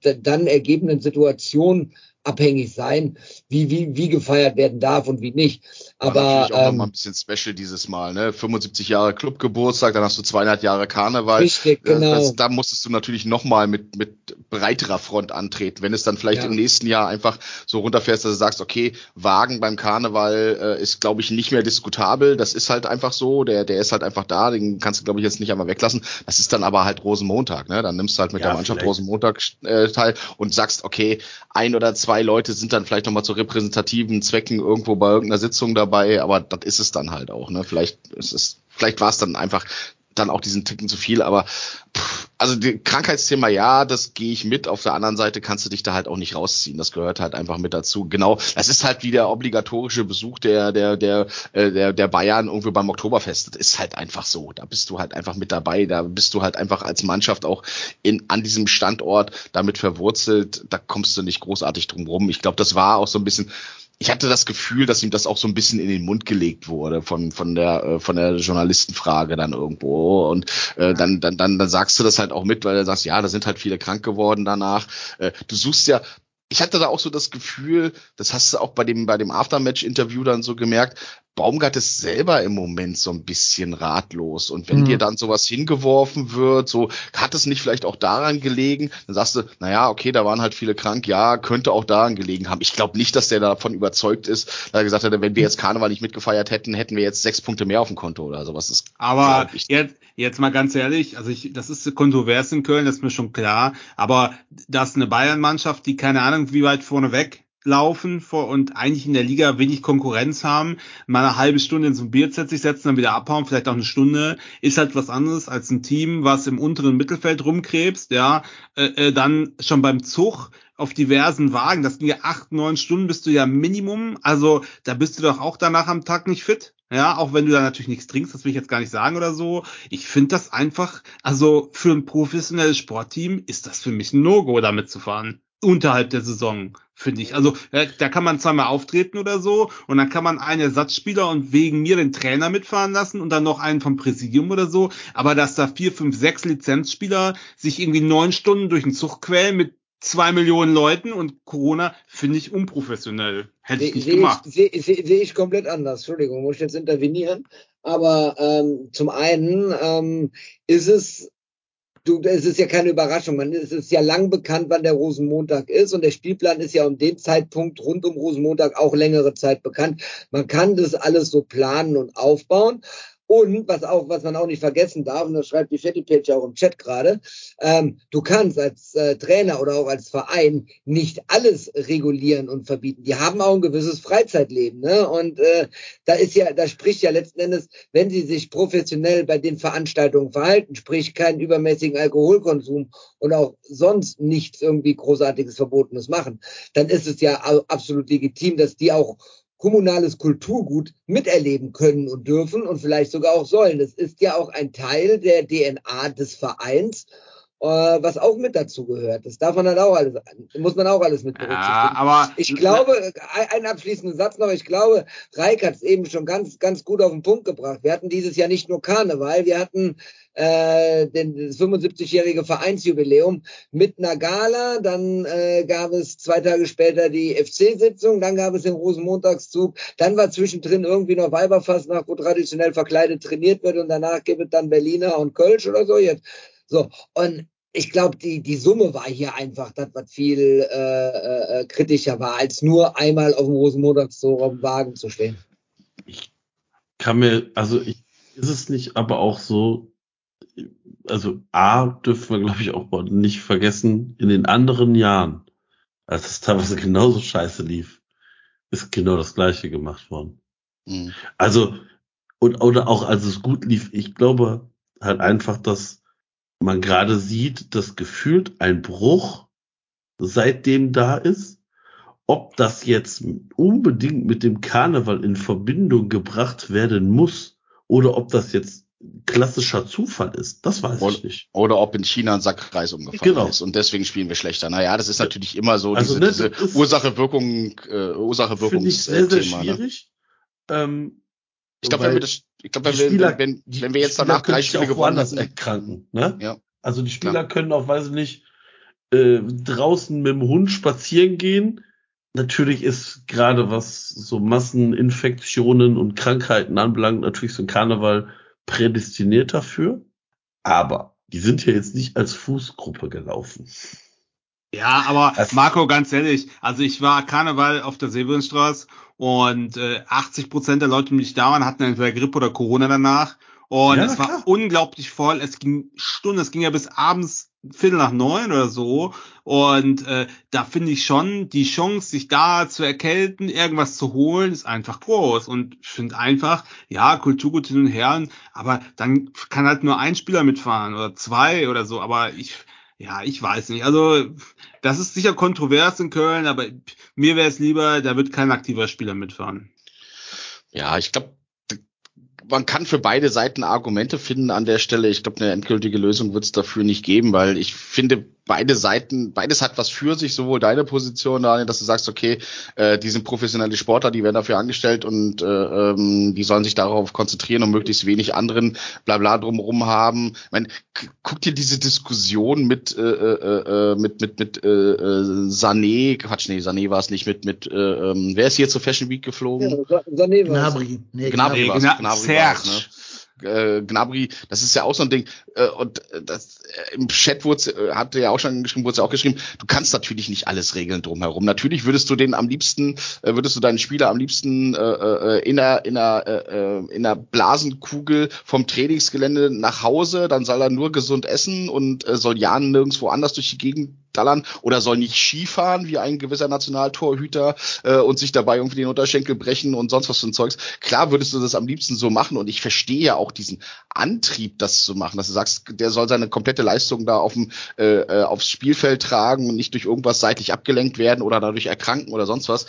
dann ergebenden Situation abhängig sein, wie, wie, wie gefeiert werden darf und wie nicht. War Aber natürlich auch noch ähm, mal ein bisschen special dieses Mal, ne? 75 Jahre Clubgeburtstag, dann hast du 200 Jahre Karneval. richtig, Das- genau. Das, da musstest du natürlich noch mal mit, mit breiterer Front antreten. Wenn es dann vielleicht Ja. im nächsten Jahr einfach so runterfährst, dass du sagst, okay, Wagen beim Karneval äh, ist, glaube ich, nicht mehr diskutabel. Das ist halt einfach so. Der, der ist halt einfach da. Den kannst du, glaube ich, jetzt nicht einmal weglassen. Das ist dann aber halt Rosenmontag. Ne? Dann nimmst du halt mit Ja, der Mannschaft vielleicht. Rosenmontag äh, teil und sagst, okay, ein oder zwei Leute sind dann vielleicht noch mal zu repräsentativen Zwecken irgendwo bei irgendeiner Sitzung dabei. Aber das ist es dann halt auch. Ne? Vielleicht ist es, vielleicht war es dann einfach dann auch diesen Ticken zu viel, aber pff, also Krankheitsthema, ja, das gehe ich mit. Auf der anderen Seite kannst du dich da halt auch nicht rausziehen. Das gehört halt einfach mit dazu. Genau, das ist halt wie der obligatorische Besuch der der der äh, der, der Bayern irgendwie beim Oktoberfest. Das ist halt einfach so. Da bist du halt einfach mit dabei. Da bist du halt einfach als Mannschaft auch in an diesem Standort damit verwurzelt. Da kommst du nicht großartig drum rum. Ich glaube, das war auch so ein bisschen ich hatte das Gefühl, dass ihm das auch so ein bisschen in den Mund gelegt wurde von von der äh, von der Journalistenfrage dann irgendwo und äh, dann dann dann dann sagst du das halt auch mit, weil du sagst, ja, da sind halt viele krank geworden danach. Äh, du suchst ja ich hatte da auch so das Gefühl, das hast du auch bei dem, bei dem Aftermatch-Interview dann so gemerkt, Baumgart ist selber im Moment so ein bisschen ratlos. Und wenn Mhm. dir dann sowas hingeworfen wird, so, hat es nicht vielleicht auch daran gelegen, dann sagst du, naja, okay, da waren halt viele krank, ja, könnte auch daran gelegen haben. Ich glaube nicht, dass der davon überzeugt ist, dass er gesagt hat, wenn wir jetzt Karneval nicht mitgefeiert hätten, hätten wir jetzt sechs Punkte mehr auf dem Konto oder sowas. Das Aber jetzt, jetzt mal ganz ehrlich, also ich, das ist kontrovers in Köln, das ist mir schon klar. Aber das ist eine Bayern-Mannschaft, die keine Ahnung, wie weit vorne weg laufen vor und eigentlich in der Liga wenig Konkurrenz haben, mal eine halbe Stunde in so ein Bierzelt sich setzen, dann wieder abhauen, vielleicht auch eine Stunde, ist halt was anderes als ein Team, was im unteren Mittelfeld rumkrebst, ja, äh, äh, dann schon beim Zug auf diversen Wagen, das ging ja acht, neun Stunden bist du ja Minimum, also da bist du doch auch danach am Tag nicht fit. Ja, auch wenn du da natürlich nichts trinkst, das will ich jetzt gar nicht sagen oder so. Ich finde das einfach, also für ein professionelles Sportteam ist das für mich ein No-Go, damit zu fahren. Unterhalb der Saison, finde ich. Also da kann man zweimal auftreten oder so und dann kann man einen Ersatzspieler und wegen mir den Trainer mitfahren lassen und dann noch einen vom Präsidium oder so. Aber dass da vier, fünf, sechs Lizenzspieler sich irgendwie neun Stunden durch den Zug quälen mit zwei Millionen Leuten und Corona finde ich unprofessionell. Hätte ich Sehe nicht seh ich, gemacht. seh, seh, seh ich komplett anders. Entschuldigung, muss ich jetzt intervenieren. Aber ähm, zum einen ähm, ist es, du, es ist ja keine Überraschung. Man, es ist ja lang bekannt, wann der Rosenmontag ist. Und der Spielplan ist ja um den Zeitpunkt rund um Rosenmontag auch längere Zeit bekannt. Man kann das alles so planen und aufbauen. Und was auch, was man auch nicht vergessen darf, und das schreibt die Chatty Page auch im Chat gerade, ähm, du kannst als äh, Trainer oder auch als Verein nicht alles regulieren und verbieten. Die haben auch ein gewisses Freizeitleben, ne? Und äh, da ist ja, da spricht ja letzten Endes, wenn sie sich professionell bei den Veranstaltungen verhalten, sprich keinen übermäßigen Alkoholkonsum und auch sonst nichts irgendwie großartiges Verbotenes machen, dann ist es ja absolut legitim, dass die auch kommunales Kulturgut miterleben können und dürfen und vielleicht sogar auch sollen. Das ist ja auch ein Teil der DNA des Vereins, was auch mit dazu gehört. Das darf man dann auch alles, muss man auch alles mit berücksichtigen. Ja, aber Ich glaube, ein abschließender Satz noch, ich glaube, Reik hat es eben schon ganz, ganz gut auf den Punkt gebracht. Wir hatten dieses Jahr nicht nur Karneval, wir hatten äh, den, das 75-jährige Vereinsjubiläum mit einer Gala, dann äh, gab es zwei Tage später die FC-Sitzung, dann gab es den Rosenmontagszug, dann war zwischendrin irgendwie noch Weiberfastnacht, wo traditionell verkleidet trainiert wird und danach gibt es dann Berliner und Kölsch oder so jetzt. So, und ich glaube, die, die Summe war hier einfach das, was viel äh, äh, kritischer war, als nur einmal auf dem Rosenmontagszug auf dem Wagen zu stehen. kann mir, also ich, ist es nicht aber auch so, also A, dürfen wir, glaube ich, auch mal nicht vergessen, in den anderen Jahren, als es teilweise genauso scheiße lief, ist genau das Gleiche gemacht worden. Mhm. Also, und, oder auch als es gut lief, ich glaube halt einfach, dass man gerade sieht, dass gefühlt ein Bruch seitdem da ist. Ob das jetzt unbedingt mit dem Karneval in Verbindung gebracht werden muss oder ob das jetzt klassischer Zufall ist, das weiß Oder- ich nicht. Oder ob in China ein Sackreis umgefallen Genau. ist und deswegen spielen wir schlechter. Naja, das ist natürlich immer so Also, diese, ne, diese Ursache-Wirkung, äh, Finde ich sehr, sehr Ursache-Wirkungsthema. Ne? schwierig. Ähm, Ich glaube, wenn wir das, ich glaube, wenn, wir- Spieler- wenn, die- wenn wir jetzt danach drei Spiele auch gewonnen woanders hätten, erkranken. Ne? Ja. Also die Spieler Klar. können auch, weiß ich nicht, äh, draußen mit dem Hund spazieren gehen. Natürlich ist gerade was so Masseninfektionen und Krankheiten anbelangt, natürlich so ein Karneval prädestiniert dafür. Aber die sind ja jetzt nicht als Fußgruppe gelaufen. Ja, aber Also- Marco, ganz ehrlich, also ich war Karneval auf der Severinstraße und äh, 80 Prozent der Leute, die nicht da waren, hatten entweder Grippe oder Corona danach. Und Ja, es war klar. unglaublich voll. Es ging Stunden, es ging ja bis abends Viertel nach neun oder so. Und äh, da finde ich schon, die Chance, sich da zu erkälten, irgendwas zu holen, ist einfach groß. Und ich finde einfach, ja, Kulturgut hin und her, aber dann kann halt nur ein Spieler mitfahren oder zwei oder so. Aber ich, ja, ich weiß nicht. Also das ist sicher kontrovers in Köln, aber mir wäre es lieber, da wird kein aktiver Spieler mitfahren. Ja, ich glaube, man kann für beide Seiten Argumente finden an der Stelle. Ich glaube, eine endgültige Lösung wird es dafür nicht geben, weil ich finde, beide Seiten, beides hat was für sich, sowohl deine Position, Daniel, dass du sagst, okay, äh, die sind professionelle Sportler, die werden dafür angestellt und äh, ähm, die sollen sich darauf konzentrieren und möglichst wenig anderen Blabla drumherum haben. Ich mein, guck dir diese Diskussion mit äh, äh, äh, mit mit mit äh, äh, Sané, Quatsch, nee, Sané war es nicht, mit mit äh, ähm, wer ist hier zur Fashion Week geflogen? Ja, Sané war's. Gnabry. Nee, Gnabry Nee, war's, Gna- Gnabry Serge. war's, ne? Äh, Gnabry, das ist ja auch so ein Ding. Äh, und äh, das, äh, im Chat wurde, äh, hatte ja auch schon geschrieben, wurde ja auch geschrieben, du kannst natürlich nicht alles regeln drumherum. Natürlich würdest du den am liebsten, äh, würdest du deinen Spieler am liebsten äh, äh, in der in der äh, in der Blasenkugel vom Trainingsgelände nach Hause, dann soll er nur gesund essen und äh, soll ja nirgendwo anders durch die Gegend dallern oder soll nicht Skifahren wie ein gewisser Nationaltorhüter äh, und sich dabei irgendwie den Unterschenkel brechen und sonst was für ein Zeugs. Klar würdest du das am liebsten so machen und ich verstehe ja auch diesen Antrieb, das zu machen, dass du sagst, der soll seine komplette Leistung da auf dem, äh, äh, aufs Spielfeld tragen und nicht durch irgendwas seitlich abgelenkt werden oder dadurch erkranken oder sonst was.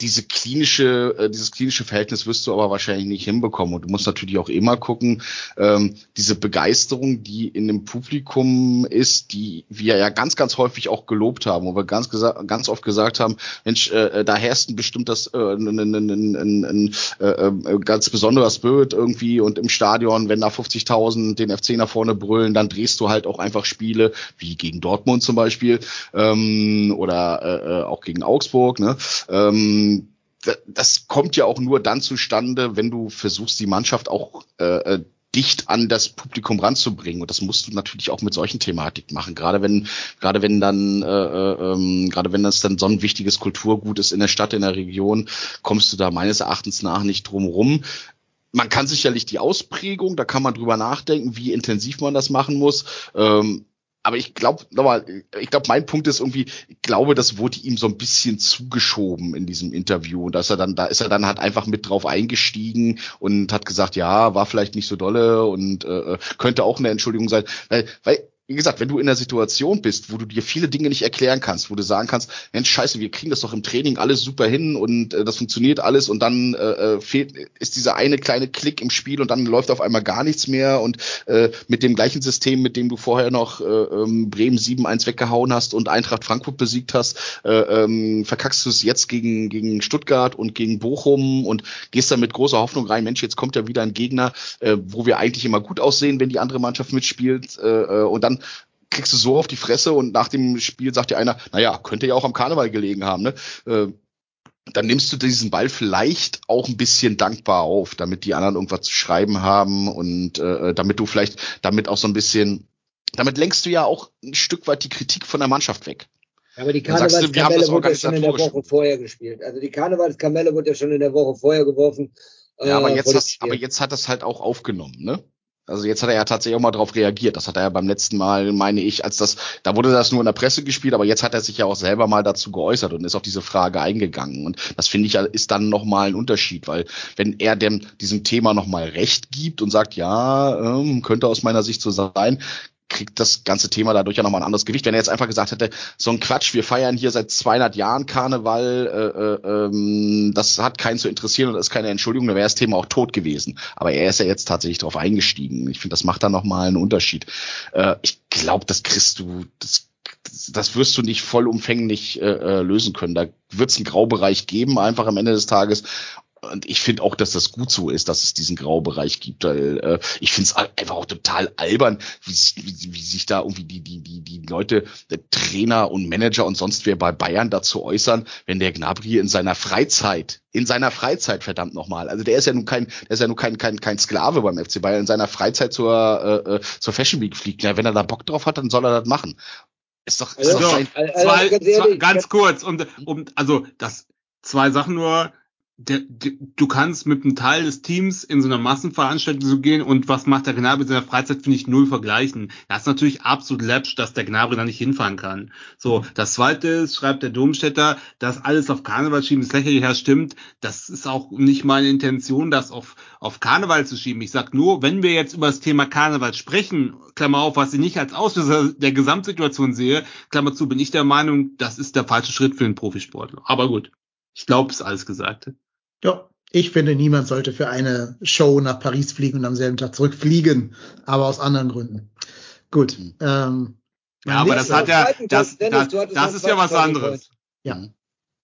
Diese klinische, äh, dieses klinische Verhältnis wirst du aber wahrscheinlich nicht hinbekommen und du musst natürlich auch immer gucken, ähm, diese Begeisterung, die in dem Publikum ist, die wir ja ganz, ganz häufig auch gelobt haben, wo wir ganz, ganz oft gesagt haben, Mensch, äh, da herrscht ein bestimmtes, äh, ein, ein, ein, ein, ein, äh, äh, ganz besonderer Spirit irgendwie und im Stadion, wenn da 50.000 den FC nach vorne brüllen, dann drehst du halt auch einfach Spiele, wie gegen Dortmund zum Beispiel ähm, oder äh, äh, auch gegen Augsburg. Ne? Ähm, da- das kommt ja auch nur dann zustande, wenn du versuchst, die Mannschaft auch äh, äh, dicht an das Publikum ranzubringen. Und das musst du natürlich auch mit solchen Thematik machen. Gerade wenn gerade wenn dann äh, äh, ähm, gerade wenn das dann so ein wichtiges Kulturgut ist in der Stadt in der Region kommst du da meines Erachtens nach nicht drum rum. Man kann sicherlich die Ausprägung da kann man drüber nachdenken wie intensiv man das machen muss. Ähm, aber ich glaube, nochmal, ich glaube, mein Punkt ist irgendwie, ich glaube, das wurde ihm so ein bisschen zugeschoben in diesem Interview. Und dass er dann, da ist er dann halt einfach mit drauf eingestiegen und hat gesagt, ja, war vielleicht nicht so dolle und äh, könnte auch eine Entschuldigung sein. Weil, weil wie gesagt, wenn du in der Situation bist, wo du dir viele Dinge nicht erklären kannst, wo du sagen kannst, Mensch, scheiße, wir kriegen das doch im Training alles super hin und äh, das funktioniert alles und dann äh, äh, fehlt, ist dieser eine kleine Klick im Spiel und dann läuft auf einmal gar nichts mehr und äh, mit dem gleichen System, mit dem du vorher noch äh, ähm, Bremen 7-1 weggehauen hast und Eintracht Frankfurt besiegt hast, äh, ähm, verkackst du es jetzt gegen, gegen Stuttgart und gegen Bochum und gehst dann mit großer Hoffnung rein, Mensch, jetzt kommt ja wieder ein Gegner, äh, wo wir eigentlich immer gut aussehen, wenn die andere Mannschaft mitspielt äh, äh, und dann kriegst du so auf die Fresse und nach dem Spiel sagt dir einer, naja, könnte ja auch am Karneval gelegen haben, ne? Äh, dann nimmst du diesen Ball vielleicht auch ein bisschen dankbar auf, damit die anderen irgendwas zu schreiben haben und äh, damit du vielleicht damit auch so ein bisschen, damit lenkst du ja auch ein Stück weit die Kritik von der Mannschaft weg. Ja, aber die Karnevalskamelle das wurde ja schon in der Woche vorher gespielt. Also die Karnevalskamelle wurde ja schon in der Woche vorher geworfen. Ja, aber äh, jetzt, das hast, aber jetzt hat es halt auch aufgenommen, ne? Also jetzt hat er ja tatsächlich auch mal drauf reagiert. Das hat er ja beim letzten Mal, meine ich, als das, da wurde das nur in der Presse gespielt, aber jetzt hat er sich ja auch selber mal dazu geäußert und ist auf diese Frage eingegangen. Und das finde ich ist dann nochmal ein Unterschied, weil wenn er dem, diesem Thema nochmal Recht gibt und sagt, ja, ähm, könnte aus meiner Sicht so sein, kriegt das ganze Thema dadurch ja nochmal ein anderes Gewicht. Wenn er jetzt einfach gesagt hätte, so ein Quatsch, wir feiern hier seit 200 Jahren Karneval, äh, äh, ähm, das hat keinen zu interessieren und das ist keine Entschuldigung, dann wäre das Thema auch tot gewesen. Aber er ist ja jetzt tatsächlich drauf eingestiegen. Ich finde, das macht da nochmal einen Unterschied. Äh, ich glaube, das kriegst du, das, das wirst du nicht vollumfänglich äh, äh, lösen können. Da wird es einen Graubereich geben, einfach am Ende des Tages. Und ich finde auch, dass das gut so ist, dass es diesen Graubereich gibt, weil äh, ich finde es einfach auch total albern, wie, sich- wie, wie sich da irgendwie die, die, die, die Leute, der Trainer und Manager und sonst wer bei Bayern dazu äußern, wenn der Gnabry in seiner Freizeit, in seiner Freizeit, verdammt nochmal, also der ist ja nun kein, der ist ja nun kein, kein, kein Sklave beim FC Bayern, in seiner Freizeit zur, äh, äh, zur Fashion Week fliegt. Ja, wenn er da Bock drauf hat, dann soll er das machen. Ist doch, ist Also, doch Also, zwei, ganz zwei, ganz kurz und um also das zwei Sachen nur der, der, du kannst mit einem Teil des Teams in so einer Massenveranstaltung so gehen und was macht der Gnabry in seiner Freizeit, finde ich null vergleichen. Das ist natürlich absolut läppsch, dass der Gnabry da nicht hinfahren kann. So, das zweite ist, schreibt der Domstädter, dass alles auf Karneval schieben, ist lächerlich, ja stimmt. Das ist auch nicht meine Intention, das auf, auf Karneval zu schieben. Ich sag nur, wenn wir jetzt über das Thema Karneval sprechen, Klammer auf, was ich nicht als Auslöser der Gesamtsituation sehe, Klammer zu, bin ich der Meinung, das ist der falsche Schritt für den Profisportler. Aber gut. Ich glaube, ist alles gesagt. Ja, ich finde, niemand sollte für eine Show nach Paris fliegen und am selben Tag zurückfliegen, aber aus anderen Gründen. Gut, Mhm. ähm, Ja, aber das hat ja, das, das, das ist ja was anderes. Ja. Mhm.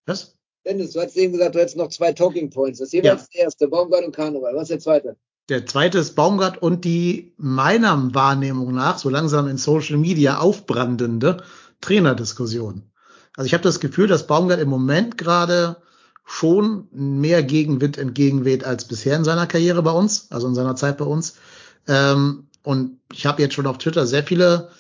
Was? Dennis, du hast eben gesagt, du hättest noch zwei Talking Points. Das ist jeweils der erste, Baumgart und Karneval. Was ist der zweite? Der zweite ist Baumgart und die meiner Wahrnehmung nach so langsam in Social Media aufbrandende Trainerdiskussion. Also ich habe das Gefühl, dass Baumgart im Moment gerade schon mehr Gegenwind entgegenweht als bisher in seiner Karriere bei uns, also in seiner Zeit bei uns. Ähm, und ich habe jetzt schon auf Twitter sehr viele,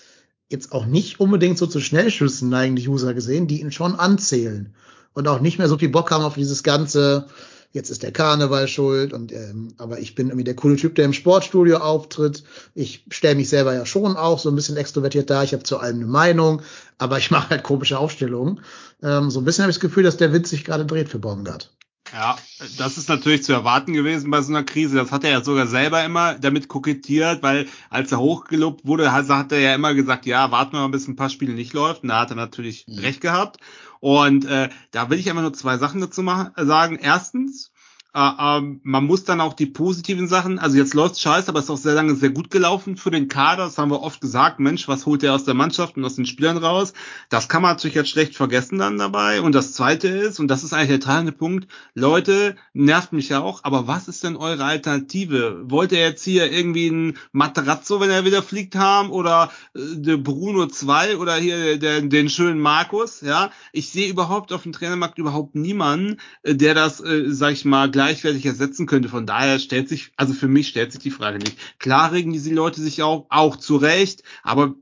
jetzt auch nicht unbedingt so zu Schnellschüssen neigende User gesehen, die ihn schon anzählen und auch nicht mehr so viel Bock haben auf dieses ganze, jetzt ist der Karneval schuld und ähm, aber ich bin irgendwie der coole Typ, der im Sportstudio auftritt. Ich stelle mich selber ja schon auch so ein bisschen extrovertiert da. Ich habe zu allem eine Meinung, aber ich mache halt komische Aufstellungen. Ähm, so ein bisschen habe ich das Gefühl, dass der Wind sich gerade dreht für Baumgart. Ja, das ist natürlich zu erwarten gewesen bei so einer Krise. Das hat er ja sogar selber immer damit kokettiert, weil als er hochgelobt wurde, hat, er ja immer gesagt, ja, warten wir mal, bis ein paar Spiele nicht läuft. Und da hat er natürlich mhm. recht gehabt. Und äh, da will ich einfach nur zwei Sachen dazu machen, sagen. Erstens, äh, ähm, man muss dann auch die positiven Sachen, also jetzt läuft scheiße, aber es ist auch sehr lange sehr gut gelaufen für den Kader. Das haben wir oft gesagt. Mensch, was holt er aus der Mannschaft und aus den Spielern raus? Das kann man natürlich jetzt schlecht vergessen dann dabei. Und das zweite ist, und das ist eigentlich der treibende Punkt, Leute, nervt mich ja auch, aber was ist denn eure Alternative? Wollt ihr jetzt hier irgendwie ein Materazzo, wenn er wieder fliegt, haben oder äh, der Bruno 2 oder hier der, den schönen Markus? Ja, ich sehe überhaupt auf dem Trainermarkt überhaupt niemanden, äh, der das, äh, sag ich mal, gleich gleichwertig ersetzen könnte. Von daher stellt sich, also für mich stellt sich die Frage nicht. Klar regen diese Leute sich auch, auch zurecht, aber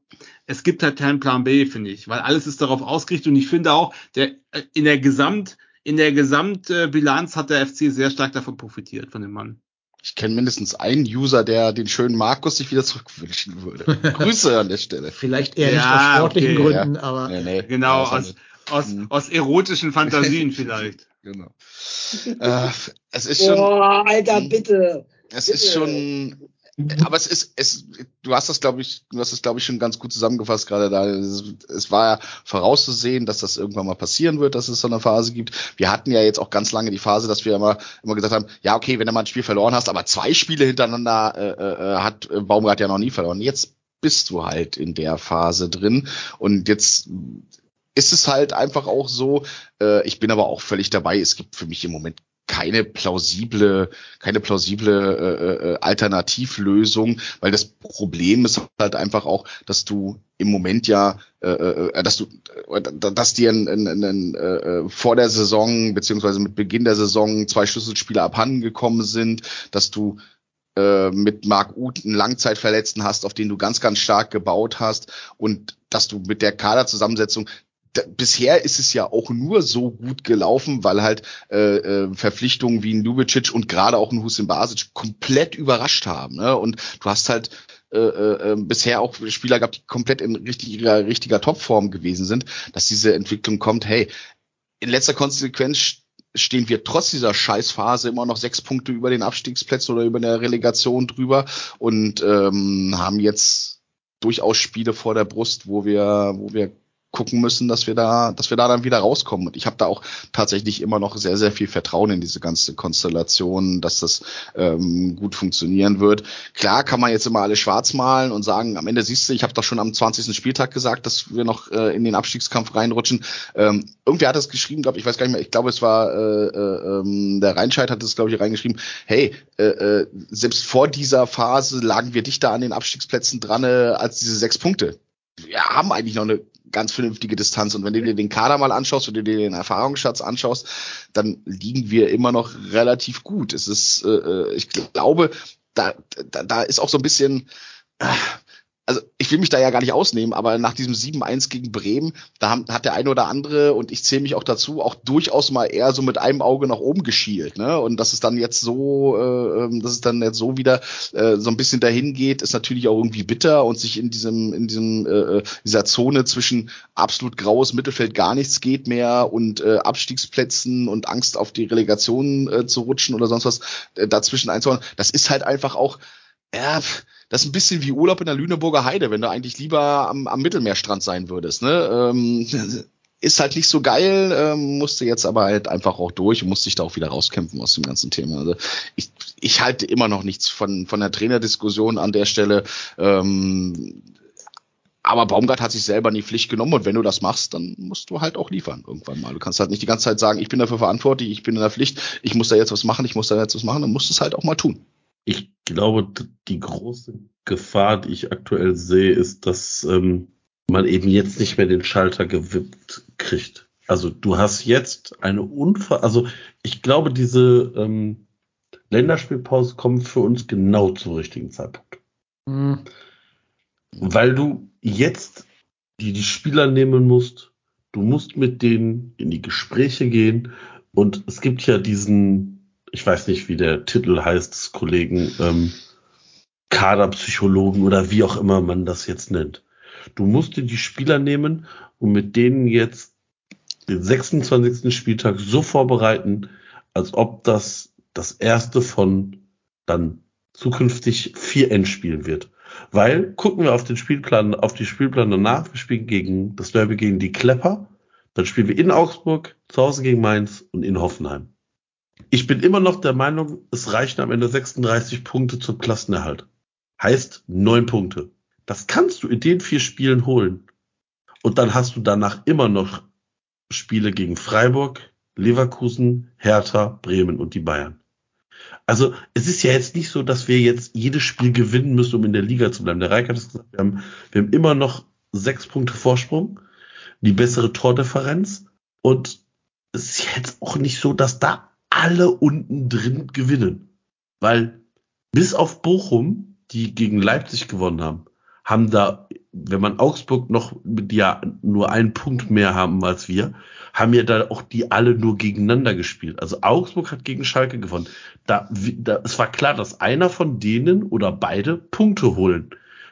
es gibt halt keinen Plan B, finde ich, weil alles ist darauf ausgerichtet und ich finde auch, der, äh, in der Gesamt, in der Gesamtbilanz hat der FC sehr stark davon profitiert, von dem Mann. Ich kenne mindestens einen User, der den schönen Markus sich wieder zurückwünschen würde. Grüße an der Stelle. Vielleicht eher ja, nicht aus sportlichen okay, Gründen, ja. aber. Nee, nee, genau, aus, aus, mhm. aus erotischen Fantasien vielleicht. Genau. äh, es ist schon. Boah, Alter, bitte. Es bitte. ist schon. Aber es ist, es, du hast das, glaube ich, du hast das, glaube ich, schon ganz gut zusammengefasst gerade da. Es, es war ja vorauszusehen, dass das irgendwann mal passieren wird, dass es so eine Phase gibt. Wir hatten ja jetzt auch ganz lange die Phase, dass wir immer, immer gesagt haben, ja, okay, wenn du mal ein Spiel verloren hast, aber zwei Spiele hintereinander äh, äh, hat Baumgart ja noch nie verloren. Jetzt bist du halt in der Phase drin und jetzt ist es halt einfach auch so, äh, ich bin aber auch völlig dabei, es gibt für mich im Moment keine plausible, keine plausible äh, äh, Alternativlösung, weil das Problem ist halt einfach auch, dass du im Moment ja, äh, äh, dass du, äh, dass dir ein, ein, ein, ein, äh, vor der Saison beziehungsweise mit Beginn der Saison zwei Schlüsselspieler abhanden gekommen sind, dass du äh, mit Marc Uth einen Langzeitverletzten hast, auf den du ganz, ganz stark gebaut hast und dass du mit der Kaderzusammensetzung bisher ist es ja auch nur so gut gelaufen, weil halt äh, äh, Verpflichtungen wie ein Lubicic und gerade auch ein Hussein Basic komplett überrascht haben. Ne? Und du hast halt äh, äh, bisher auch Spieler gehabt, die komplett in richtiger, richtiger Topform gewesen sind, dass diese Entwicklung kommt, hey, in letzter Konsequenz stehen wir trotz dieser Scheißphase immer noch sechs Punkte über den Abstiegsplätzen oder über der Relegation drüber und ähm, haben jetzt durchaus Spiele vor der Brust, wo wir, wo wir gucken müssen, dass wir da, dass wir da dann wieder rauskommen. Und ich habe da auch tatsächlich immer noch sehr, sehr viel Vertrauen in diese ganze Konstellation, dass das ähm, gut funktionieren wird. Klar kann man jetzt immer alle schwarz malen und sagen, am Ende siehst du, ich habe doch schon am 20. Spieltag gesagt, dass wir noch äh, in den Abstiegskampf reinrutschen. Ähm, irgendwer hat es geschrieben, glaube ich, weiß gar nicht mehr, ich glaube, es war äh, äh, ähm, der Reinscheid hat es, glaube ich, reingeschrieben, hey, äh, äh, selbst vor dieser Phase lagen wir dichter an den Abstiegsplätzen dran äh, als diese sechs Punkte. Wir haben eigentlich noch eine ganz vernünftige Distanz. Und wenn du dir den Kader mal anschaust, du dir den Erfahrungsschatz anschaust, dann liegen wir immer noch relativ gut. Es ist, äh, äh ich glaube, da, da, da ist auch so ein bisschen, äh, also ich will mich da ja gar nicht ausnehmen, aber nach diesem 7-1 gegen Bremen, da haben, hat der eine oder andere, und ich zähle mich auch dazu, auch durchaus mal eher so mit einem Auge nach oben geschielt. Ne? Und dass es dann jetzt so, äh, ähm, dass es dann jetzt so wieder äh, so ein bisschen dahin geht, ist natürlich auch irgendwie bitter und sich in diesem, in diesem, äh, äh dieser Zone zwischen absolut graues Mittelfeld gar nichts geht mehr und äh, Abstiegsplätzen und Angst auf die Relegation äh, zu rutschen oder sonst was äh, dazwischen einzuholen. Das ist halt einfach auch, ja, das ist ein bisschen wie Urlaub in der Lüneburger Heide, wenn du eigentlich lieber am, am Mittelmeerstrand sein würdest. Ne? Ähm, ist halt nicht so geil, ähm, musste jetzt aber halt einfach auch durch und musste sich da auch wieder rauskämpfen aus dem ganzen Thema. Also ich, ich halte immer noch nichts von, von der Trainerdiskussion an der Stelle. Ähm, Aber Baumgart hat sich selber in die Pflicht genommen und wenn du das machst, dann musst du halt auch liefern irgendwann mal. Du kannst halt nicht die ganze Zeit sagen, ich bin dafür verantwortlich, ich bin in der Pflicht, ich muss da jetzt was machen, ich muss da jetzt was machen, dann musst du es halt auch mal tun. Ich glaube, die große Gefahr, die ich aktuell sehe, ist, dass ähm, man eben jetzt nicht mehr den Schalter gewippt kriegt. Also du hast jetzt eine Unfall, also ich glaube, diese ähm, Länderspielpause kommt für uns genau zum richtigen Zeitpunkt. Hm. Weil du jetzt die, die Spieler nehmen musst, du musst mit denen in die Gespräche gehen und es gibt ja diesen, ich weiß nicht, wie der Titel heißt, des Kollegen, ähm, Kaderpsychologen oder wie auch immer man das jetzt nennt. Du musst dir die Spieler nehmen und mit denen jetzt den 26. Spieltag so vorbereiten, als ob das das erste von dann zukünftig vier Endspielen wird. Weil, gucken wir auf den Spielplan, auf die Spielplan danach, wir spielen gegen das Derby gegen die Klepper, dann spielen wir in Augsburg, zu Hause gegen Mainz und in Hoffenheim. Ich bin immer noch der Meinung, es reichen am Ende 36 Punkte zum Klassenerhalt. Heißt neun Punkte. Das kannst du in den vier Spielen holen. Und dann hast du danach immer noch Spiele gegen Freiburg, Leverkusen, Hertha, Bremen und die Bayern. Also es ist ja jetzt nicht so, dass wir jetzt jedes Spiel gewinnen müssen, um in der Liga zu bleiben. Der Reik hat es gesagt, wir haben, wir haben immer noch sechs Punkte Vorsprung, die bessere Tordifferenz und es ist jetzt auch nicht so, dass da alle unten drin gewinnen. Weil bis auf Bochum, die gegen Leipzig gewonnen haben, haben da, wenn man Augsburg noch mit ja nur einen Punkt mehr haben als wir, haben ja da auch die alle nur gegeneinander gespielt. Also Augsburg hat gegen Schalke gewonnen. Da, da, es war klar, dass einer von denen oder beide Punkte holen.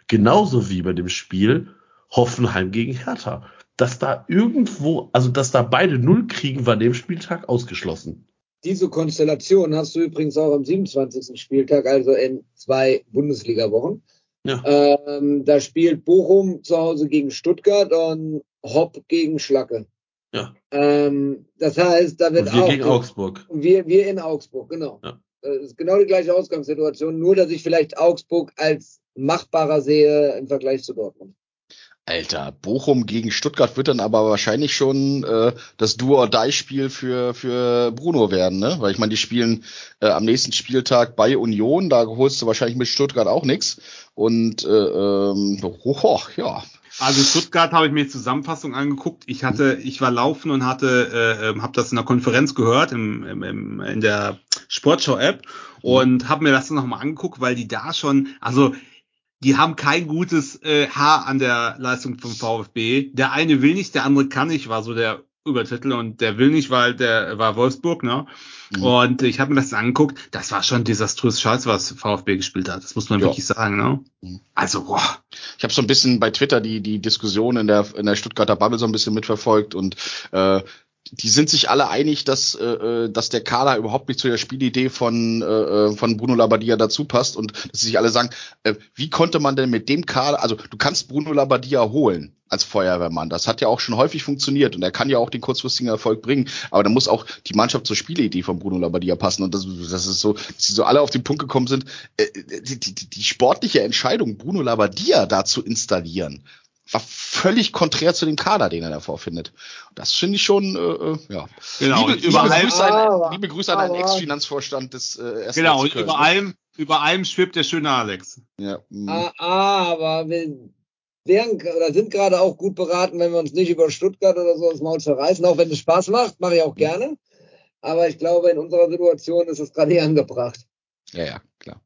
Genauso wie bei dem Spiel Hoffenheim gegen Hertha. Dass da irgendwo, also dass da beide Null kriegen, war dem Spieltag ausgeschlossen. Diese Konstellation hast du übrigens auch am 27. Spieltag, also in zwei Bundesliga-Wochen. Ja. Ähm, da spielt Bochum zu Hause gegen Stuttgart und Hopp gegen Schlacke. Ja. Ähm, das heißt, da wird Und wir auch gegen Augsburg. wir, wir in Augsburg, genau. Ja. Das ist genau die gleiche Ausgangssituation, nur dass ich vielleicht Augsburg als machbarer sehe im Vergleich zu Dortmund. Alter, Bochum gegen Stuttgart wird dann aber wahrscheinlich schon äh, das Do-or-Die-Spiel für, für Bruno werden, ne? Weil ich meine, die spielen äh, am nächsten Spieltag bei Union, da holst du wahrscheinlich mit Stuttgart auch nix. Und äh, ähm, oh, ja. Also Stuttgart habe ich mir die Zusammenfassung angeguckt. Ich hatte, ich war laufen und hatte, äh, habe das in der Konferenz gehört im, im, im, in der Sportschau-App und habe mir das dann nochmal angeguckt, weil die da schon, also die haben kein gutes äh, Haar an der Leistung vom VfB. Der eine will nicht, der andere kann nicht, war so der Übertitel und der will nicht, weil der war Wolfsburg, ne? Mhm. Und ich habe mir das angeguckt, das war schon desaströs Scheiß, was VfB gespielt hat. Das muss man Ja. wirklich sagen, ne? Mhm. Also, boah. Ich habe so ein bisschen bei Twitter die, die Diskussion in der, in der Stuttgarter Bubble so ein bisschen mitverfolgt und äh, die sind sich alle einig, dass, äh, äh, dass der Kader überhaupt nicht zu der Spielidee von, äh, von Bruno Labbadia dazu passt und dass sie sich alle sagen, äh, wie konnte man denn mit dem Kader, also du kannst Bruno Labbadia holen als Feuerwehrmann, das hat ja auch schon häufig funktioniert und er kann ja auch den kurzfristigen Erfolg bringen, aber da muss auch die Mannschaft zur Spielidee von Bruno Labbadia passen. Und das, das ist so, dass sie so alle auf den Punkt gekommen sind, äh, die, die, die sportliche Entscheidung, Bruno Labbadia da zu installieren, war völlig konträr zu dem Kader, den er davor findet. Das finde ich schon, äh, äh, ja. Genau, liebe, und liebe, überall- Grüße an, Aber- liebe Grüße an einen aber- Ex-Finanzvorstand des äh, ersten Genau, und über allem, über allem schwebt der schöne Alex. Ja, mm. Ah, aber wir wären oder sind gerade auch gut beraten, wenn wir uns nicht über Stuttgart oder so das Maul zerreißen, auch wenn es Spaß macht, mache ich auch gerne. Aber ich glaube, in unserer Situation ist es gerade eher angebracht. ja, ja, klar.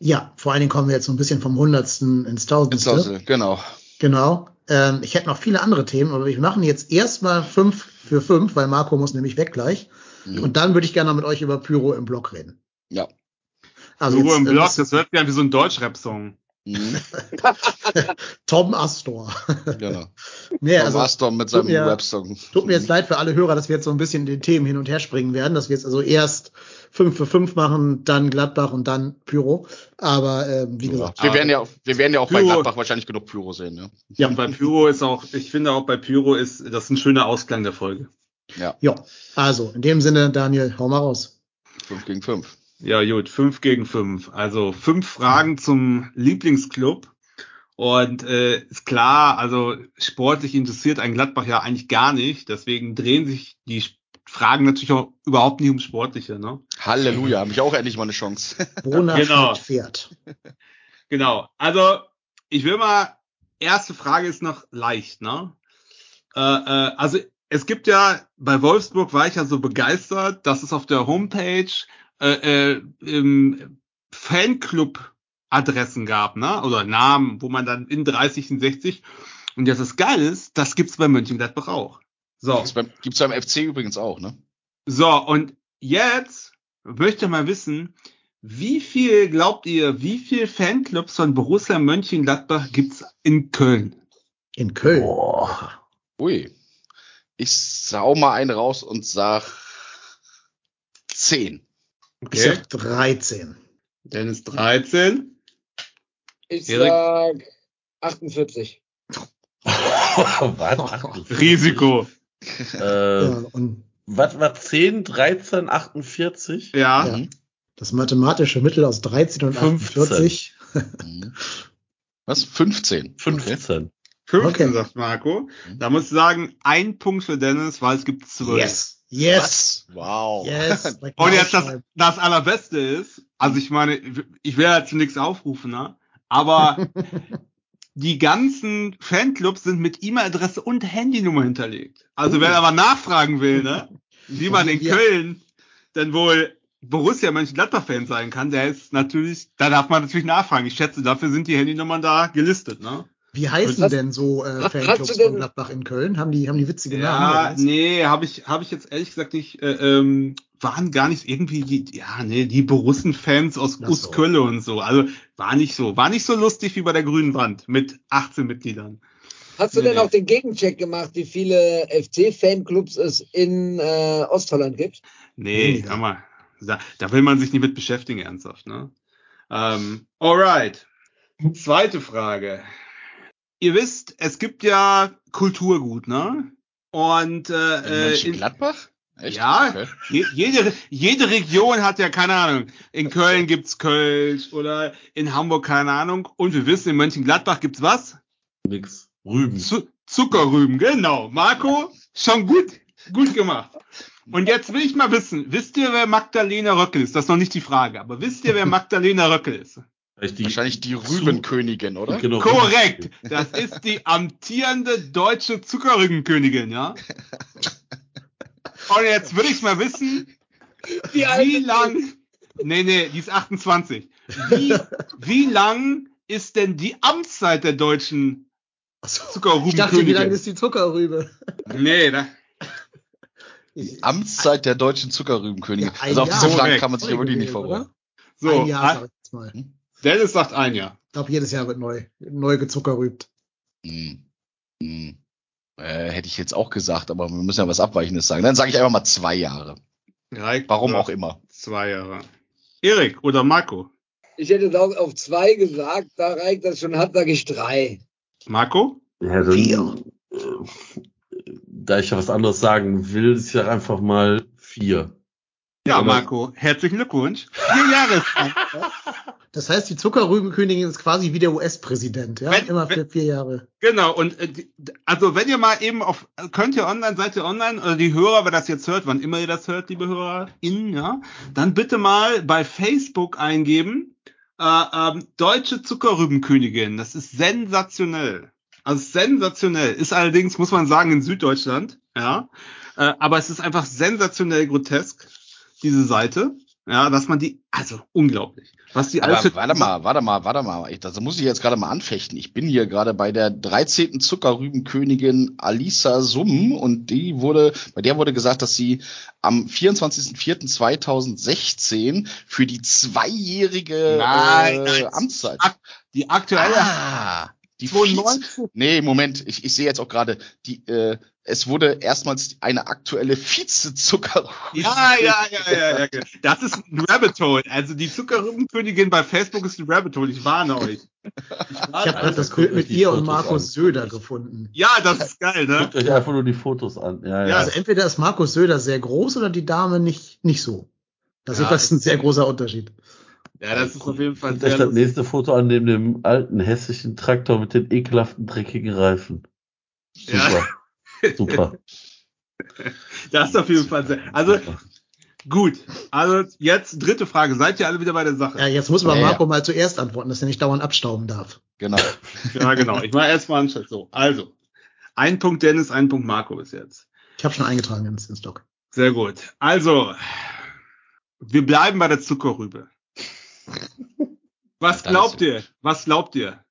Ja, vor allen Dingen kommen wir jetzt so ein bisschen vom Hundertsten ins Tausendste. also, genau. Genau. Ähm, ich hätte noch viele andere Themen, aber wir machen jetzt erstmal fünf für fünf, weil Marco muss nämlich weg gleich. Mhm. Und dann würde ich gerne noch mit euch über Pyro im Blog reden. Ja. Also Ruhe jetzt, im äh, Blog, das- das hört sich an wie so ein Deutschrap-Song. Mhm, Tom Astor. genau. nee, Tom also Astor mit seinem mir- Rap-Song. tut mir jetzt leid für alle Hörer, dass wir jetzt so ein bisschen in den Themen hin und her springen werden, dass wir jetzt also erst fünf für fünf machen, dann Gladbach und dann Pyro. Aber ähm, wie Ja. gesagt, Wir werden ja, wir werden ja auch bei Pyro- Gladbach wahrscheinlich genug Pyro sehen, ne? ja, Und bei Pyro ist auch, ich finde auch bei Pyro ist das ist ein schöner Ausklang der Folge. Ja, ja. Also in dem Sinne, Daniel, hau mal raus. fünf gegen fünf. Ja, gut, fünf gegen fünf. Also fünf Fragen zum Lieblingsclub. Und äh, ist klar, also sportlich interessiert ein Gladbach ja eigentlich gar nicht. Deswegen drehen sich die Fragen natürlich auch überhaupt nicht ums Sportliche. Ne? Halleluja, habe ich auch endlich mal eine Chance. Bona Genau. Pferd. Genau. Also ich will mal, erste Frage ist noch leicht. Ne? Äh, äh, also es gibt ja, bei Wolfsburg war ich ja so begeistert, dass es auf der Homepage äh, äh, im Fanclub Adressen gab, ne? Oder Namen, wo man dann in 30 und 60. Und jetzt das Geile ist, das gibt's bei Mönchengladbach auch. So, Gibt's beim, gibt's beim FC übrigens auch, ne? so und jetzt möchte ich mal wissen, wie viel glaubt ihr, wie viel Fanclubs von Borussia Mönchengladbach gibt's in Köln? In Köln. Boah. Ui. Ich sau mal einen raus und sag zehn. Ich sag 13. Dennis 13. Ich Erik? sag 48. was? Risiko. Äh, Ja, was war 10, 13, 48? Ja. Ja. das mathematische Mittel aus 13 und 15. 48. Mhm. Was? 15. 15. 15, Okay. sagt Marco. Da muss ich sagen, ein Punkt für Dennis, weil es gibt zwölf. Yes. Yes. Wow. Yes. Und jetzt das, das Allerbeste ist, also ich meine, ich will ja zu nichts aufrufen, ne? aber die ganzen Fanclubs sind mit E-Mail-Adresse und Handynummer hinterlegt. Also wer aber nachfragen will, ne, wie man in. Köln denn wohl Borussia Mönchengladbach-Fan sein kann, der ist natürlich, da darf man natürlich nachfragen. Ich schätze, dafür sind die Handynummern da gelistet, ne? Wie heißen Was- denn so äh, Fanclubs von Gladbach in Köln? Haben die, haben die witzige Ja, Namen? was? nee, habe ich, habe ich jetzt ehrlich gesagt nicht, äh, ähm, waren gar nicht irgendwie die, ja, nee, die Borussen-Fans aus Ach so. Uskölle und so. Also war nicht so, war nicht so lustig wie bei der Grünen Wand mit 18 Mitgliedern. Hast du Nee, denn auch den Gegencheck gemacht, wie viele FC-Fanclubs es in äh, Ostholland gibt? Nee, sag mal, da, da will man sich nicht mit beschäftigen, ernsthaft, ne? Ähm, alright. Zweite Frage. Ihr wisst, es gibt ja Kulturgut, ne? Und In äh, äh, in, Mönchengladbach? Echt? Ja. Okay. Je, jede, jede Region hat ja, keine Ahnung, in Köln gibt's Kölsch oder in Hamburg, keine Ahnung. Und wir wissen, in Mönchengladbach gibt's was? Nix. Rüben. Zu, Zuckerrüben, genau. Marco, schon gut, gut gemacht. Und jetzt will ich mal wissen, wisst ihr, wer Magdalena Röckel ist? Das ist noch nicht die Frage, aber wisst ihr, wer Magdalena Röckel ist? Die, Wahrscheinlich die Rübenkönigin, oder? Genau, Korrekt. Das ist die amtierende deutsche Zuckerrübenkönigin, ja? Und jetzt will ich mal wissen, Die Wie lang? Nee, nee, die ist 28. Wie, wie lang ist denn die Amtszeit der deutschen Achso. Ich dachte, wie Zuckerrübenkönigin? lange ist die Zuckerrübe? Nee, da, Ich- Amtszeit der deutschen Zuckerrübenkönigin. Ja, also auf Jahr. diese Frage Korrekt. kann man sich ja wirklich nicht vorbereiten. so, ein Jahr, ah, sag ich jetzt mal. Ich Dennis sagt ein Jahr. glaube, jedes Jahr wird neu, neu gezuckerrübt. Hm. Hm. Äh, hätte ich jetzt auch gesagt, aber wir müssen ja was Abweichendes sagen. Dann sage ich einfach mal zwei Jahre. Reicht Warum auch immer. Zwei Jahre. Erik oder Marco? Ich hätte auch auf zwei gesagt, da reicht das schon hat, sage ich drei. Marco? Ja, dann, Vier. äh, da ich ja was anderes sagen will, ist ja einfach mal vier. Ja, Aber- Marco, herzlichen Glückwunsch. Vier Jahre. Das heißt, die Zuckerrübenkönigin ist quasi wie der US-Präsident, ja? Wenn- Immer für wenn- vier Jahre. Genau, und äh, also wenn ihr mal eben auf, könnt ihr online, seid ihr online, oder die Hörer, wer das jetzt hört, wann immer ihr das hört, liebe HörerInnen, ja, dann bitte mal bei Facebook eingeben, äh, ähm, Deutsche Zuckerrübenkönigin. Das ist sensationell. Also sensationell. Ist allerdings, muss man sagen, in Süddeutschland, ja. Äh, aber es ist einfach sensationell grotesk, diese Seite. Ja, dass man die, also unglaublich. Was die alles warte mal, warte mal, warte mal. Ich, das muss ich jetzt gerade mal anfechten. Ich bin hier gerade bei der 13. Zuckerrübenkönigin Alisa Summ und die wurde, bei der wurde gesagt, dass sie am 24.04.2016 für die zweijährige Nein, äh. Amtszeit. Die aktuelle Ah, die Vize, 2019. Nee, Moment, ich, ich sehe jetzt auch gerade, die, äh, es wurde erstmals eine aktuelle Vize-Zucker. Ja, ja, ja, ja, ja. Das ist ein Rabbit Hole. Also die Zuckerrübenkönigin bei Facebook ist ein Rabbit Hole. Ich warne euch. Ich habe gerade das Bild mit ihr und Fotos Markus an. Söder gefunden. Ja, das ist geil, ne? Guckt euch einfach nur die Fotos an. Ja, ja. Ja, Also entweder ist Markus Söder sehr groß oder die Dame nicht, nicht so. Das Ja, ist das ist ein sehr großer Unterschied. Ja, das ist auf jeden Fall sehr das lustig. nächste Foto an dem, dem alten hessischen Traktor mit den ekelhaften, dreckigen Reifen. Super. Super. Das ist auf jeden Fall sehr. Also gut. Also jetzt dritte Frage. Seid ihr alle wieder bei der Sache? Ja, jetzt muss man Ja, Marco ja. mal zuerst antworten, dass er nicht dauernd abstauben darf. Genau. Ja, genau. Ich mache erstmal einen Schritt. So, also. Ein Punkt Dennis, ein Punkt Marco bis jetzt. Ich habe schon eingetragen ins, ins Doc. Sehr gut. Also, wir bleiben bei der Zuckerrübe. Was glaubt ihr? Was glaubt ihr?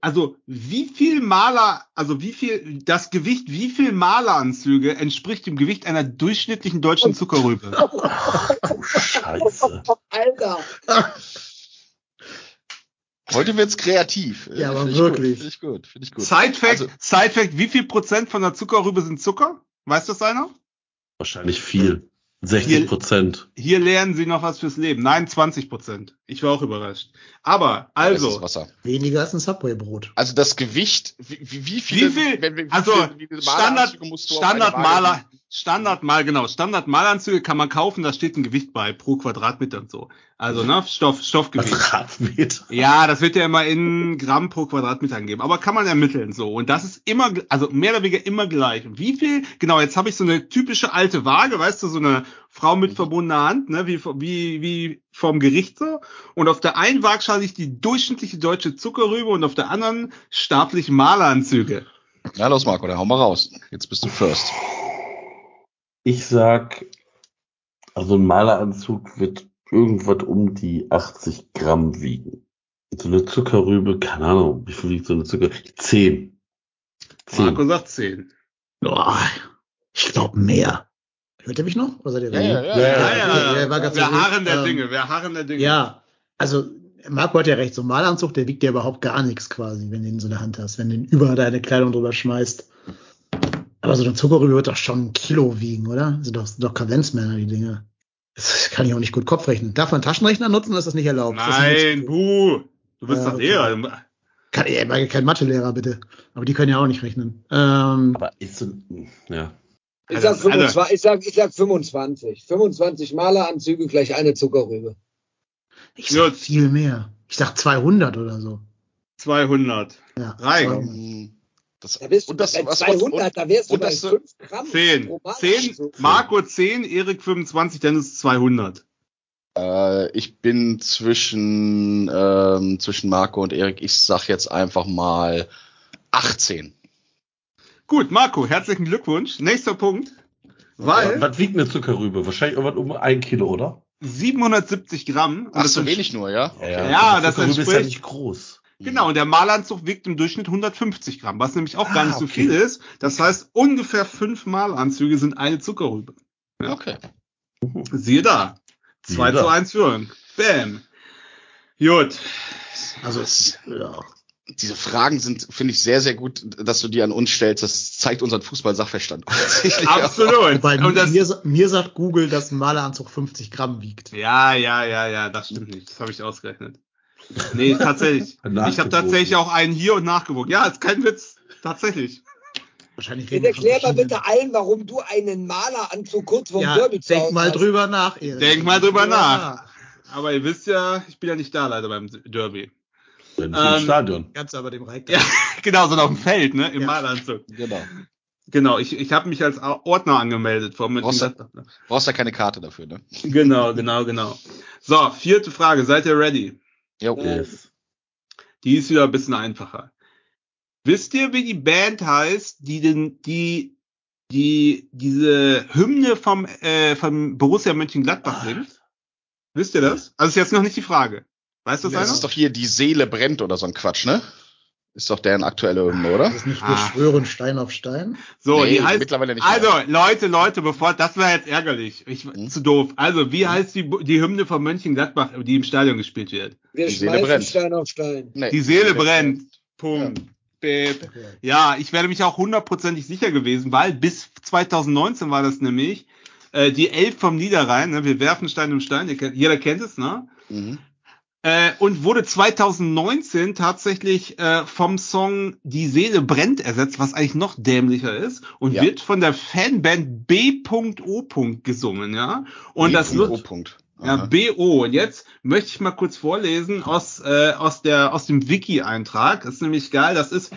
Also, wie viel Maler, also wie viel, das Gewicht, wie viel Maleranzüge entspricht dem Gewicht einer durchschnittlichen deutschen Zuckerrübe? Oh, Scheiße. Alter. Heute wird's kreativ. Ja, aber Finde ich wirklich. Finde ich gut. Finde ich gut. Side-Fact, Also, Side-Fact, wie viel Prozent von der Zuckerrübe sind Zucker? Weiß das einer? Wahrscheinlich viel. 60 Prozent. Hier lernen Sie noch was fürs Leben. Nein, 20 Prozent. Ich war auch überrascht. Aber, also, Wasser. Weniger als ein Subway-Brot. Also das Gewicht, wie, wie, wie viele, Wie viel- wenn- wie also, viele- wie viele Standard, Maleranzüge musst Waage- Standardmal, genau, Standardmalanzüge kann man kaufen, da steht ein Gewicht bei pro Quadratmeter und so. Also, ne, Stoff, Stoffgewicht. Quadratmeter. Ja, das wird ja immer in Gramm pro Quadratmeter angegeben, aber kann man ermitteln so. Und das ist immer, also mehr oder weniger immer gleich. Und wie viel, genau, jetzt habe ich so eine typische alte Waage, weißt du, so eine Frau mit verbundener Hand, ne, wie, wie, wie vom Gericht so. Und auf der einen Waagschale liegt die durchschnittliche deutsche Zuckerrübe und auf der anderen staatliche Maleranzüge. Ja, los Marco, dann hau mal raus. Jetzt bist du first. Ich sag, also ein Maleranzug wird irgendwas um die 80 Gramm wiegen. So eine Zuckerrübe, keine Ahnung, wie viel wiegt so eine Zuckerrübe? 10. 10. Marco sagt 10. Boah, ich glaube mehr. Hört ihr mich noch? Oder seid ihr Ja, ja, ja. Ja, Ja, ja, ja, ja. war ganz Wir so harren der ähm, Dinge, wir harren der Dinge. Ja, also Marco hat ja recht, so ein Malanzug, der wiegt ja überhaupt gar nichts quasi, wenn du ihn so in der Hand hast, wenn du ihn über deine Kleidung drüber schmeißt. Aber so eine Zuckerrübe wird doch schon ein Kilo wiegen, oder? Sind doch, sind doch Kavenzmänner, die Dinge. Das kann ich auch nicht gut Kopf rechnen. Darf man einen Taschenrechner nutzen oder ist das nicht erlaubt? Nein, nicht- buh. Du bist Ja, doch okay. Lehrer. Kann, ich meine, kein Mathelehrer, bitte. Aber die können ja auch nicht rechnen. Ähm, Aber ist so, ein- ja. Ich sag, Also, 25, ich sag, ich sag 25. 25 Maleranzüge gleich eine Zuckerrübe. ich sag viel mehr. Ich sag 200 oder so. 200. Ja, Rein. 200. Das, Da bist du und das, bei was, 200, da wärst du und bei das, 5 Gramm. 10. pro 10. Maleranzug. Marco 10, Erik 25, Dennis 200. Äh, ich bin zwischen, ähm, zwischen Marco und Erik. Ich sag jetzt einfach mal 18. Gut, Marco, herzlichen Glückwunsch. Nächster Punkt. Weil Was wiegt eine Zuckerrübe? Wahrscheinlich irgendwas um ein Kilo, oder? 770 Gramm. Und Ach, das so wenig nur, ja? Ja, Die das Zuckerrübe ist ja nicht groß. Genau, und der Malanzug wiegt im Durchschnitt 150 Gramm, was nämlich auch gar Ah, nicht so okay. viel ist. Das heißt, ungefähr fünf Malanzüge sind eine Zuckerrübe. Ja. Okay. Siehe da. 2 Siehe da. zu 1 Führung. Bam. Gut. Also, Das- ja. Diese Fragen sind, finde ich, sehr, sehr gut, dass du die an uns stellst. Das zeigt unseren Fußball-Sachverstand. Absolut. Wobei Und das, mir, mir sagt Google, dass ein Maleranzug 50 Gramm wiegt. ja, ja, ja, ja, das stimmt nicht. Das habe ich ausgerechnet. Nee, tatsächlich. ich habe tatsächlich auch einen hier und nachgewogen. Ja, ist kein Witz. Tatsächlich. Wahrscheinlich reden erklär mal bitte allen, warum du einen Maleranzug kurz vorm Ja, Derby zu denk mal hast. drüber nach, Erik. Denk mal drüber nach. Aber ihr wisst ja, ich bin ja nicht da leider beim Derby. Wenn Ähm, im Stadion. Ganz aber dem Reik. Ja, genau, so auf dem Feld, ne? Im Ja. Malanzug. genau. Genau, ich, ich habe mich als Ordner angemeldet vor Brauchst du- Mönchengladbach. Brauchst ja keine Karte dafür, ne? Genau, genau, genau. So, vierte Frage. Seid ihr ready? Jo. Yes. Die ist wieder ein bisschen einfacher. Wisst ihr, wie die Band heißt, die den, die, die, diese Hymne vom, äh, vom Borussia Mönchengladbach singt? Wisst ihr das? Also ist jetzt noch nicht die Frage. Weiß das Das einer? ist doch hier die Seele brennt oder so ein Quatsch, ne? Ist doch deren aktuelle Hymne, oder? Das ist nicht, wir Ah. schwören Stein auf Stein. So, Nee, die heißt, mittlerweile nicht also, mehr. Leute, Leute, bevor, das wäre jetzt ärgerlich. Ich, Hm? zu doof. Also, wie heißt die, die Hymne von Mönchengladbach, die im Stadion gespielt wird? Wir Die Seele schmeißen brennt. Stein auf Stein. Nee. Die Seele brennt. Punkt. Beep. Okay. Ja, ich wäre mich auch hundertprozentig sicher gewesen, weil bis 2019 war das nämlich äh, die Elf vom Niederrhein. Ne? Wir werfen Stein um Stein. Ihr kennt, jeder kennt es, ne? Mhm. Äh, und wurde 2019 tatsächlich äh, vom Song Die Seele brennt ersetzt, was eigentlich noch dämlicher ist und Ja. wird von der Fanband B.O. gesungen, ja. Und das O. Lut- Punkt. Ja. BO. Und jetzt möchte ich mal kurz vorlesen aus, äh, aus, der, aus dem Wiki-Eintrag. Das ist nämlich geil. Das ist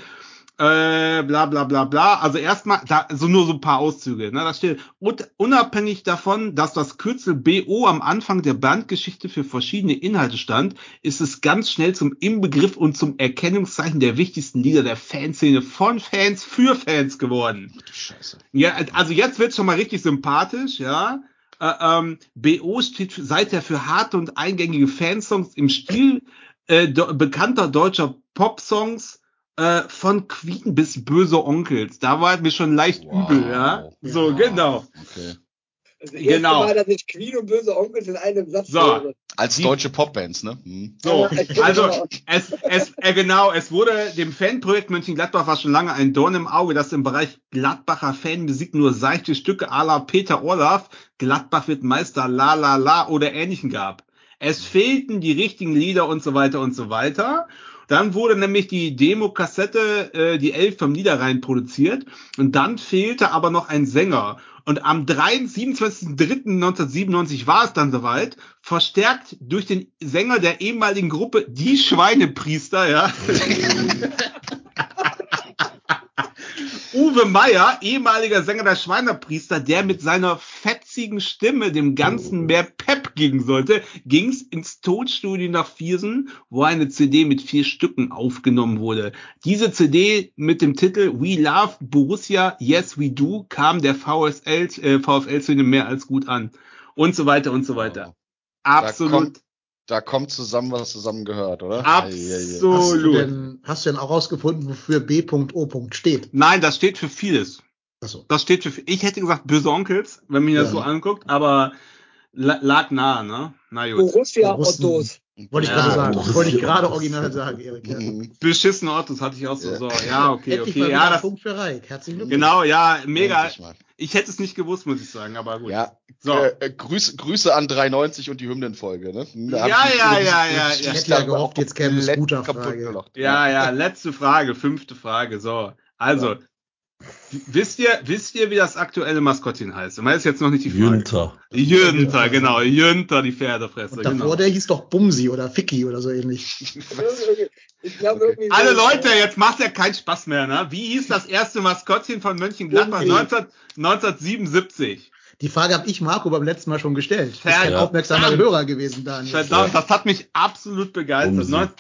äh, bla bla bla bla. Also erstmal, da so nur so ein paar Auszüge. Ne? Da steht, "Und unabhängig davon, dass das Kürzel BO am Anfang der Bandgeschichte für verschiedene Inhalte stand, ist es ganz schnell zum Inbegriff und zum Erkennungszeichen der wichtigsten Lieder der Fanszene von Fans für Fans geworden. Ach du Scheiße. Ja, also jetzt wird's schon mal richtig sympathisch, ja. Äh, ähm, BO steht seither für harte und eingängige Fansongs im Stil äh, bekannter deutscher Popsongs äh, von Queen bis Böse Onkels. Da war mir schon leicht Wow. übel, ja. So, Ja. genau. Okay. Das erste Genau. Mal, dass ich Queen und böse Onkels in einem Satz So. höre. Als deutsche Popbands, ne? Hm. So, also es, es, äh, genau, es wurde dem Fanprojekt Mönchengladbach war schon lange ein Dorn im Auge, dass im Bereich Gladbacher Fanmusik nur seichte Stücke à la Peter Orloff, Gladbach wird Meister, la la la oder ähnlichen gab. Es fehlten die richtigen Lieder und so weiter und so weiter. Dann wurde nämlich die Demo-Kassette, äh, die Elf vom Niederrhein produziert und dann fehlte aber noch ein Sänger. Und am 3. 27.03.1997 war es dann soweit, verstärkt durch den Sänger der ehemaligen Gruppe Die Schweinepriester, ja. Uwe Meier, ehemaliger Sänger der Schweinepriester, der mit seiner fetzigen Stimme dem Ganzen mehr Pep geben sollte, ging's ins Tonstudio nach Viersen, wo eine CD mit vier Stücken aufgenommen wurde. Diese CD mit dem Titel We Love Borussia, Yes We Do kam der VSL, äh, VfL-Szene mehr als gut an. Und so weiter und so weiter. Absolut. Da kommt zusammen, was zusammen gehört, oder? Absolut. Hast du, denn, hast du denn auch rausgefunden, wofür B.O. steht? Nein, das steht für vieles. Achso. Das steht für, ich hätte gesagt böse Onkels, wenn man mir das Ja. so anguckt, aber la- lag nahe, ne? Na gut. Borussia. Ottos. Wollte ich Ja, gerade sagen. Wollte ich gerade original sagen, Erik. Ja. Mhm. Beschissene Autos hatte ich auch so. Ja. So, ja, okay, Endlich okay. Ja, ein das, Punkt für Reik. Herzlichen Glückwunsch. genau, ja, mega. Endlich mal. Ich hätte es nicht gewusst, muss ich sagen, aber gut. Ja, So. äh, äh, Grüße, Grüße an 390 und die Hymnenfolge, ne? Da Ja, ich ja, ja, ich- ja, ich- ja. ich hätte ja gehofft, jetzt käme Scooter-Frage. kaputt gelacht. Ja, ja, letzte Frage, fünfte Frage. So, also, wisst ihr, wisst ihr, wie das aktuelle Maskottchen heißt? Und ist jetzt noch nicht die Frage. Jünter. Jünter, genau, Jünter, die Pferdefresse, Und davor, genau. der hieß doch Bumsi oder Ficky oder so ähnlich. Ich glaube, Okay. Alle Leute, jetzt macht ja keinen Spaß mehr, ne? Wie hieß das erste Maskottchen von Mönchengladbach Bumsi. 19, 1977? Die Frage habe ich Marco beim letzten Mal schon gestellt. Du bist ein Ja. aufmerksamer Hörer gewesen, Daniel. Verdammt, das hat mich absolut begeistert.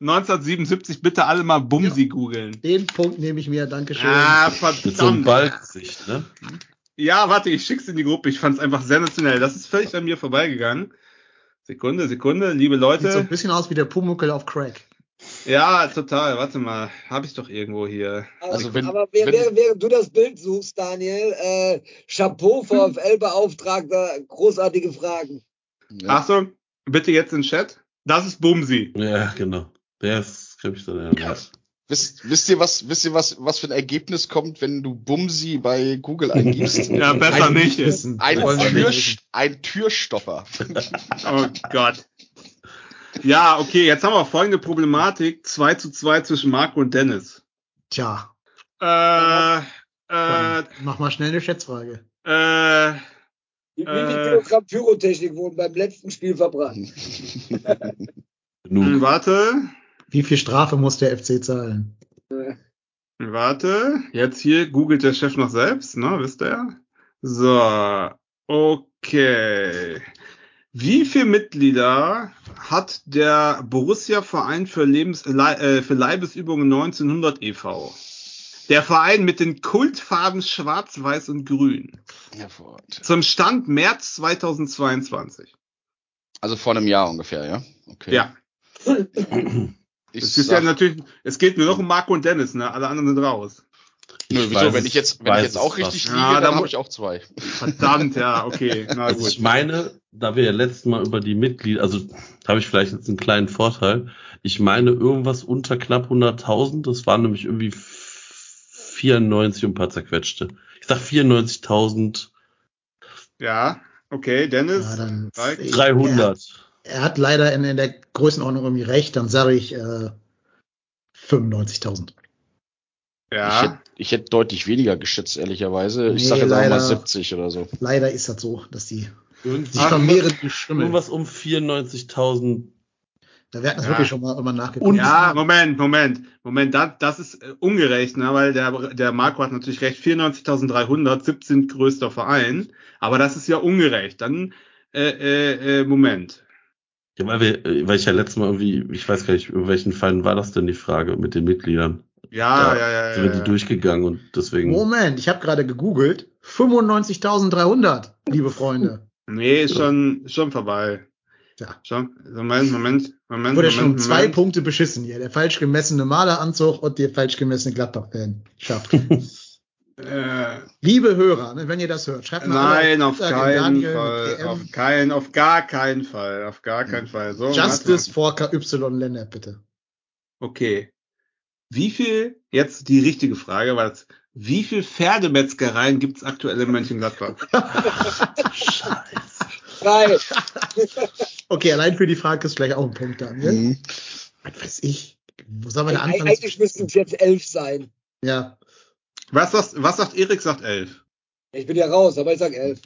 Bumsi. Neun- 1977, bitte alle mal Bumsi googeln. Den Punkt nehme ich mir, Dankeschön. Ah, Mit so einem verdammt. Ne? Ja, warte, ich schick's in die Gruppe. Ich fand's einfach sensationell. Das ist völlig an mir vorbeigegangen. Sekunde, Sekunde, liebe Sieht so Leute. ein bisschen aus wie der Pumuckel auf Crack. Ja, total. Warte mal, habe ich doch irgendwo hier. Aber, Also wenn- aber wer- wenn- während, während du das Bild suchst, Daniel, äh, Chapeau, VfL-Beauftragter, großartige Fragen. Ja. Achtung, bitte jetzt in den Chat. Das ist Bumsi. Ja, genau. Der ist, glaube ich, so der. Ja. Wisst, wisst ihr was, wisst ihr was, was für ein Ergebnis kommt, wenn du Bumsi bei Google eingibst? Ja, besser Eigentlich nicht. Ein, wir Tür, nicht. ein Türstopper. Oh Gott. Ja, okay, jetzt haben wir folgende Problematik. 2 zu 2 zwischen Marco und Dennis. Tja, Äh, äh, dann mach mal schnell eine Schätzfrage. äh, Wie, wie viel Äh. Kilogramm Pyrotechnik wurden beim letzten Spiel verbrannt? Genug. warte, Wie viel Strafe muss der FC zahlen? warte. Jetzt hier googelt der Chef noch selbst, ne, wisst ihr? So, okay. Wie viele Mitglieder hat der Borussia Verein für, Lebens äh, für Leibesübungen 1900 e.V.? Der Verein mit den Kultfarben Schwarz, Weiß und Grün. Hervorragend. Zum Stand März 2022. Also vor einem Jahr ungefähr, ja? Okay. Ja. Ich Es ist ja sag, natürlich, es geht nur noch um Marco und Dennis, ne? Alle anderen sind raus. nö, wieso? weiß Wenn ich jetzt, wenn ich jetzt auch richtig Ja, liege, da dann habe ich auch zwei. Verdammt, ja, okay. Na Also gut. ich meine, da wir ja letztes Mal über die Mitglieder, also habe ich vielleicht jetzt einen kleinen Vorteil. Ich meine irgendwas unter knapp 100.000. Das waren nämlich irgendwie 94 und ein paar zerquetschte. Ich sag 94.300. Ja, okay, Dennis. Ja, dann, Reik? Ich- Er, 300. hat leider in, in der Größenordnung irgendwie recht, dann sage ich äh, 95.000. Ich Ja. hätte ich hätte deutlich weniger geschätzt, ehrlicherweise. Ich Nee, sage jetzt auch mal leider. 70 oder so. Leider ist das so, dass die Irgendwie- Sich vermehren die Schimmel. Irgendwas um 94.000. Da werden das Ja. wirklich schon mal immer nachgeguckt. Ja, Moment, Moment, Moment, das, das ist äh, ungerecht, ne, weil der, der Marco hat natürlich recht, 94.300, 17 größter Verein, aber das ist ja ungerecht. Dann, äh, äh, äh, Moment. Ja, weil, wir, äh, weil ich ja letztes Mal irgendwie, ich weiß gar nicht, über welchen Verein war das denn die Frage mit den Mitgliedern? Ja, Da ja, ja, Sind ja. wir die ja. durchgegegangen und deswegen. Moment, ich habe gerade gegoogelt. 95.300, liebe Freunde. Nee, ist schon, schon vorbei. Ja. Schon, Moment, Moment, Moment, Wurde schon um Moment, zwei Moment. Punkte beschissen hier. Der falsch gemessene Maleranzug und der falsch gemessene Gladbach-Fan. Schafft. Äh, liebe Hörer, ne, wenn ihr das hört, schreibt mal nein, auf keinen Daniel, Fall, auf DM. keinen, auf gar keinen Fall, auf gar keinen Fall. So, Justice for KY Lennart, bitte. Okay. Wie viel, jetzt die richtige Frage, weil es, wie viel Pferdemetzgereien gibt es aktuell in Mönchengladbach? Drei. Okay, allein für die Frage ist vielleicht auch ein Punkt, Daniel. Mhm. Was weiß ich. Wo soll man da Eig anfangen? eigentlich müssten es jetzt elf sein. Ja, Was, was, was sagt Erik? Sagt elf. Ich bin ja raus, aber ich sag elf.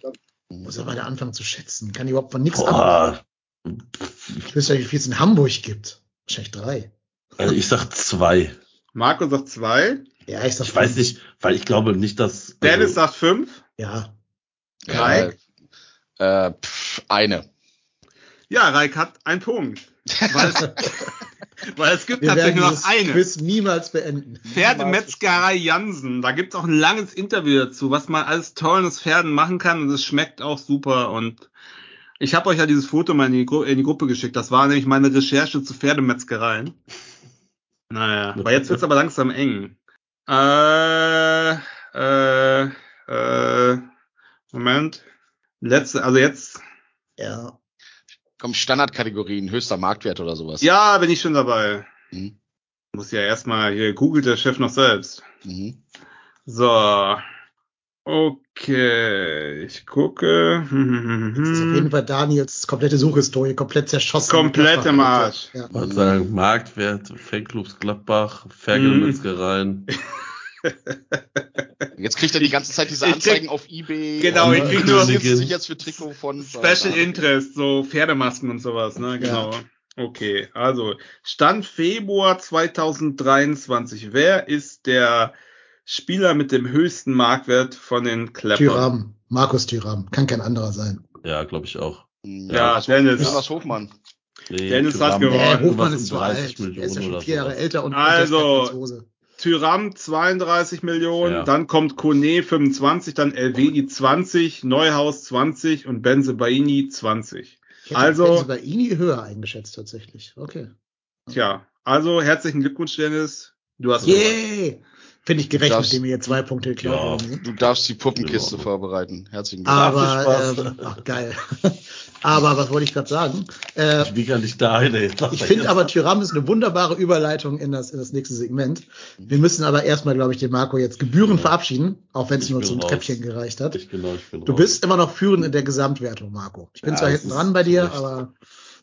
soll man da anfangen zu schätzen? Kann ich überhaupt von nichts ab. Ich wüsste ja, wie viel es in Hamburg gibt. Wahrscheinlich drei. also ich sag zwei. Marco sagt zwei. Ja, ich sag Ich weiß fünf. nicht, weil ich glaube nicht, dass. Dennis also, sagt fünf. Ja, Reik? Äh, äh, pff, eine. Ja, Reik hat einen Punkt. Weil es, es gibt wir tatsächlich nur noch eine. Quiz niemals beenden. Pferdemetzgerei Jansen. Da gibt's auch ein langes Interview dazu, was man alles tolles Pferden machen kann und es schmeckt auch super. Und ich habe euch ja dieses Foto mal in die, Gru in die Gruppe geschickt. Das war nämlich meine Recherche zu Pferdemetzgereien. Naja, aber jetzt wird's aber langsam eng. Äh, äh, äh, Moment. Letzte, also jetzt, Ja, Komm, Standardkategorien, höchster Marktwert oder sowas. ja, bin ich schon dabei. Mhm. Muss ja erstmal, hier googelt der Chef noch selbst. Mhm. So. Okay, ich gucke. das ist auf jeden Fall Daniels komplette Suchhistorie, komplett zerschossen. Komplett im Arsch. Ja. Ich würde sagen, Marktwert, Fanclubs Gladbach, Ferkelmetzgereien. Jetzt kriegt er die ganze Zeit diese Anzeigen auf EBay. Genau, ich krieg nur- sich jetzt für Trikot von Special Interest, so Pferdemasken und sowas, ne? Genau. Okay, also Stand Februar 2023. Wer ist der Spieler mit dem höchsten Marktwert von den Clappern? Tyram, Markus Tyram, kann kein anderer sein. Ja, glaube ich auch. Ja, Jonas, Dennis. Jonas Hofmann. Nee, Dennis hat Thuram- gewonnen. Nee, Hofmann ist zu um 30 alt. Der ist ja Millionen schon oder vier Jahre älter und Also- Tyram 32 Millionen, Ja. dann kommt Kone 25, dann Elvedi 20, Neuhaus 20 und Benze Baini 20. Ich hätte Also- also bei Ini höher eingeschätzt tatsächlich. Okay. Tja, also herzlichen Glückwunsch, Dennis. Du hast gewonnen. Yay! Finde ich gerecht, Das- nachdem ihr jetzt zwei Punkte geklaut Ja. worden sind. Du darfst die Puppenkiste Ja. vorbereiten. Herzlichen Glückwunsch. Aber, ähm, ach, geil. aber was wollte ich gerade sagen? Äh, Ich wiege nicht da ey. ich finde aber Tyram ist eine wunderbare Überleitung in das, in das nächste Segment. Wir müssen aber erstmal, glaube ich, den Marco jetzt gebührend Ja. verabschieden, auch wenn es nur bin zum raus. Treppchen gereicht hat. Ich genau, ich bin Du raus. bist immer noch führend in der Gesamtwertung, Marco. Ich bin Ja, zwar hinten dran bei dir, aber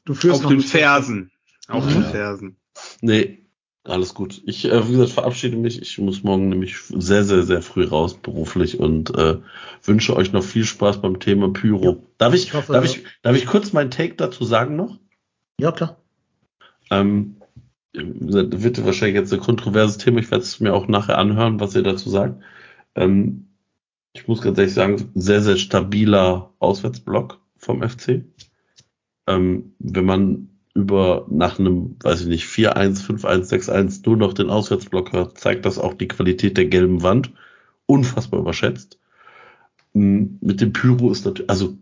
du führst Auf noch den Fersen. Auf Mhm. den. Fersen. Nee, alles gut. Ich, äh, wie gesagt, verabschiede mich. Ich muss morgen nämlich sehr, sehr, sehr früh raus beruflich und äh, wünsche euch noch viel Spaß beim Thema Pyro. Ja. Darf ich, Ich hoffe- darf ich, darf ich kurz meinen Take dazu sagen noch? Ja, klar. Ähm, das wird wahrscheinlich jetzt ein kontroverses Thema. Ich werde es mir auch nachher anhören, was ihr dazu sagt. Ähm, ich muss ganz ehrlich sagen, sehr, sehr stabiler Auswärtsblock vom FC. Ähm, wenn man über nach einem, weiß ich nicht, 4-1, 5-1, 6-1 nur noch den Auswärtsblock hört, zeigt das auch die Qualität der gelben Wand. Unfassbar überschätzt. Mit dem Pyro ist natürlich, also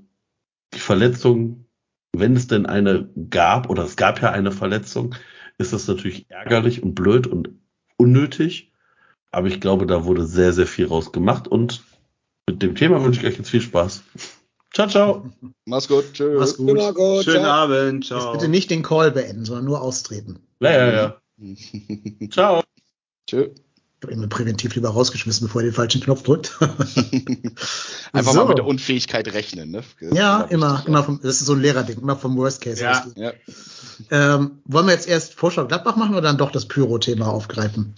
die Verletzung, wenn es denn eine gab, oder es gab ja eine Verletzung, ist das natürlich ärgerlich und blöd und unnötig. Aber ich glaube, da wurde sehr, sehr viel rausgemacht. Und mit dem Thema wünsche ich euch jetzt viel Spaß. Ciao, ciao. Mach's gut. Tschüss. Mach's gut. Gut. Schönen Ciao. Abend. Jetzt Ciao. bitte nicht den Call beenden, sondern nur austreten. Ja, ja, ja. Ciao. Tschö. Ich habe ihn mir präventiv lieber rausgeschmissen, bevor er den falschen Knopf drückt. Einfach So. mal mit der Unfähigkeit rechnen, ne? Das ja, immer, wichtig, immer vom, das ist so ein Lehrerding, immer vom Worst Case Ja. Ja. Ähm, wollen wir jetzt erst Vorschlag Gladbach machen oder dann doch das Pyro-Thema aufgreifen?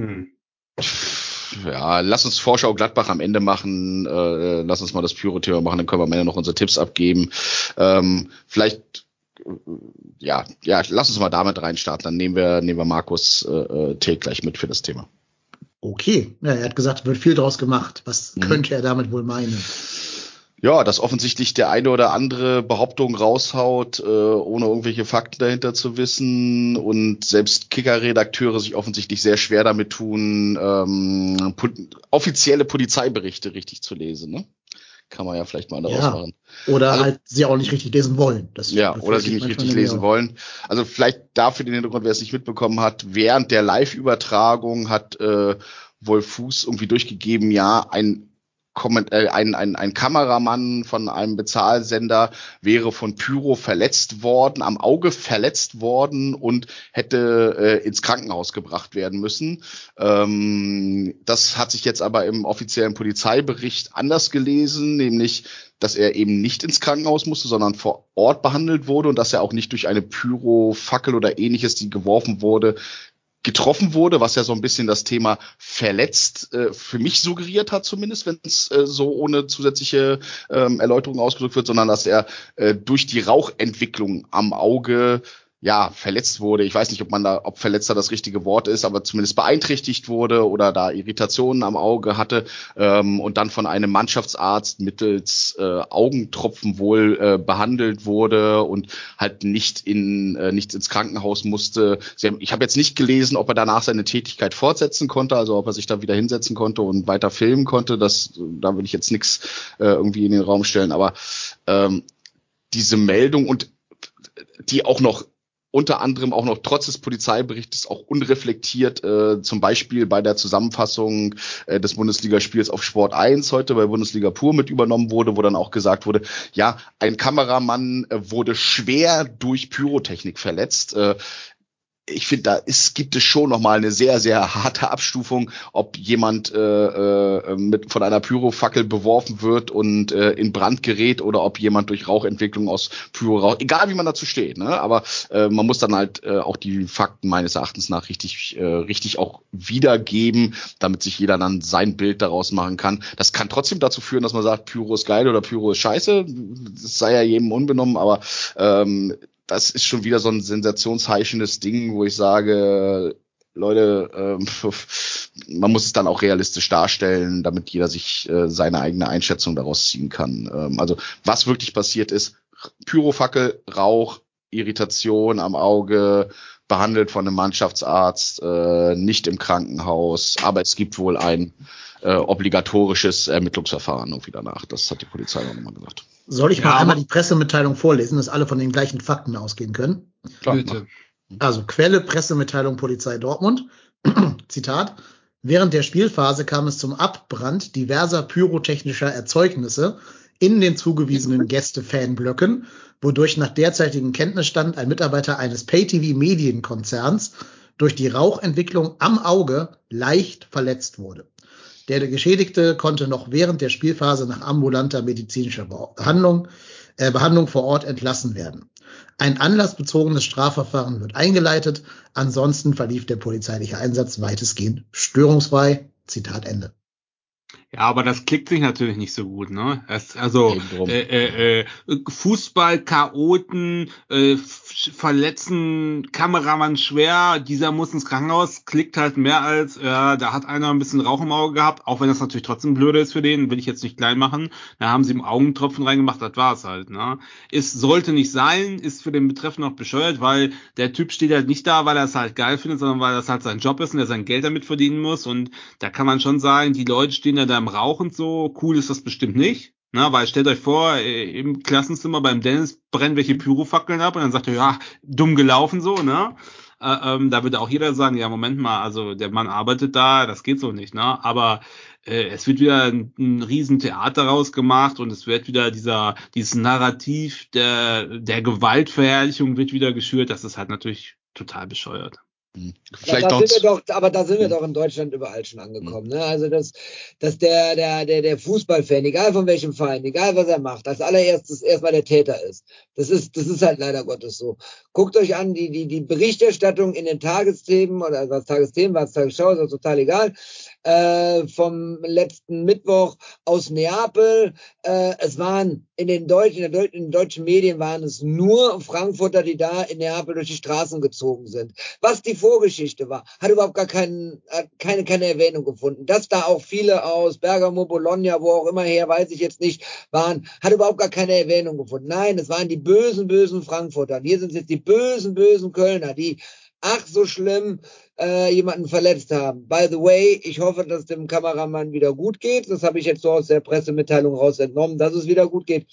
Hm. Ja, lass uns Vorschau Gladbach am Ende machen. Äh, lass uns mal das Pyro-Thema machen, dann können wir am Ende noch unsere Tipps abgeben. Ähm, vielleicht, äh, ja, ja, lass uns mal damit reinstarten. Dann nehmen wir, nehmen wir Markus äh, äh Take gleich mit für das Thema. Okay, ja, er hat gesagt, wird viel draus gemacht. Was mhm. könnte er damit wohl meinen? Ja, dass offensichtlich der eine oder andere Behauptung raushaut, äh, ohne irgendwelche Fakten dahinter zu wissen und selbst Kicker-Redakteure sich offensichtlich sehr schwer damit tun, ähm, po offizielle Polizeiberichte richtig zu lesen. Ne? Kann man ja vielleicht mal daraus ja. machen. Oder also, halt sie auch nicht richtig lesen wollen. Das ja, oder sie nicht richtig lesen wollen. Also vielleicht dafür den Hintergrund, wer es nicht mitbekommen hat, während der Live-Übertragung hat äh, Wolf Fuß irgendwie durchgegeben, ja, ein ein, ein, ein Kameramann von einem Bezahlsender wäre von Pyro verletzt worden, am Auge verletzt worden und hätte äh, ins Krankenhaus gebracht werden müssen. Ähm, das hat sich jetzt aber im offiziellen Polizeibericht anders gelesen, nämlich dass er eben nicht ins Krankenhaus musste, sondern vor Ort behandelt wurde und dass er auch nicht durch eine Pyrofackel oder ähnliches, die geworfen wurde, getroffen wurde, was ja so ein bisschen das Thema verletzt äh, für mich suggeriert hat, zumindest, wenn es äh, so ohne zusätzliche ähm, Erläuterung ausgedrückt wird, sondern dass er äh, durch die Rauchentwicklung am Auge ja, verletzt wurde. Ich weiß nicht, ob man da, ob Verletzter das richtige Wort ist, aber zumindest beeinträchtigt wurde oder da Irritationen am Auge hatte ähm, und dann von einem Mannschaftsarzt mittels äh, Augentropfen wohl äh, behandelt wurde und halt nicht in äh, nicht ins Krankenhaus musste. Haben, ich habe jetzt nicht gelesen, ob er danach seine Tätigkeit fortsetzen konnte, also ob er sich da wieder hinsetzen konnte und weiter filmen konnte. Das, da will ich jetzt nichts äh, irgendwie in den Raum stellen, aber ähm, diese Meldung und die auch noch unter anderem auch noch trotz des Polizeiberichtes auch unreflektiert, äh, zum Beispiel bei der Zusammenfassung äh, des Bundesligaspiels auf Sport 1 heute bei Bundesliga Pur mit übernommen wurde, wo dann auch gesagt wurde, ja, ein Kameramann äh, wurde schwer durch Pyrotechnik verletzt. Äh, ich finde, da ist, gibt es schon nochmal eine sehr, sehr harte Abstufung, ob jemand äh, äh, mit von einer Pyrofackel beworfen wird und äh, in Brand gerät oder ob jemand durch Rauchentwicklung aus Pyrorauch, egal wie man dazu steht, ne? aber äh, man muss dann halt äh, auch die Fakten meines Erachtens nach richtig, äh, richtig auch wiedergeben, damit sich jeder dann sein Bild daraus machen kann. Das kann trotzdem dazu führen, dass man sagt, Pyro ist geil oder Pyro ist scheiße. Das sei ja jedem unbenommen, aber ähm, das ist schon wieder so ein sensationsheischendes Ding, wo ich sage, Leute, ähm, man muss es dann auch realistisch darstellen, damit jeder sich äh, seine eigene Einschätzung daraus ziehen kann. Ähm, also was wirklich passiert ist, Pyrofackel, Rauch, Irritation am Auge, behandelt von einem Mannschaftsarzt, äh, nicht im Krankenhaus, aber es gibt wohl ein äh, obligatorisches Ermittlungsverfahren irgendwie danach. Das hat die Polizei auch nochmal gesagt. Soll ich ja, mal einmal die Pressemitteilung vorlesen, dass alle von den gleichen Fakten ausgehen können? Klar, Bitte. Also Quelle Pressemitteilung Polizei Dortmund. Zitat. Während der Spielphase kam es zum Abbrand diverser pyrotechnischer Erzeugnisse in den zugewiesenen Gäste-Fanblöcken, wodurch nach derzeitigem Kenntnisstand ein Mitarbeiter eines Pay-TV-Medienkonzerns durch die Rauchentwicklung am Auge leicht verletzt wurde. Der Geschädigte konnte noch während der Spielphase nach ambulanter medizinischer Behandlung, äh, Behandlung vor Ort entlassen werden. Ein anlassbezogenes Strafverfahren wird eingeleitet. Ansonsten verlief der polizeiliche Einsatz weitestgehend störungsfrei. Zitat Ende. Ja, aber das klickt sich natürlich nicht so gut, ne? Es, also äh, äh, äh, Fußball-Chaoten äh, verletzen Kameramann schwer, dieser muss ins Krankenhaus, klickt halt mehr als, ja, da hat einer ein bisschen Rauch im Auge gehabt, auch wenn das natürlich trotzdem blöde ist für den, will ich jetzt nicht klein machen. Da haben sie im Augentropfen reingemacht, das war's halt, ne? Es sollte nicht sein, ist für den Betreffenden auch bescheuert, weil der Typ steht halt nicht da, weil er es halt geil findet, sondern weil das halt sein Job ist und er sein Geld damit verdienen muss und da kann man schon sagen, die Leute stehen ja da im Rauch und so, cool ist das bestimmt nicht. Na, weil stellt euch vor, äh, im Klassenzimmer beim Dennis brennen welche Pyrofackeln ab und dann sagt er, ja, dumm gelaufen so, ne? Äh, ähm, da würde auch jeder sagen, ja, Moment mal, also der Mann arbeitet da, das geht so nicht, ne? Aber äh, es wird wieder ein, ein Riesentheater rausgemacht und es wird wieder dieser, dieses Narrativ der, der Gewaltverherrlichung wird wieder geschürt, das ist halt natürlich total bescheuert. Vielleicht da, da sind wir doch, aber da sind wir doch in Deutschland überall schon angekommen. Ne? Also dass, dass der, der, der, der Fußballfan, egal von welchem Verein, egal was er macht, als allererstes erstmal der Täter ist. Das ist, das ist halt leider Gottes so. Guckt euch an, die, die, die Berichterstattung in den Tagesthemen oder was Tagesthemen, was Tagesschau, ist auch total egal. Äh, vom letzten Mittwoch aus Neapel. Äh, es waren in den deutschen, in, den deutschen Medien waren es nur Frankfurter, die da in Neapel durch die Straßen gezogen sind. Was die Vorgeschichte war, hat überhaupt gar keinen, keine, keine Erwähnung gefunden. Dass da auch viele aus Bergamo, Bologna, wo auch immer her, weiß ich jetzt nicht, waren, hat überhaupt gar keine Erwähnung gefunden. Nein, es waren die bösen, bösen Frankfurter. Und hier sind jetzt die bösen, bösen Kölner, die ach so schlimm äh, jemanden verletzt haben. By the way, ich hoffe, dass dem Kameramann wieder gut geht. Das habe ich jetzt so aus der Pressemitteilung raus entnommen, dass es wieder gut geht.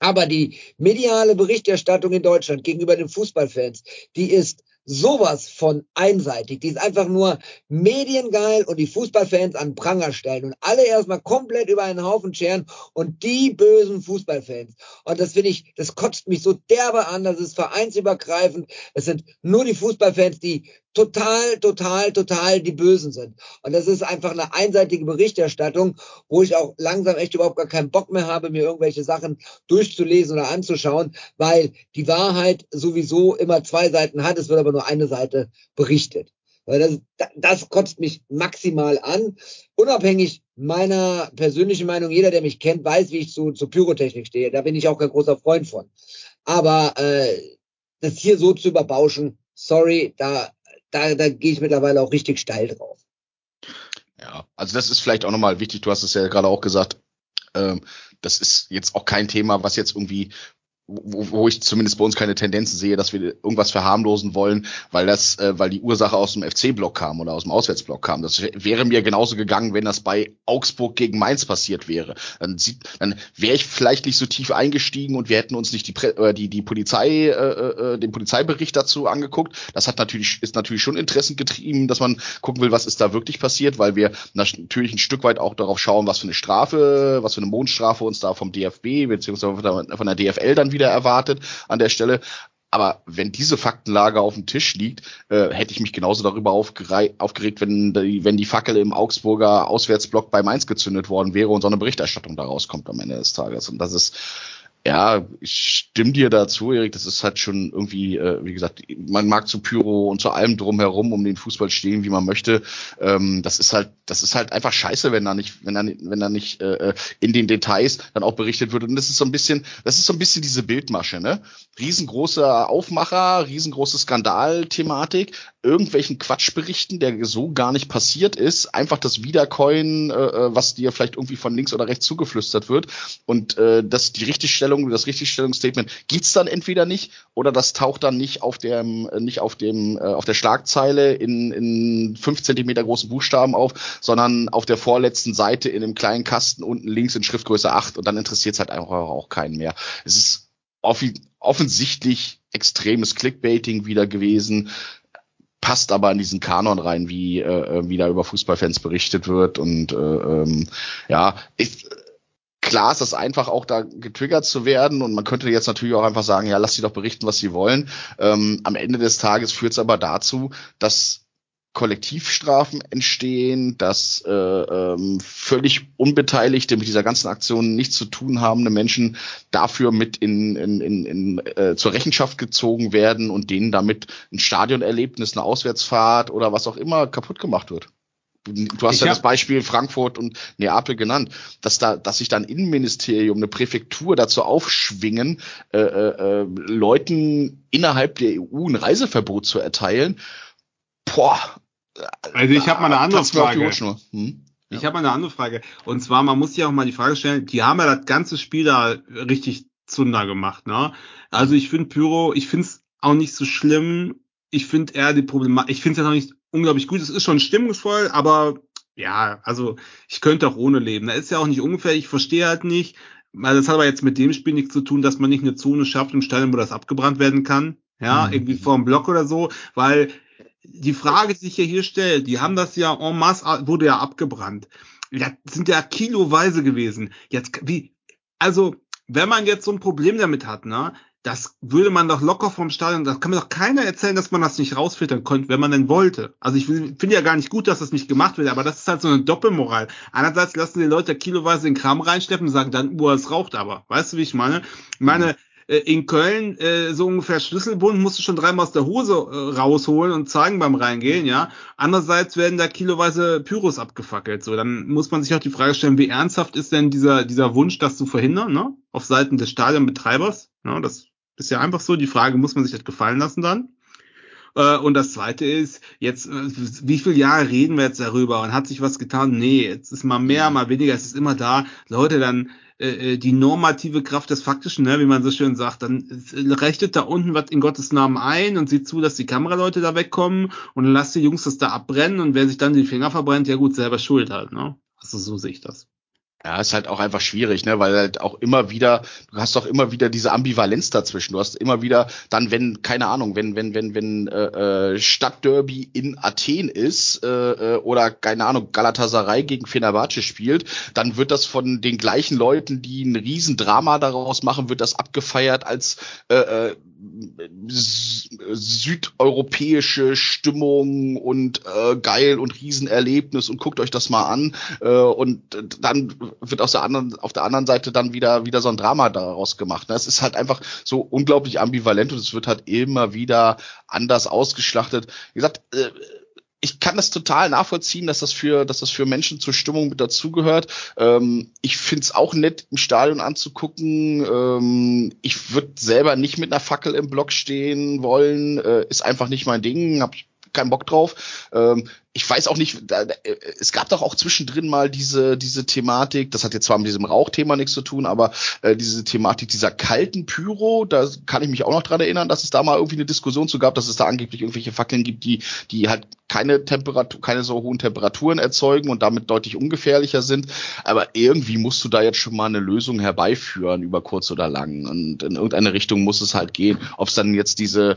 Aber die mediale Berichterstattung in Deutschland gegenüber den Fußballfans, die ist sowas von einseitig. Die ist einfach nur mediengeil und die Fußballfans an Pranger stellen und alle erstmal komplett über einen Haufen scheren und die bösen Fußballfans. Und das finde ich, das kotzt mich so derbe an, das ist vereinsübergreifend. Es sind nur die Fußballfans, die total, total, total die Bösen sind. Und das ist einfach eine einseitige Berichterstattung, wo ich auch langsam echt überhaupt gar keinen Bock mehr habe, mir irgendwelche Sachen durchzulesen oder anzuschauen, weil die Wahrheit sowieso immer zwei Seiten hat, es wird aber nur eine Seite berichtet. Weil das, das kotzt mich maximal an. Unabhängig meiner persönlichen Meinung, jeder, der mich kennt, weiß, wie ich zu, zu Pyrotechnik stehe. Da bin ich auch kein großer Freund von. Aber äh, das hier so zu überbauschen, sorry, da da, da gehe ich mittlerweile auch richtig steil drauf. Ja, also das ist vielleicht auch nochmal wichtig, du hast es ja gerade auch gesagt, ähm, das ist jetzt auch kein Thema, was jetzt irgendwie wo, wo ich zumindest bei uns keine Tendenzen sehe, dass wir irgendwas verharmlosen wollen, weil das, äh, weil die Ursache aus dem FC-Block kam oder aus dem Auswärtsblock kam. Das wäre mir genauso gegangen, wenn das bei Augsburg gegen Mainz passiert wäre. Dann, sieht, dann wäre ich vielleicht nicht so tief eingestiegen und wir hätten uns nicht die, äh, die, die Polizei, äh, äh, den Polizeibericht dazu angeguckt. Das hat natürlich, ist natürlich schon Interessen getrieben, dass man gucken will, was ist da wirklich passiert, weil wir natürlich ein Stück weit auch darauf schauen, was für eine Strafe, was für eine Mondstrafe uns da vom DFB beziehungsweise von der DFL dann wieder wieder erwartet an der Stelle. Aber wenn diese Faktenlage auf dem Tisch liegt, äh, hätte ich mich genauso darüber aufgeregt, wenn die, wenn die Fackel im Augsburger Auswärtsblock bei Mainz gezündet worden wäre und so eine Berichterstattung daraus kommt am Ende des Tages. Und das ist, ja, ich stimme dir dazu, Erik. Das ist halt schon irgendwie, äh, wie gesagt, man mag zu Pyro und zu allem drumherum um den Fußball stehen, wie man möchte. Ähm, das ist halt, das ist halt einfach scheiße, wenn da nicht, wenn da, wenn da nicht äh, in den Details dann auch berichtet wird. Und das ist so ein bisschen, das ist so ein bisschen diese Bildmasche, ne? Riesengroßer Aufmacher, riesengroße Skandalthematik, irgendwelchen Quatschberichten, der so gar nicht passiert ist, einfach das Wiedercoin, äh, äh, was dir vielleicht irgendwie von links oder rechts zugeflüstert wird und äh, das die Richtigstellung, das Richtigstellungsstatement gibt's dann entweder nicht oder das taucht dann nicht auf dem nicht auf dem äh, auf der Schlagzeile in in fünf Zentimeter großen Buchstaben auf, sondern auf der vorletzten Seite in einem kleinen Kasten unten links in Schriftgröße 8 und dann interessiert's halt einfach auch keinen mehr. Es ist offensichtlich extremes Clickbaiting wieder gewesen passt aber in diesen Kanon rein, wie, äh, äh, wie da über Fußballfans berichtet wird. Und äh, ähm, ja, ich, klar ist das einfach auch da getriggert zu werden und man könnte jetzt natürlich auch einfach sagen, ja, lass sie doch berichten, was sie wollen. Ähm, am Ende des Tages führt es aber dazu, dass Kollektivstrafen entstehen, dass äh, ähm, völlig Unbeteiligte mit dieser ganzen Aktion nichts zu tun habende Menschen dafür mit in, in, in, in äh, zur Rechenschaft gezogen werden und denen damit ein Stadionerlebnis, eine Auswärtsfahrt oder was auch immer kaputt gemacht wird. Du hast ich ja das Beispiel Frankfurt und Neapel genannt, dass da, dass sich dann Innenministerium, eine Präfektur dazu aufschwingen, äh, äh, äh Leuten innerhalb der EU ein Reiseverbot zu erteilen. Boah, also ich habe mal eine andere Frage. Hm? Ich habe mal eine andere Frage. Und zwar, man muss sich auch mal die Frage stellen, die haben ja das ganze Spiel da richtig Zunder gemacht, ne? Also ich finde Pyro, ich finde es auch nicht so schlimm. Ich finde eher die Problematik, ich finde es ja noch nicht unglaublich gut. Es ist schon stimmungsvoll, aber ja, also ich könnte auch ohne leben. Da ist ja auch nicht ungefähr, ich verstehe halt nicht, weil das hat aber jetzt mit dem Spiel nichts zu tun, dass man nicht eine Zone schafft im Stadion, wo das abgebrannt werden kann. Ja, mhm. irgendwie vor dem Block oder so, weil die Frage, die sich ja hier stellt, die haben das ja en masse, wurde ja abgebrannt. Ja, sind ja kiloweise gewesen. Jetzt, wie, also, wenn man jetzt so ein Problem damit hat, ne, das würde man doch locker vom Stadion, das kann mir doch keiner erzählen, dass man das nicht rausfiltern konnte, wenn man denn wollte. Also ich finde ja gar nicht gut, dass das nicht gemacht wird, aber das ist halt so eine Doppelmoral. Einerseits lassen die Leute kiloweise den Kram reinsteppen und sagen dann, uh, es raucht aber. Weißt du, wie ich meine? Ich meine, in Köln äh, so ungefähr Schlüsselbund musst du schon dreimal aus der Hose äh, rausholen und zeigen beim Reingehen, ja. Andererseits werden da kiloweise Pyros abgefackelt. So, dann muss man sich auch die Frage stellen, wie ernsthaft ist denn dieser, dieser Wunsch, das zu verhindern, ne? Auf Seiten des Stadionbetreibers. Ne? Das ist ja einfach so. Die Frage muss man sich das gefallen lassen dann. Äh, und das zweite ist, jetzt, äh, wie viele Jahre reden wir jetzt darüber und hat sich was getan? Nee, jetzt ist mal mehr, mal weniger, es ist immer da. Leute, dann äh, die normative Kraft des Faktischen, ne, wie man so schön sagt, dann rechnet da unten was in Gottes Namen ein und sieht zu, dass die Kameraleute da wegkommen und lasst die Jungs das da abbrennen und wer sich dann die Finger verbrennt, ja gut, selber schuld halt, ne? Also so sehe ich das. Ja, ist halt auch einfach schwierig, ne, weil halt auch immer wieder, du hast doch immer wieder diese Ambivalenz dazwischen. Du hast immer wieder dann, wenn, keine Ahnung, wenn, wenn, wenn, wenn äh, äh Stadtderby in Athen ist äh, äh, oder keine Ahnung, Galatasaray gegen Fenerbahce spielt, dann wird das von den gleichen Leuten, die ein Riesendrama daraus machen, wird das abgefeiert als äh, äh, südeuropäische Stimmung und äh, geil und Riesenerlebnis und guckt euch das mal an äh, und dann wird aus der anderen auf der anderen Seite dann wieder wieder so ein Drama daraus gemacht. Es ist halt einfach so unglaublich ambivalent und es wird halt immer wieder anders ausgeschlachtet. Wie gesagt, äh, ich kann das total nachvollziehen, dass das für, dass das für Menschen zur Stimmung mit dazugehört. Ähm, ich find's auch nett, im Stadion anzugucken. Ähm, ich würde selber nicht mit einer Fackel im Block stehen wollen. Äh, ist einfach nicht mein Ding. Hab keinen Bock drauf. Ähm, ich weiß auch nicht, da, äh, es gab doch auch zwischendrin mal diese, diese Thematik, das hat jetzt zwar mit diesem Rauchthema nichts zu tun, aber äh, diese Thematik dieser kalten Pyro, da kann ich mich auch noch dran erinnern, dass es da mal irgendwie eine Diskussion zu gab, dass es da angeblich irgendwelche Fackeln gibt, die, die halt keine Temperatur, keine so hohen Temperaturen erzeugen und damit deutlich ungefährlicher sind. Aber irgendwie musst du da jetzt schon mal eine Lösung herbeiführen, über kurz oder lang. Und in irgendeine Richtung muss es halt gehen. Ob es dann jetzt diese,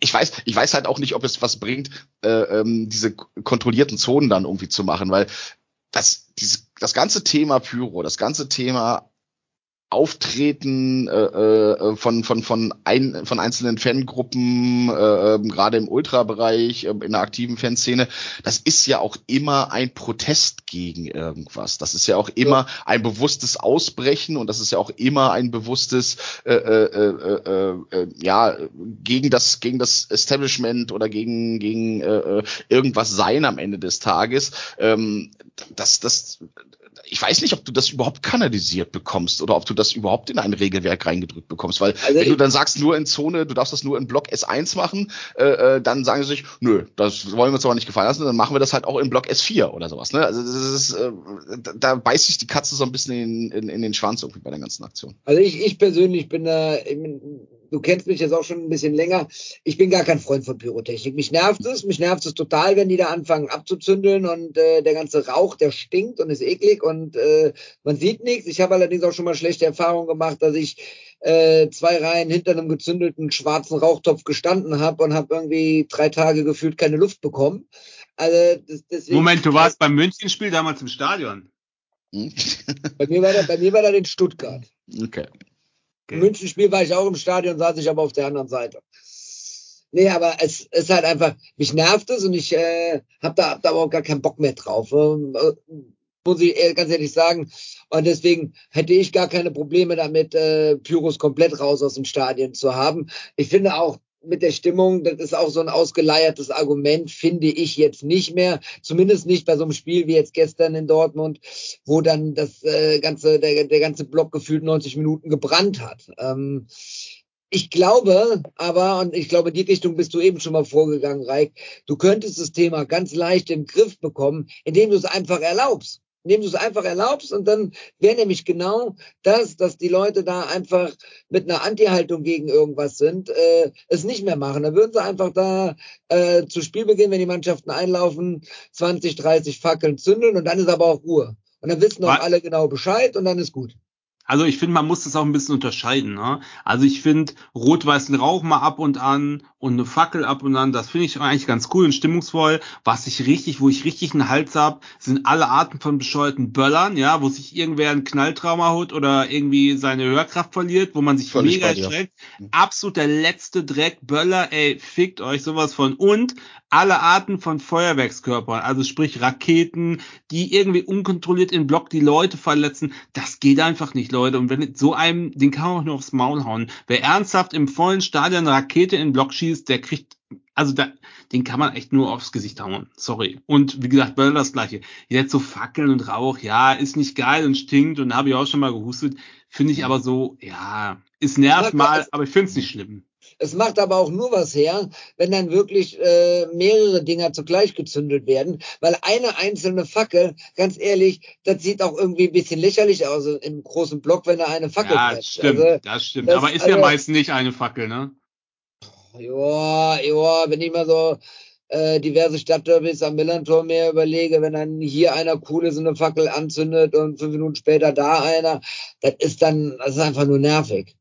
ich weiß, ich weiß halt auch nicht, ob es was bringt, äh, ähm, diese kontrollierten Zonen dann irgendwie zu machen, weil das, dieses, das ganze Thema Pyro, das ganze Thema Auftreten äh, äh, von von von ein, von einzelnen Fangruppen äh, ähm, gerade im Ultrabereich äh, in der aktiven Fanszene. Das ist ja auch immer ein Protest gegen irgendwas. Das ist ja auch immer ja. ein bewusstes Ausbrechen und das ist ja auch immer ein bewusstes äh, äh, äh, äh, ja gegen das gegen das Establishment oder gegen gegen äh, irgendwas sein am Ende des Tages. Ähm, das das ich weiß nicht, ob du das überhaupt kanalisiert bekommst oder ob du das überhaupt in ein Regelwerk reingedrückt bekommst. Weil also wenn du dann sagst, nur in Zone, du darfst das nur in Block S1 machen, äh, äh, dann sagen sie sich, nö, das wollen wir uns aber nicht gefallen lassen, dann machen wir das halt auch in Block S4 oder sowas. Ne? Also das ist, äh, da beißt sich die Katze so ein bisschen in, in, in den Schwanz irgendwie bei der ganzen Aktion. Also ich, ich persönlich bin da, ich bin, du kennst mich jetzt auch schon ein bisschen länger. Ich bin gar kein Freund von Pyrotechnik. Mich nervt es, mich nervt es total, wenn die da anfangen abzuzündeln und äh, der ganze Rauch, der stinkt und ist eklig und äh, man sieht nichts. Ich habe allerdings auch schon mal schlechte Erfahrungen gemacht, dass ich äh, zwei Reihen hinter einem gezündelten schwarzen Rauchtopf gestanden habe und habe irgendwie drei Tage gefühlt keine Luft bekommen. Also das, deswegen, Moment, du warst beim Münchenspiel damals im Stadion. bei mir war der, bei mir war der in Stuttgart. Okay. Okay. Münchenspiel war ich auch im Stadion, saß ich aber auf der anderen Seite. Nee, aber es ist halt einfach, mich nervt es und ich äh, habe da, hab da aber auch gar keinen Bock mehr drauf. Ähm, äh, muss ich ganz ehrlich sagen. Und deswegen hätte ich gar keine Probleme damit, äh, Pyros komplett raus aus dem Stadion zu haben. Ich finde auch, mit der Stimmung, das ist auch so ein ausgeleiertes Argument, finde ich jetzt nicht mehr. Zumindest nicht bei so einem Spiel wie jetzt gestern in Dortmund, wo dann das äh, ganze, der, der ganze Block gefühlt 90 Minuten gebrannt hat. Ähm, ich glaube aber, und ich glaube, die Richtung bist du eben schon mal vorgegangen, Reik, du könntest das Thema ganz leicht den Griff bekommen, indem du es einfach erlaubst indem du es einfach erlaubst und dann wäre nämlich genau das, dass die Leute da einfach mit einer Anti-Haltung gegen irgendwas sind, äh, es nicht mehr machen. Dann würden sie einfach da äh, zu Spielbeginn, wenn die Mannschaften einlaufen, 20, 30 Fackeln zündeln und dann ist aber auch Ruhe. Und dann wissen auch alle genau Bescheid und dann ist gut. Also ich finde, man muss das auch ein bisschen unterscheiden. Ne? Also ich finde rot-weißen Rauch mal ab und an und eine Fackel ab und an, das finde ich eigentlich ganz cool und stimmungsvoll. Was ich richtig, wo ich richtig einen Hals hab, sind alle Arten von bescheuerten Böllern, ja, wo sich irgendwer ein Knalltrauma holt oder irgendwie seine Hörkraft verliert, wo man sich Völlig mega erschreckt. Absolut der letzte Dreck, Böller, ey, fickt euch sowas von. Und alle Arten von Feuerwerkskörpern, also sprich Raketen, die irgendwie unkontrolliert in Block die Leute verletzen, das geht einfach nicht, Leute. Und wenn so einem, den kann man auch nur aufs Maul hauen. Wer ernsthaft im vollen Stadion eine Rakete in Block schießt, der kriegt, also da, den kann man echt nur aufs Gesicht hauen. Sorry. Und wie gesagt, Böller das gleiche. Jetzt so Fackeln und Rauch, ja, ist nicht geil und stinkt und habe ich auch schon mal gehustet. Finde ich aber so, ja, ist nervt mal, aber ich finde es nicht schlimm. Es macht aber auch nur was her, wenn dann wirklich äh, mehrere Dinger zugleich gezündet werden, weil eine einzelne Fackel, ganz ehrlich, das sieht auch irgendwie ein bisschen lächerlich aus im großen Block, wenn da eine Fackel Ja, brennt. stimmt, Also, das stimmt. das- aber ist also- ja meist nicht eine Fackel, ne? Ja, ja, wenn ich mal so äh, diverse Stadtderbys am Millantor mir überlege, wenn dann hier einer cool ist und eine Fackel anzündet und fünf Minuten später da einer, das ist dann, das ist einfach nur nervig.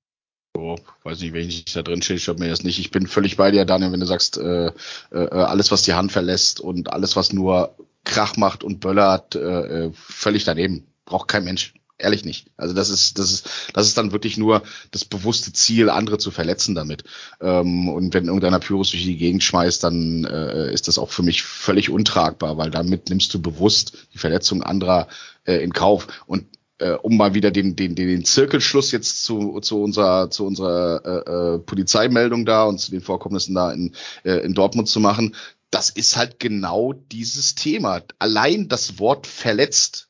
So, weiß nicht, wenn ich da drin stehe, stört mir das nicht. Ich bin völlig bei dir, Daniel, wenn du sagst, äh, äh, alles, was die Hand verlässt und alles, was nur Krach macht und böllert, äh, äh, völlig daneben. Braucht kein Mensch. Ehrlich nicht. Also das ist, das ist, das ist dann wirklich nur das bewusste Ziel, andere zu verletzen damit. Ähm, und wenn irgendeiner Pyrus durch die Gegend schmeißt, dann äh, ist das auch für mich völlig untragbar, weil damit nimmst du bewusst die Verletzung anderer äh, in Kauf. Und äh, um mal wieder den, den, den, den Zirkelschluss jetzt zu, zu unserer, zu unserer äh, äh, Polizeimeldung da und zu den Vorkommnissen da in, äh, in Dortmund zu machen, das ist halt genau dieses Thema. Allein das Wort verletzt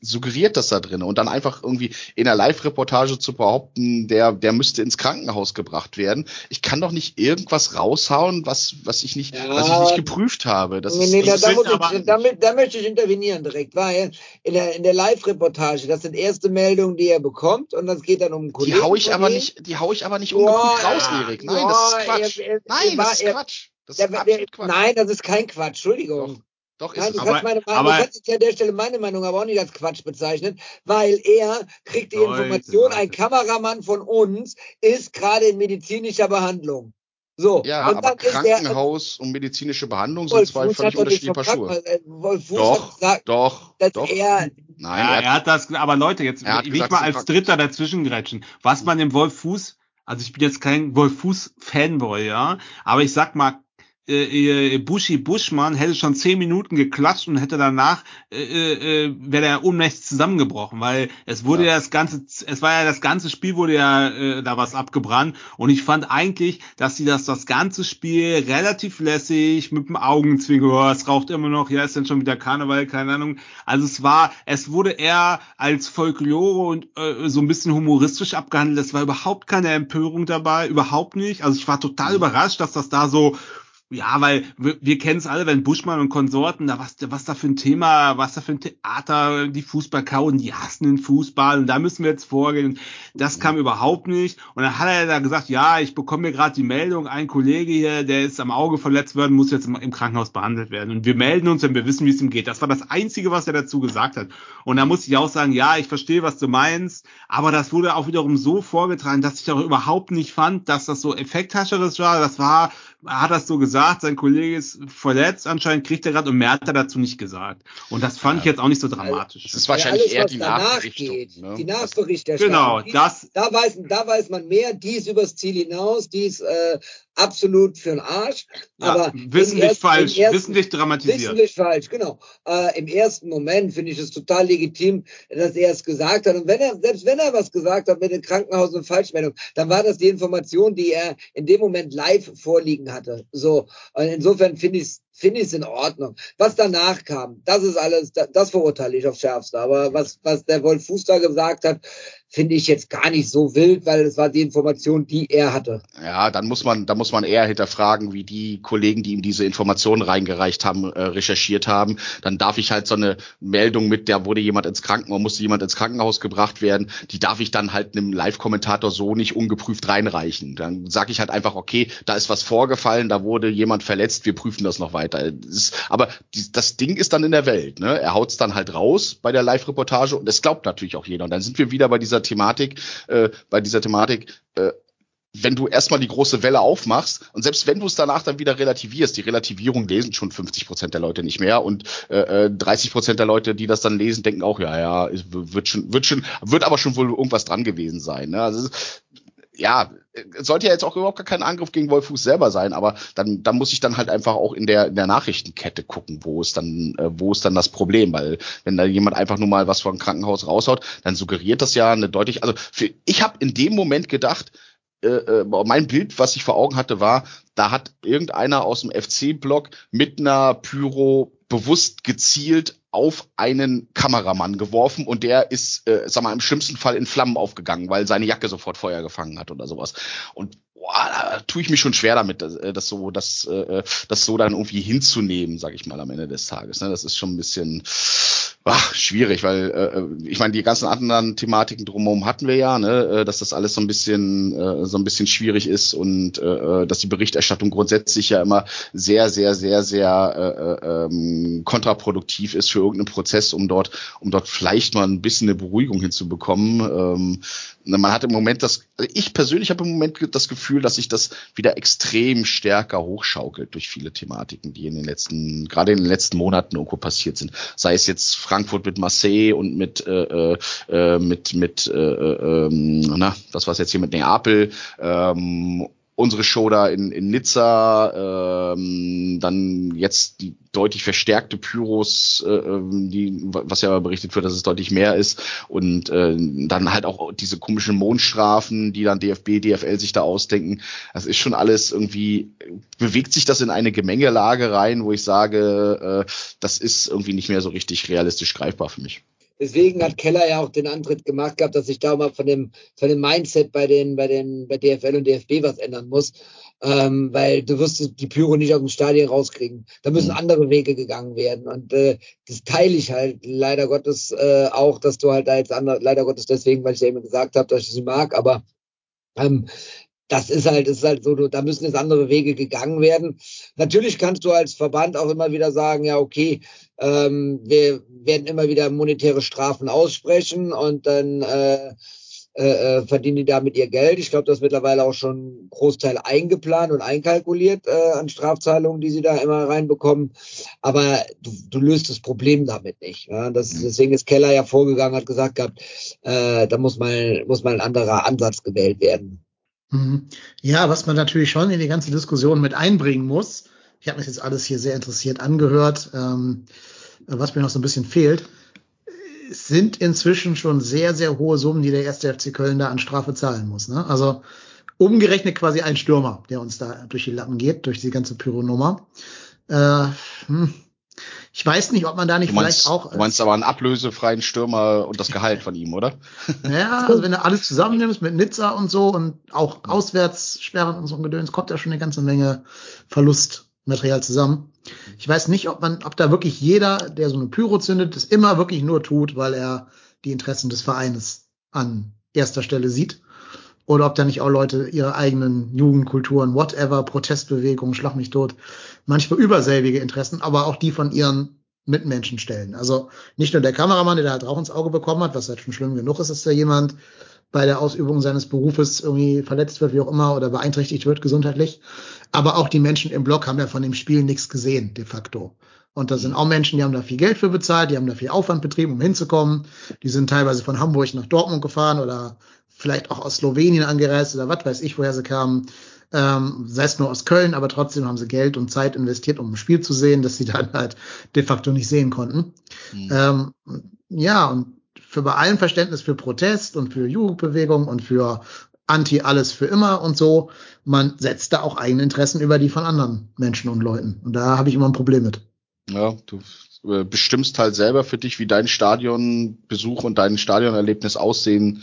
suggeriert das da drin und dann einfach irgendwie in der Live-Reportage zu behaupten, der, der müsste ins Krankenhaus gebracht werden. Ich kann doch nicht irgendwas raushauen, was, was ich nicht, Ja. was ich nicht geprüft habe. Das nee, ist, nee, da, das da, ist ich, damit, da möchte ich intervenieren direkt, weil in der, in der Live-Reportage, das sind erste Meldungen, die er bekommt und das geht dann um einen die Kollegen. hau ich aber nicht, die hau ich aber nicht ungeprüft raus, Erik. Nein, das ist Quatsch. er- er- Nein, er das war- ist er- Quatsch. Das Der, ist der, Quatsch. nein, das ist kein Quatsch, Entschuldigung. Doch, ist Nein, es. du Aber- kannst, meine, aber- du kannst jetzt an der Stelle meine Meinung aber auch nicht als Quatsch bezeichnen, weil er kriegt die Leute, Information, Leute. ein Kameramann von uns ist gerade in medizinischer Behandlung. So, Ja, und aber dann ist der, Krankenhaus und medizinische Behandlung sind Wolf zwei Fuß völlig hat doch unterschiedliche Paar Schuhe. Krankenhaus- äh, Wolf Fuß Doch, hat gesagt, doch, dass doch. er, Nein, ja, er er hat, hat das, aber Leute, jetzt hat will gesagt, ich mal sie als Dritter dazwischen grätschen. Was man dem Wolf Fuß, also ich bin jetzt kein Wolf Fuß Fanboy, ja, aber ich sag mal, äh, äh, Bushi Buschmann hätte schon zehn Minuten geklatscht und hätte danach äh, äh, wäre er ohnmächtig zusammengebrochen, weil es wurde ja. Ja. das ganze, es war ja das ganze Spiel wurde ja äh, da was abgebrannt und ich fand eigentlich, dass sie das das ganze Spiel relativ lässig mit dem Augenzwinkern, oh, es raucht immer noch, ja ist dann schon wieder Karneval, keine Ahnung. Also es war, es wurde eher als Folklore und äh, so ein bisschen humoristisch abgehandelt. Es war überhaupt keine Empörung dabei, überhaupt nicht. Also ich war total überrascht, dass das da so ja, weil wir, wir kennen es alle, wenn Buschmann und Konsorten, da was, was da für ein Thema, was da für ein Theater, die Fußballkauen, die hassen den Fußball und da müssen wir jetzt vorgehen. Das kam überhaupt nicht. Und dann hat er da gesagt, ja, ich bekomme mir gerade die Meldung, ein Kollege hier, der ist am Auge verletzt worden, muss jetzt im, im Krankenhaus behandelt werden. Und wir melden uns, wenn wir wissen, wie es ihm geht. Das war das Einzige, was er dazu gesagt hat. Und da muss ich auch sagen, ja, ich verstehe, was du meinst, aber das wurde auch wiederum so vorgetragen, dass ich auch überhaupt nicht fand, dass das so effekthascherisch war. Das war, hat das so gesagt, sein Kollege ist verletzt, anscheinend kriegt er gerade und mehr hat er dazu nicht gesagt. Und das fand Ja. ich jetzt auch nicht so dramatisch. es ist wahrscheinlich alles, eher die Nachberichtung. geht, ne? die Das- Nachberichterstattung, genau, die, das, da weiß, da weiß man mehr, die ist übers Ziel hinaus, die ist äh, absolut für den Arsch. ja, aber wissentlich ersten- falsch, ersten- wissentlich dramatisiert. Wissentlich falsch, genau. Äh, Im ersten Moment finde ich es total legitim, dass er es gesagt hat. Und wenn er, selbst wenn er was gesagt hat mit dem Krankenhaus und Falschmeldung, dann war das die Information, die er in dem Moment live vorliegen hatte. So. Und insofern finde ich es finde ich es in Ordnung. Was danach kam, das ist alles, das, das verurteile ich aufs Schärfste. Aber was, was der Wolf da gesagt hat, finde ich jetzt gar nicht so wild, weil es war die Information, die er hatte. Ja, dann muss man, da muss man eher hinterfragen, wie die Kollegen, die ihm diese Informationen reingereicht haben, äh, recherchiert haben. Dann darf ich halt so eine Meldung mit, der wurde jemand ins Krankenhaus, musste jemand ins Krankenhaus gebracht werden, die darf ich dann halt einem Live-Kommentator so nicht ungeprüft reinreichen. Dann sage ich halt einfach, okay, da ist was vorgefallen, da wurde jemand verletzt, wir prüfen das noch weiter. Das ist, aber die, das Ding ist dann in der Welt. Ne? Er haut's dann halt raus bei der Live-Reportage und es glaubt natürlich auch jeder. Und dann sind wir wieder bei dieser Thematik, äh, bei dieser Thematik, äh, wenn du erstmal die große Welle aufmachst und selbst wenn du es danach dann wieder relativierst, die Relativierung lesen schon 50 Prozent der Leute nicht mehr und äh, 30 Prozent der Leute, die das dann lesen, denken auch, ja, ja, es wird schon, wird schon, wird aber schon wohl irgendwas dran gewesen sein. Ne? Also ja, sollte ja jetzt auch überhaupt gar kein Angriff gegen Wolfuß selber sein, aber dann, dann muss ich dann halt einfach auch in der, in der Nachrichtenkette gucken, wo ist dann, äh, wo ist dann das Problem, weil wenn da jemand einfach nur mal was vom Krankenhaus raushaut, dann suggeriert das ja eine deutlich, also für, ich habe in dem Moment gedacht, äh, äh, mein Bild, was ich vor Augen hatte, war, da hat irgendeiner aus dem FC-Block mit einer Pyro bewusst gezielt auf einen Kameramann geworfen und der ist, äh, sag mal, im schlimmsten Fall in Flammen aufgegangen, weil seine Jacke sofort Feuer gefangen hat oder sowas. Und boah, da tue ich mich schon schwer damit, das, äh, das so, das, äh, das so dann irgendwie hinzunehmen, sag ich mal, am Ende des Tages. Ne? Das ist schon ein bisschen ach, schwierig, weil äh, ich meine, die ganzen anderen Thematiken drumherum hatten wir ja, ne, äh, dass das alles so ein bisschen äh, so ein bisschen schwierig ist und äh, dass die Berichterstattung grundsätzlich ja immer sehr, sehr, sehr, sehr äh, äh, ähm, kontraproduktiv ist für irgendeinen Prozess, um dort, um dort vielleicht mal ein bisschen eine Beruhigung hinzubekommen. Ähm, man hat im Moment das, also ich persönlich habe im Moment das Gefühl, dass sich das wieder extrem stärker hochschaukelt durch viele Thematiken, die in den letzten, gerade in den letzten Monaten irgendwo passiert sind. Sei es jetzt Frankfurt mit Marseille und mit äh, äh, mit mit äh, äh, ähm, na, das was jetzt hier mit Neapel ähm, unsere Show da in, in Nizza, ähm, dann jetzt die deutlich verstärkte Pyros, äh, ähm, die, was ja berichtet wird, dass es deutlich mehr ist. Und äh, dann halt auch diese komischen Mondstrafen, die dann DFB, DFL sich da ausdenken. Das ist schon alles irgendwie, bewegt sich das in eine Gemengelage rein, wo ich sage, äh, das ist irgendwie nicht mehr so richtig realistisch greifbar für mich. Deswegen hat Keller ja auch den Antritt gemacht gehabt, dass sich da mal von dem, von dem Mindset bei den, bei den, bei DFL und DFB was ändern muss. Ähm, weil du wirst die Pyro nicht aus dem Stadion rauskriegen. Da müssen mhm. andere Wege gegangen werden. Und äh, das teile ich halt leider Gottes äh, auch, dass du halt da jetzt andere, leider Gottes deswegen, weil ich ja eben gesagt habe, dass ich sie mag, aber ähm, das ist halt, ist halt so, da müssen jetzt andere Wege gegangen werden. Natürlich kannst du als Verband auch immer wieder sagen, ja, okay, ähm, wir werden immer wieder monetäre Strafen aussprechen und dann äh, äh, äh verdienen die damit ihr Geld. Ich glaube, das ist mittlerweile auch schon ein Großteil eingeplant und einkalkuliert äh, an Strafzahlungen, die sie da immer reinbekommen. Aber du, du löst das Problem damit nicht. Ja? Das, mhm. deswegen ist Keller ja vorgegangen, hat gesagt gehabt, äh, da muss mal, muss mal ein anderer Ansatz gewählt werden. Mhm. Ja, was man natürlich schon in die ganze Diskussion mit einbringen muss, ich habe mir jetzt alles hier sehr interessiert angehört, ähm, was mir noch so ein bisschen fehlt, sind inzwischen schon sehr, sehr hohe Summen, die der erste FC Köln da an Strafe zahlen muss. Ne? Also umgerechnet quasi ein Stürmer, der uns da durch die Lappen geht, durch die ganze Pyronummer. Äh, hm, ich weiß nicht, ob man da nicht meinst, vielleicht auch. Du meinst aber einen ablösefreien Stürmer und das Gehalt von ihm, oder? Ja, also wenn du alles zusammennimmst mit Nizza und so und auch Auswärtssperren und so ein Gedöns, kommt da schon eine ganze Menge Verlustmaterial zusammen. Ich weiß nicht, ob man, ob da wirklich jeder, der so eine Pyro zündet, das immer wirklich nur tut, weil er die Interessen des Vereines an erster Stelle sieht. Oder ob da nicht auch Leute ihre eigenen Jugendkulturen, whatever, Protestbewegungen, Schlag mich tot, manchmal überselbige Interessen, aber auch die von ihren Mitmenschen stellen. Also nicht nur der Kameramann, der da halt Rauch ins Auge bekommen hat, was halt schon schlimm genug ist, dass da jemand bei der Ausübung seines Berufes irgendwie verletzt wird, wie auch immer, oder beeinträchtigt wird gesundheitlich. Aber auch die Menschen im Blog haben ja von dem Spiel nichts gesehen, de facto. Und da sind auch Menschen, die haben da viel Geld für bezahlt, die haben da viel Aufwand betrieben, um hinzukommen. Die sind teilweise von Hamburg nach Dortmund gefahren oder vielleicht auch aus Slowenien angereist oder was weiß ich, woher sie kamen ähm, sei es nur aus Köln, aber trotzdem haben sie Geld und Zeit investiert, um ein Spiel zu sehen, das sie dann halt de facto nicht sehen konnten. Mhm. Ähm, ja, und für bei allem Verständnis für Protest und für Jugendbewegung und für Anti alles für immer und so, man setzt da auch eigene Interessen über die von anderen Menschen und Leuten. Und da habe ich immer ein Problem mit. Ja, du äh, bestimmst halt selber für dich, wie dein Stadionbesuch und dein Stadionerlebnis aussehen,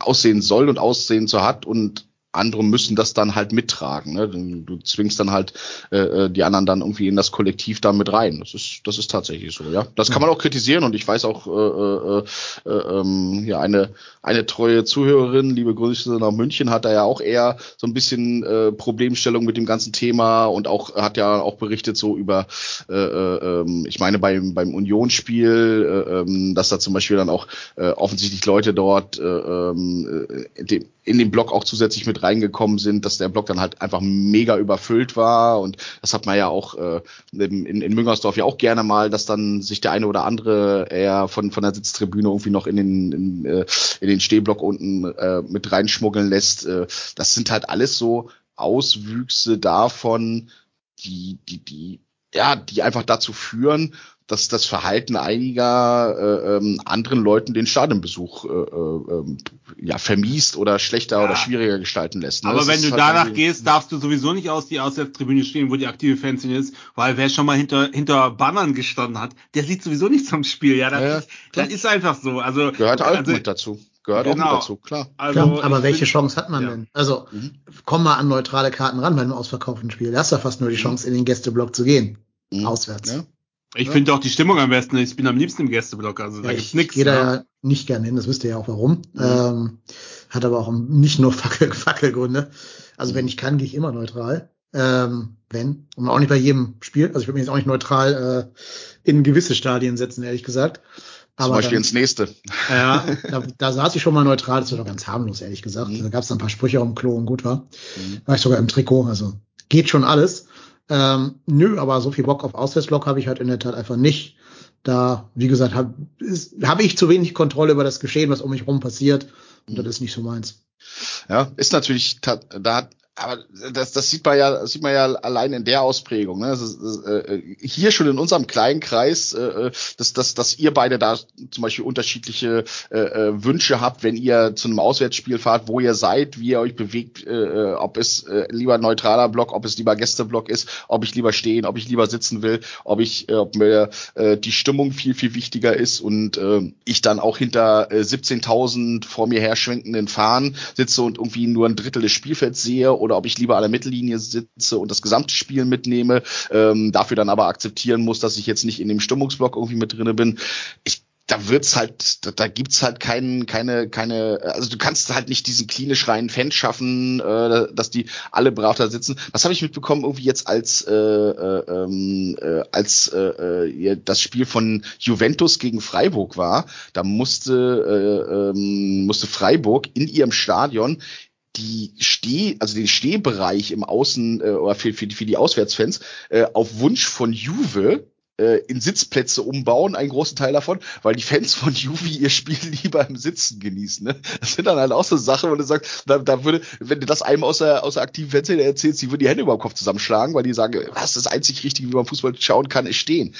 aussehen soll und aussehen so hat und andere müssen das dann halt mittragen. Ne? Du zwingst dann halt äh, äh, die anderen dann irgendwie in das Kollektiv da mit rein. Das ist, das ist tatsächlich so, ja. Das kann man auch kritisieren und ich weiß auch, äh, äh, äh, ähm, ja, eine, eine treue Zuhörerin, liebe Grüße nach München, hat da ja auch eher so ein bisschen äh, Problemstellung mit dem ganzen Thema und auch hat ja auch berichtet so über, äh, äh, ähm, ich meine beim, beim Unionsspiel, äh, äh, dass da zum Beispiel dann auch äh, offensichtlich Leute dort äh, äh, in dem Blog auch zusätzlich mit reingekommen sind, dass der Block dann halt einfach mega überfüllt war und das hat man ja auch äh, in, in Müngersdorf ja auch gerne mal, dass dann sich der eine oder andere eher von von der Sitztribüne irgendwie noch in den in, äh, in den Stehblock unten äh, mit reinschmuggeln lässt. Äh, das sind halt alles so Auswüchse davon, die die die ja, die einfach dazu führen, dass das Verhalten einiger äh, ähm, anderen Leuten den Stadionbesuch äh, äh, ja vermiest oder schlechter Ja. oder schwieriger gestalten lässt. ne? Aber Das wenn du halt danach gehst, darfst du sowieso nicht aus die Auswärtstribüne stehen, wo die aktive Fanszene ist, weil wer schon mal hinter, hinter Bannern gestanden hat, der sieht sowieso nicht zum Spiel. Ja, das, Ja, ist, das ist einfach so. Also, gehört auch also, mit dazu. Gehört auch Genau. mit dazu, klar. also Klar, aber welche Chance hat man ja. denn? Also, Mhm. komm mal an neutrale Karten ran bei einem ausverkauften Spiel. Da hast du ja fast nur die Chance, in den Gästeblock zu gehen. Mhm. Auswärts. Ja. Ich finde auch die Stimmung am besten. Ich bin am liebsten im Gästeblock. Also da Ja, gibt's ich nichts. gehe da ne? ja nicht gerne hin, das wisst ihr ja auch warum. Ähm, hat aber auch nicht nur Fackel, Fackelgründe. Also wenn ich kann, gehe ich immer neutral. Ähm, wenn. Und auch nicht bei jedem Spiel. Also ich würde mich jetzt auch nicht neutral äh, in gewisse Stadien setzen, ehrlich gesagt. Zum Aber Beispiel dann, ins nächste. ja, da, da saß ich schon mal neutral, das war doch ganz harmlos, ehrlich gesagt. Mhm. Da gab es ein paar Sprüche auf dem Klo und gut war. Mhm. War ich sogar im Trikot, also geht schon alles. Ähm, nö, aber so viel Bock auf Auswärtsblock habe ich halt in der Tat einfach nicht. Da, wie gesagt, habe hab ich zu wenig Kontrolle über das Geschehen, was um mich rum passiert. Und das ist nicht so meins. Ja, ist natürlich da, aber das, das sieht man ja, sieht man ja allein in der Ausprägung. Ne? Das ist, das, äh, hier schon in unserem kleinen Kreis, äh, dass, dass, dass ihr beide da zum Beispiel unterschiedliche äh, äh, Wünsche habt, wenn ihr zu einem Auswärtsspiel fahrt, wo ihr seid, wie ihr euch bewegt, äh, äh, ob es äh, lieber neutraler Block, ob es lieber Gästeblock ist, ob ich lieber stehen, ob ich lieber sitzen will, ob ich, äh, ob mir äh, die Stimmung viel viel wichtiger ist und äh, ich dann auch hinter äh, 17.000 vor mir her schwenkenden Fahnen sitze und irgendwie nur ein Drittel des Spielfelds sehe oder ob ich lieber an der Mittellinie sitze und das gesamte Spiel mitnehme, ähm, dafür dann aber akzeptieren muss, dass ich jetzt nicht in dem Stimmungsblock irgendwie mit drinne bin. Ich da wird's halt, da, da gibt's halt keinen, keine, keine, also du kannst halt nicht diesen klinisch reinen Fan schaffen, äh, dass die alle brav da sitzen. Was habe ich mitbekommen, irgendwie jetzt als äh, äh, ähm, äh, als äh, äh, das Spiel von Juventus gegen Freiburg war, da musste äh, ähm, musste Freiburg in ihrem Stadion die Steh, also den Stehbereich im Außen äh, oder für, für, die, für die Auswärtsfans äh, auf Wunsch von Juve äh, in Sitzplätze umbauen, einen großen Teil davon, weil die Fans von Juve ihr Spiel lieber im Sitzen genießen. Ne? Das sind dann halt auch so Sachen, wo du sagst, da, da würde, wenn du das einem aus der, aus der aktiven Fanszene erzählst, die würden die Hände über den Kopf zusammenschlagen, weil die sagen, was das einzig Richtige, wie man Fußball schauen kann, ist stehen.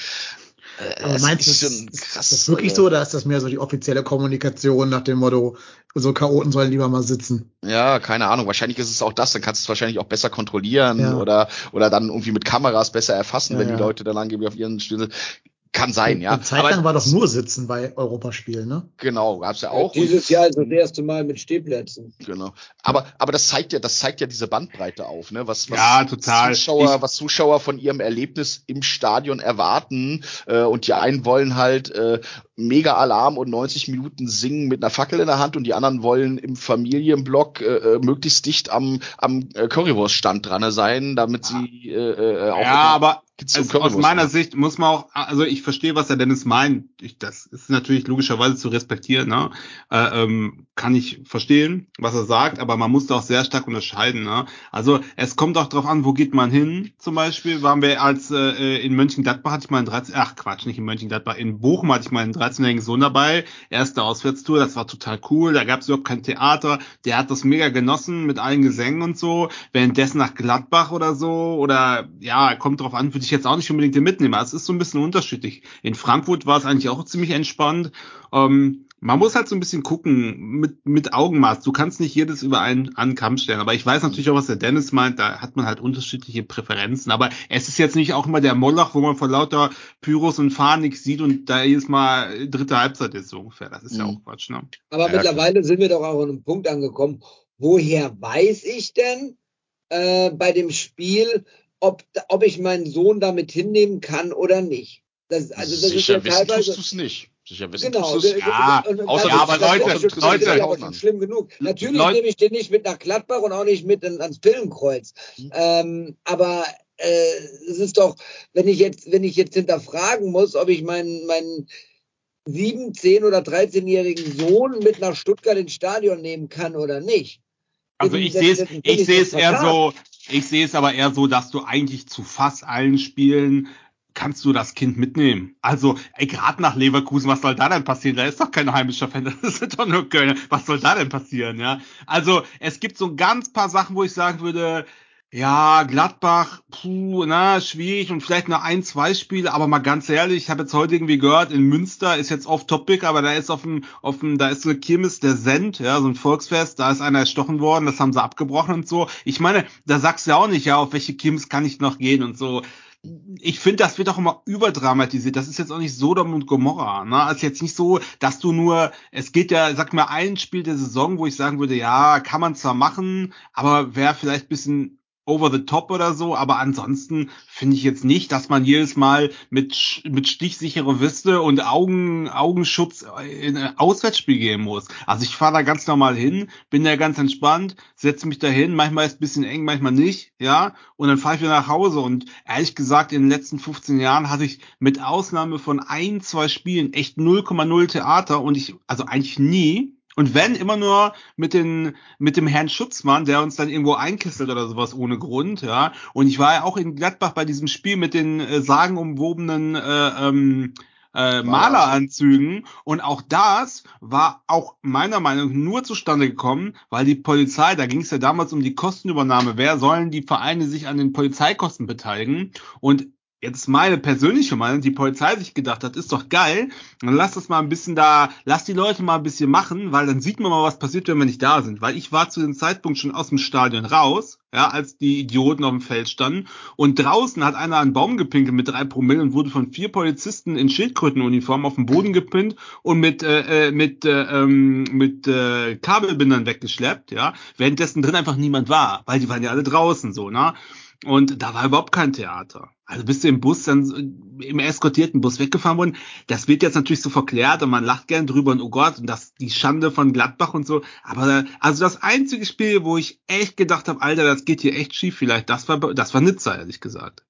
Aber meinst du, ist schon ist, krass, ist das wirklich äh, so oder ist das mehr so die offizielle Kommunikation nach dem Motto, so Chaoten sollen lieber mal sitzen? Ja, keine Ahnung. Wahrscheinlich ist es auch das. Dann kannst du es wahrscheinlich auch besser kontrollieren Ja. oder oder dann irgendwie mit Kameras besser erfassen, Ja, wenn ja. die Leute dann angeblich auf ihren Stühlen sind. Kann sein, ja. Eine Zeit lang war doch nur Sitzen bei Europaspielen, ne? genau, gab's ja auch. Dieses Jahr ist das erste Mal mit Stehplätzen. Genau. Aber, aber das zeigt ja, das zeigt ja diese Bandbreite auf, ne? Was, was Ja, total. Zuschauer, Ich- was Zuschauer von ihrem Erlebnis im Stadion erwarten. Äh, und die einen wollen halt äh, mega Alarm und 90 Minuten singen mit einer Fackel in der Hand und die anderen wollen im Familienblock äh, äh, möglichst dicht am, am äh, Currywurststand dran sein, damit sie äh, äh, auch Ja, aber Es, aus meiner machen. Sicht muss man auch, also ich verstehe, was der Dennis meint. Ich, das ist natürlich logischerweise zu respektieren. Ne? Äh, ähm, kann ich verstehen, was er sagt, aber man muss da auch sehr stark unterscheiden. Ne? Also es kommt auch drauf an, wo geht man hin. Zum Beispiel waren wir als äh, in Mönchengladbach hatte ich mal einen 13, ach Quatsch, nicht in Mönchengladbach, in Bochum hatte ich mal einen 13-jährigen Sohn dabei. Erste Auswärtstour, das war total cool. Da gab es überhaupt kein Theater. Der hat das mega genossen mit allen Gesängen und so. Währenddessen nach Gladbach oder so oder ja, kommt drauf an, würde ich jetzt auch nicht unbedingt den mitnehmen. Also Es ist so ein bisschen unterschiedlich. In Frankfurt war es eigentlich auch ziemlich entspannt. Ähm, man muss halt so ein bisschen gucken mit, mit Augenmaß. Du kannst nicht jedes über einen, einen Kamm stellen. Aber ich weiß natürlich auch, was der Dennis meint. Da hat man halt unterschiedliche Präferenzen. Aber es ist jetzt nicht auch immer der Moloch, wo man vor lauter Pyros und Fahnen nichts sieht und da jedes Mal dritte Halbzeit ist so ungefähr. Das ist ja Mhm. auch Quatsch, ne? Aber Ja, mittlerweile sind wir doch auch an einem Punkt angekommen. Woher weiß ich denn äh, bei dem Spiel, ob, ob ich meinen Sohn damit hinnehmen kann oder nicht? Das, also das Sicher ist ja wissen tust du es nicht. Sicher wissen Genau, tust du es Ja, und- und außer du- aber Leute, ist schon- Leute, aber Leute. schon schlimm genug. Natürlich Leute- nehme ich den nicht mit nach Gladbach und auch nicht mit in, ans Pillenkreuz. Mhm. Ähm, aber äh, es ist doch, wenn ich jetzt, wenn ich jetzt hinterfragen muss, ob ich meinen, meinen sieben, zehn oder 13-jährigen Sohn mit nach Stuttgart ins Stadion nehmen kann oder nicht, Also ich sehe es, ich sehe es eher so, ich sehe es aber eher so, dass du eigentlich zu fast allen Spielen kannst du das Kind mitnehmen. Also, ey, gerade nach Leverkusen, was soll da denn passieren? Da ist doch kein heimischer Fan, das sind doch nur Kölner. Was soll da denn passieren, ja? Also, es gibt so ganz paar Sachen, wo ich sagen würde, ja, Gladbach, puh, na, schwierig und vielleicht noch ein, zwei Spiele, aber mal ganz ehrlich, ich habe jetzt heute irgendwie gehört, in Münster ist jetzt off-topic, aber da ist auf dem, auf dem, da ist so eine Kirmes der Send, ja, so ein Volksfest, da ist einer erstochen worden, das haben sie abgebrochen und so. Ich meine, da sagst du ja auch nicht, ja, auf welche Kirmes kann ich noch gehen und so ich finde, das wird auch immer überdramatisiert. Das ist jetzt auch nicht Sodom und Gomorra. Ne? Es ist jetzt nicht so, dass du nur, es geht ja, sag mal, ein Spiel der Saison, wo ich sagen würde, ja, kann man zwar machen, aber wäre vielleicht bisschen over the top oder so, aber ansonsten finde ich jetzt nicht, dass man jedes Mal mit, mit stichsichere Weste und Augen, Augenschutz in ein Auswärtsspiel gehen muss. Also ich fahre da ganz normal hin, bin da ganz entspannt, setze mich da hin, manchmal ist ein bisschen eng, manchmal nicht, ja, und dann fahre ich wieder nach Hause. Und ehrlich gesagt, in den letzten 15 Jahren hatte ich mit Ausnahme von ein, zwei Spielen echt 0,0 Theater und ich, also eigentlich nie, und wenn immer nur mit den mit dem Herrn Schutzmann, der uns dann irgendwo einkisselt oder sowas ohne Grund, ja. Und ich war ja auch in Gladbach bei diesem Spiel mit den äh, sagenumwobenen äh, ähm, äh, Maleranzügen. Und auch das war auch meiner Meinung nach nur zustande gekommen, weil die Polizei, da ging es ja damals um die Kostenübernahme, wer sollen die Vereine sich an den Polizeikosten beteiligen? Und jetzt meine persönliche Meinung, die Polizei sich gedacht hat, ist doch geil, dann lass das mal ein bisschen da, lass die Leute mal ein bisschen machen, weil dann sieht man mal, was passiert, wenn wir nicht da sind. Weil ich war zu dem Zeitpunkt schon aus dem Stadion raus, ja, als die Idioten auf dem Feld standen. Und draußen hat einer einen Baum gepinkelt mit drei Promille und wurde von vier Polizisten in Schildkrötenuniform auf den Boden gepinnt und mit, äh, äh mit, äh, ähm, mit äh, Kabelbindern weggeschleppt, ja, währenddessen drin einfach niemand war, weil die waren ja alle draußen so, ne? Und da war überhaupt kein Theater. Also bist du im Bus dann im eskortierten Bus weggefahren worden. Das wird jetzt natürlich so verklärt und man lacht gern drüber und oh Gott und das die Schande von Gladbach und so. Aber also das einzige Spiel, wo ich echt gedacht habe, Alter, das geht hier echt schief, vielleicht das war das war Nizza ehrlich gesagt.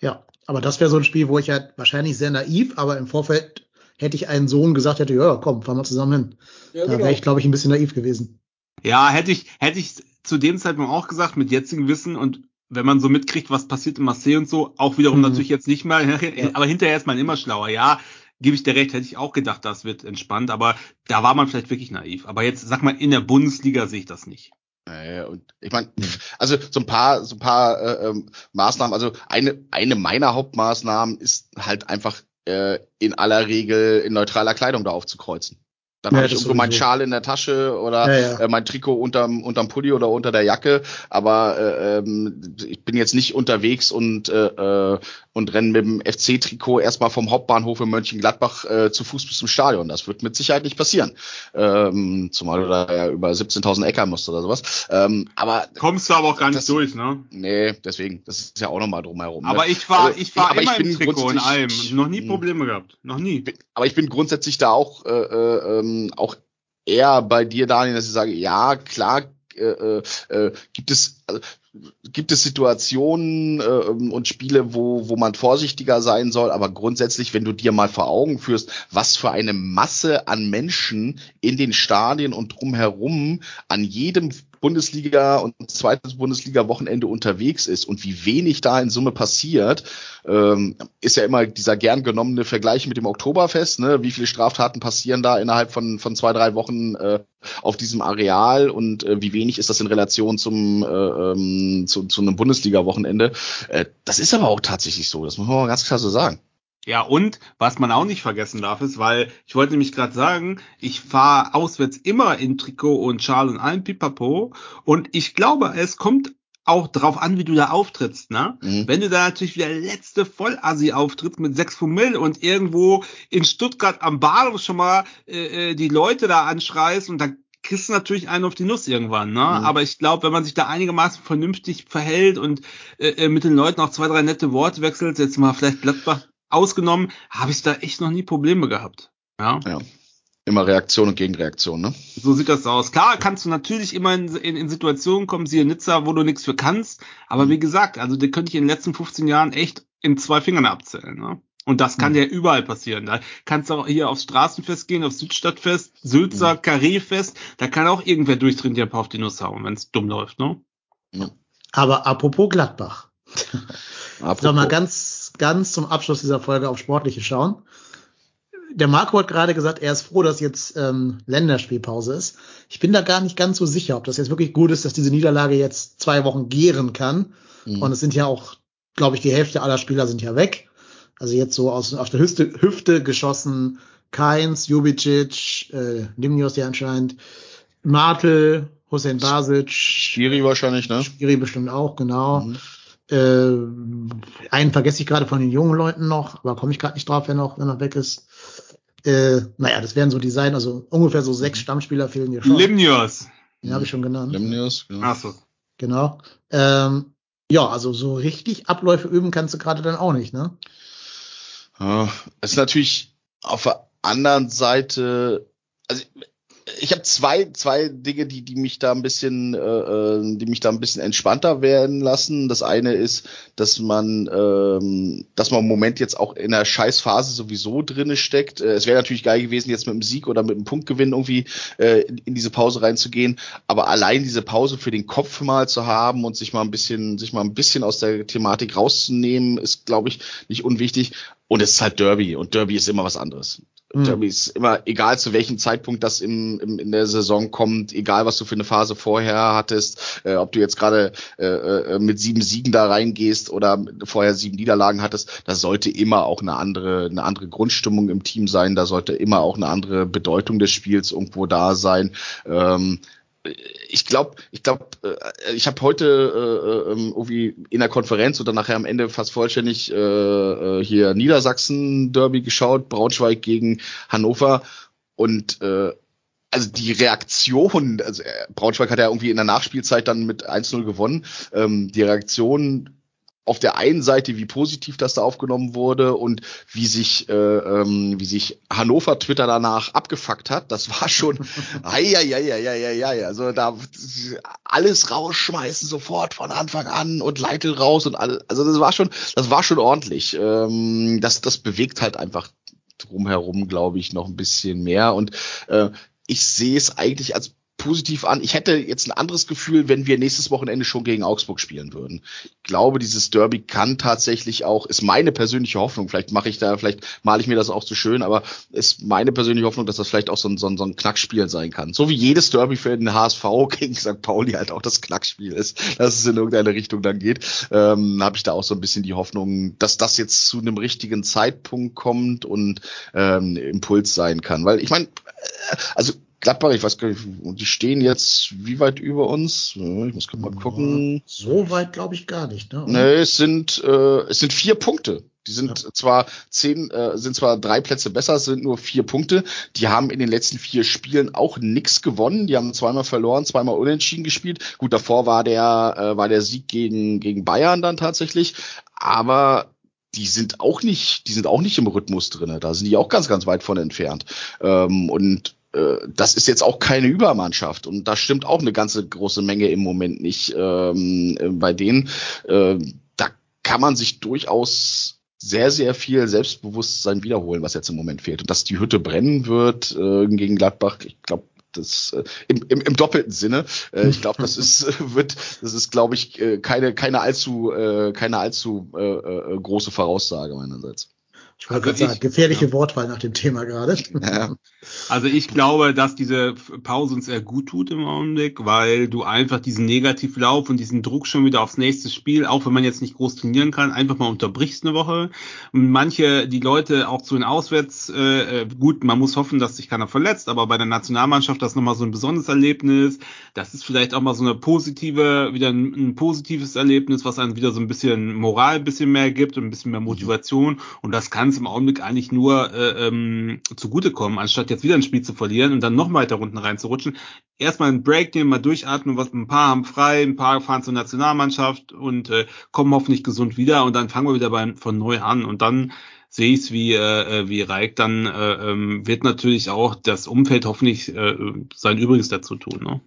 Ja, aber das wäre so ein Spiel, wo ich halt wahrscheinlich sehr naiv, aber im Vorfeld hätte ich einen Sohn gesagt hätte, ja, komm, fahren wir zusammen hin. Ja, da wäre genau. ich, glaube ich, ein bisschen naiv gewesen. Ja, hätte ich, hätte ich zu dem Zeitpunkt auch gesagt, mit jetzigem Wissen und wenn man so mitkriegt, was passiert in Marseille und so, auch wiederum mhm. natürlich jetzt nicht mal, aber hinterher ist man immer schlauer. Ja, gebe ich dir recht, hätte ich auch gedacht, das wird entspannt, aber da war man vielleicht wirklich naiv. Aber jetzt, sag mal, in der Bundesliga sehe ich das nicht. Naja, und ich meine, also so ein paar, so ein paar äh, ähm, Maßnahmen, also eine, eine meiner Hauptmaßnahmen ist halt einfach äh, in aller Regel in neutraler Kleidung da aufzukreuzen. Dann ja, habe ich irgendwo meinen Schal in der Tasche oder ja, ja. Äh, mein Trikot unterm, unterm Pulli oder unter der Jacke. Aber äh, ähm, ich bin jetzt nicht unterwegs und, äh, äh und renne mit dem FC-Trikot erstmal vom Hauptbahnhof in Mönchengladbach äh, zu Fuß bis zum Stadion. Das wird mit Sicherheit nicht passieren. Ähm, zumal du da ja über 17.000 Äcker musst oder sowas. Ähm, aber Kommst du aber auch gar nicht das, durch, ne? Nee, deswegen. Das ist ja auch nochmal drumherum. Ne? Aber ich war, also, ich war immer ich im Trikot in allem. Noch nie hm. Probleme gehabt. Noch nie. Aber ich bin grundsätzlich da auch äh, äh, ähm, auch eher bei dir, Daniel, dass ich sage, ja, klar, äh, äh, äh gibt es also, gibt es Situationen äh, und Spiele, wo, wo man vorsichtiger sein soll, aber grundsätzlich, wenn du dir mal vor Augen führst, was für eine Masse an Menschen in den Stadien und drumherum an jedem Bundesliga und zweites Bundesliga-Wochenende unterwegs ist und wie wenig da in Summe passiert, ähm, ist ja immer dieser gern genommene Vergleich mit dem Oktoberfest. Ne? Wie viele Straftaten passieren da innerhalb von, von zwei, drei Wochen äh, auf diesem Areal und äh, wie wenig ist das in Relation zum, äh, ähm, zu, zu einem Bundesliga-Wochenende? Äh, das ist aber auch tatsächlich so, das muss man mal ganz klar so sagen. Ja, und was man auch nicht vergessen darf, ist, weil ich wollte nämlich gerade sagen, ich fahre auswärts immer in Trikot und Schal und allem Pipapo. Und ich glaube, es kommt auch drauf an, wie du da auftrittst, ne? Mhm. Wenn du da natürlich wie der letzte Vollassi auftrittst mit 6 Promille und irgendwo in Stuttgart am Bahnhof schon mal äh, äh, die Leute da anschreist und dann kriegst du natürlich einen auf die Nuss irgendwann, ne? Mhm. Aber ich glaube, wenn man sich da einigermaßen vernünftig verhält und äh, äh, mit den Leuten auch zwei, drei nette Worte wechselt, jetzt mal vielleicht Gladbach ausgenommen, habe ich da echt noch nie Probleme gehabt. Ja. ja. Immer Reaktion und Gegenreaktion, ne? So sieht das aus. Klar kannst du natürlich immer in, in, in Situationen kommen, siehe Nizza, wo du nichts für kannst. Aber mhm. wie gesagt, also die könnte ich in den letzten 15 Jahren echt in zwei Fingern abzählen. Ne? Und das kann Hm. ja überall passieren. Da kannst du auch hier aufs Straßenfest gehen, aufs Südstadtfest, Sülzer, Hm. Karreefest. Da kann auch irgendwer durchtrainiert ein paar auf die Nuss hauen, wenn es dumm läuft, ne? Aber apropos Gladbach. Apropos, Noch mal ganz, ganz zum Abschluss dieser Folge auf Sportliche schauen. Der Marco hat gerade gesagt, er ist froh, dass jetzt ähm, Länderspielpause ist. Ich bin da gar nicht ganz so sicher, ob das jetzt wirklich gut ist, dass diese Niederlage jetzt zwei Wochen gären kann. Mhm. Und es sind ja auch, glaube ich, die Hälfte aller Spieler sind ja weg. Also jetzt so aus, aus der Hüfte, Hüfte geschossen. Keins, Jubicic, äh, Limnios ja anscheinend, Martel, Hussein Basic, Schiri wahrscheinlich, ne? Skiri bestimmt auch, genau. Mhm. Äh, einen vergesse ich gerade von den jungen Leuten noch, aber komme ich gerade nicht drauf, wenn noch, wenn noch weg ist. Äh, naja, das werden so die sein, also ungefähr so sechs Stammspieler fehlen hier schon. Limnios. Den habe ich schon genannt. Lemnius, genau. Achso. Genau. Ähm, ja, also so richtig Abläufe üben kannst du gerade dann auch nicht, ne? Ja, es ist natürlich auf der anderen Seite, also ich habe zwei, zwei Dinge, die, die mich da ein bisschen, äh, äh, die mich da ein bisschen entspannter werden lassen. Das eine ist, dass man, ähm, dass man im Moment jetzt auch in der Scheißphase sowieso drinne steckt. Äh, es wäre natürlich geil gewesen, jetzt mit einem Sieg oder mit einem Punktgewinn irgendwie äh, in, in diese Pause reinzugehen. Aber allein diese Pause für den Kopf mal zu haben und sich mal ein bisschen, sich mal ein bisschen aus der Thematik rauszunehmen, ist, glaube ich, nicht unwichtig. Und es ist halt Derby und Derby ist immer was anderes. Mhm. Derby ist immer, egal zu welchem Zeitpunkt das im, im, in der Saison kommt, egal was du für eine Phase vorher hattest, äh, ob du jetzt gerade äh, äh, mit sieben Siegen da reingehst oder vorher sieben Niederlagen hattest, da sollte immer auch eine andere, eine andere Grundstimmung im Team sein, da sollte immer auch eine andere Bedeutung des Spiels irgendwo da sein. Ähm, ich glaube, ich glaube, äh, ich habe heute äh, äh, irgendwie in der Konferenz oder nachher am Ende fast vollständig äh, äh, hier Niedersachsen Derby geschaut, Braunschweig gegen Hannover und äh, also die Reaktion, also Braunschweig hat ja irgendwie in der Nachspielzeit dann mit 1-0 gewonnen. Ähm, die Reaktion auf der einen Seite, wie positiv das da aufgenommen wurde und wie sich, äh, ähm, wie sich Hannover Twitter danach abgefuckt hat, das war schon, ja, also da alles rausschmeißen sofort von Anfang an und Leitl raus und all, also das war schon, das war schon ordentlich. Ähm, das, das bewegt halt einfach drumherum, glaube ich, noch ein bisschen mehr und äh, ich sehe es eigentlich als positiv an. Ich hätte jetzt ein anderes Gefühl, wenn wir nächstes Wochenende schon gegen Augsburg spielen würden. Ich glaube, dieses Derby kann tatsächlich auch, ist meine persönliche Hoffnung, vielleicht mache ich da, vielleicht male ich mir das auch zu schön, aber ist meine persönliche Hoffnung, dass das vielleicht auch so ein, so ein, so ein Knackspiel sein kann. So wie jedes Derby für den HSV gegen St. Pauli halt auch das Knackspiel ist, dass es in irgendeine Richtung dann geht, ähm, habe ich da auch so ein bisschen die Hoffnung, dass das jetzt zu einem richtigen Zeitpunkt kommt und ähm, Impuls sein kann. Weil ich meine, äh, also Gladbach, ich weiß gar nicht, die stehen jetzt wie weit über uns? Ja, Ich muss mal gucken. So weit glaube ich gar nicht, ne? Nee, es sind, äh, es sind vier Punkte. Die sind zwar zehn, äh, sind zwar drei Plätze besser, es sind nur vier Punkte. Die haben in den letzten vier Spielen auch nix gewonnen. Die haben zweimal verloren, zweimal unentschieden gespielt. Gut, davor war der, äh, war der Sieg gegen, gegen Bayern dann tatsächlich. Aber die sind auch nicht, die sind auch nicht im Rhythmus drinne. Da sind die auch ganz, ganz weit von entfernt. Ähm, und das ist jetzt auch keine Übermannschaft und da stimmt auch eine ganze große Menge im Moment nicht ähm, äh, bei denen. Äh, da kann man sich durchaus sehr, sehr viel Selbstbewusstsein wiederholen, was jetzt im Moment fehlt. Und dass die Hütte brennen wird äh, gegen Gladbach, ich glaube, das äh, im, im, im doppelten Sinne. Äh, ich glaube, das ist äh, wird, das ist, glaube ich, äh, keine keine allzu äh, keine allzu äh, äh, große Voraussage meinerseits. Ich wollte gerade sagen, ich- gefährliche ja. Wortwahl nach dem Thema gerade. Ja. Also ich glaube, dass diese Pause uns sehr gut tut im Augenblick, weil du einfach diesen Negativlauf und diesen Druck schon wieder aufs nächste Spiel, auch wenn man jetzt nicht groß trainieren kann, einfach mal unterbrichst eine Woche. Und manche, die Leute auch zu den Auswärts, äh, äh, gut, man muss hoffen, dass sich keiner verletzt, aber bei der Nationalmannschaft das nochmal so ein besonderes Erlebnis. Das ist vielleicht auch mal so eine positive, wieder ein, ein positives Erlebnis, was einem wieder so ein bisschen Moral ein bisschen mehr gibt und ein bisschen mehr Motivation. Und das kann es im Augenblick eigentlich nur äh, ähm, zugutekommen, anstatt jetzt wieder ein Spiel zu verlieren und dann noch weiter unten reinzurutschen. Erstmal einen Break nehmen, mal durchatmen, was ein paar haben frei, ein paar fahren zur Nationalmannschaft und äh, kommen hoffentlich gesund wieder und dann fangen wir wieder bei, von neu an und dann sehe ich es wie äh, wie Reik, dann äh, ähm, wird natürlich auch das Umfeld hoffentlich äh, sein Übriges dazu tun. Ne?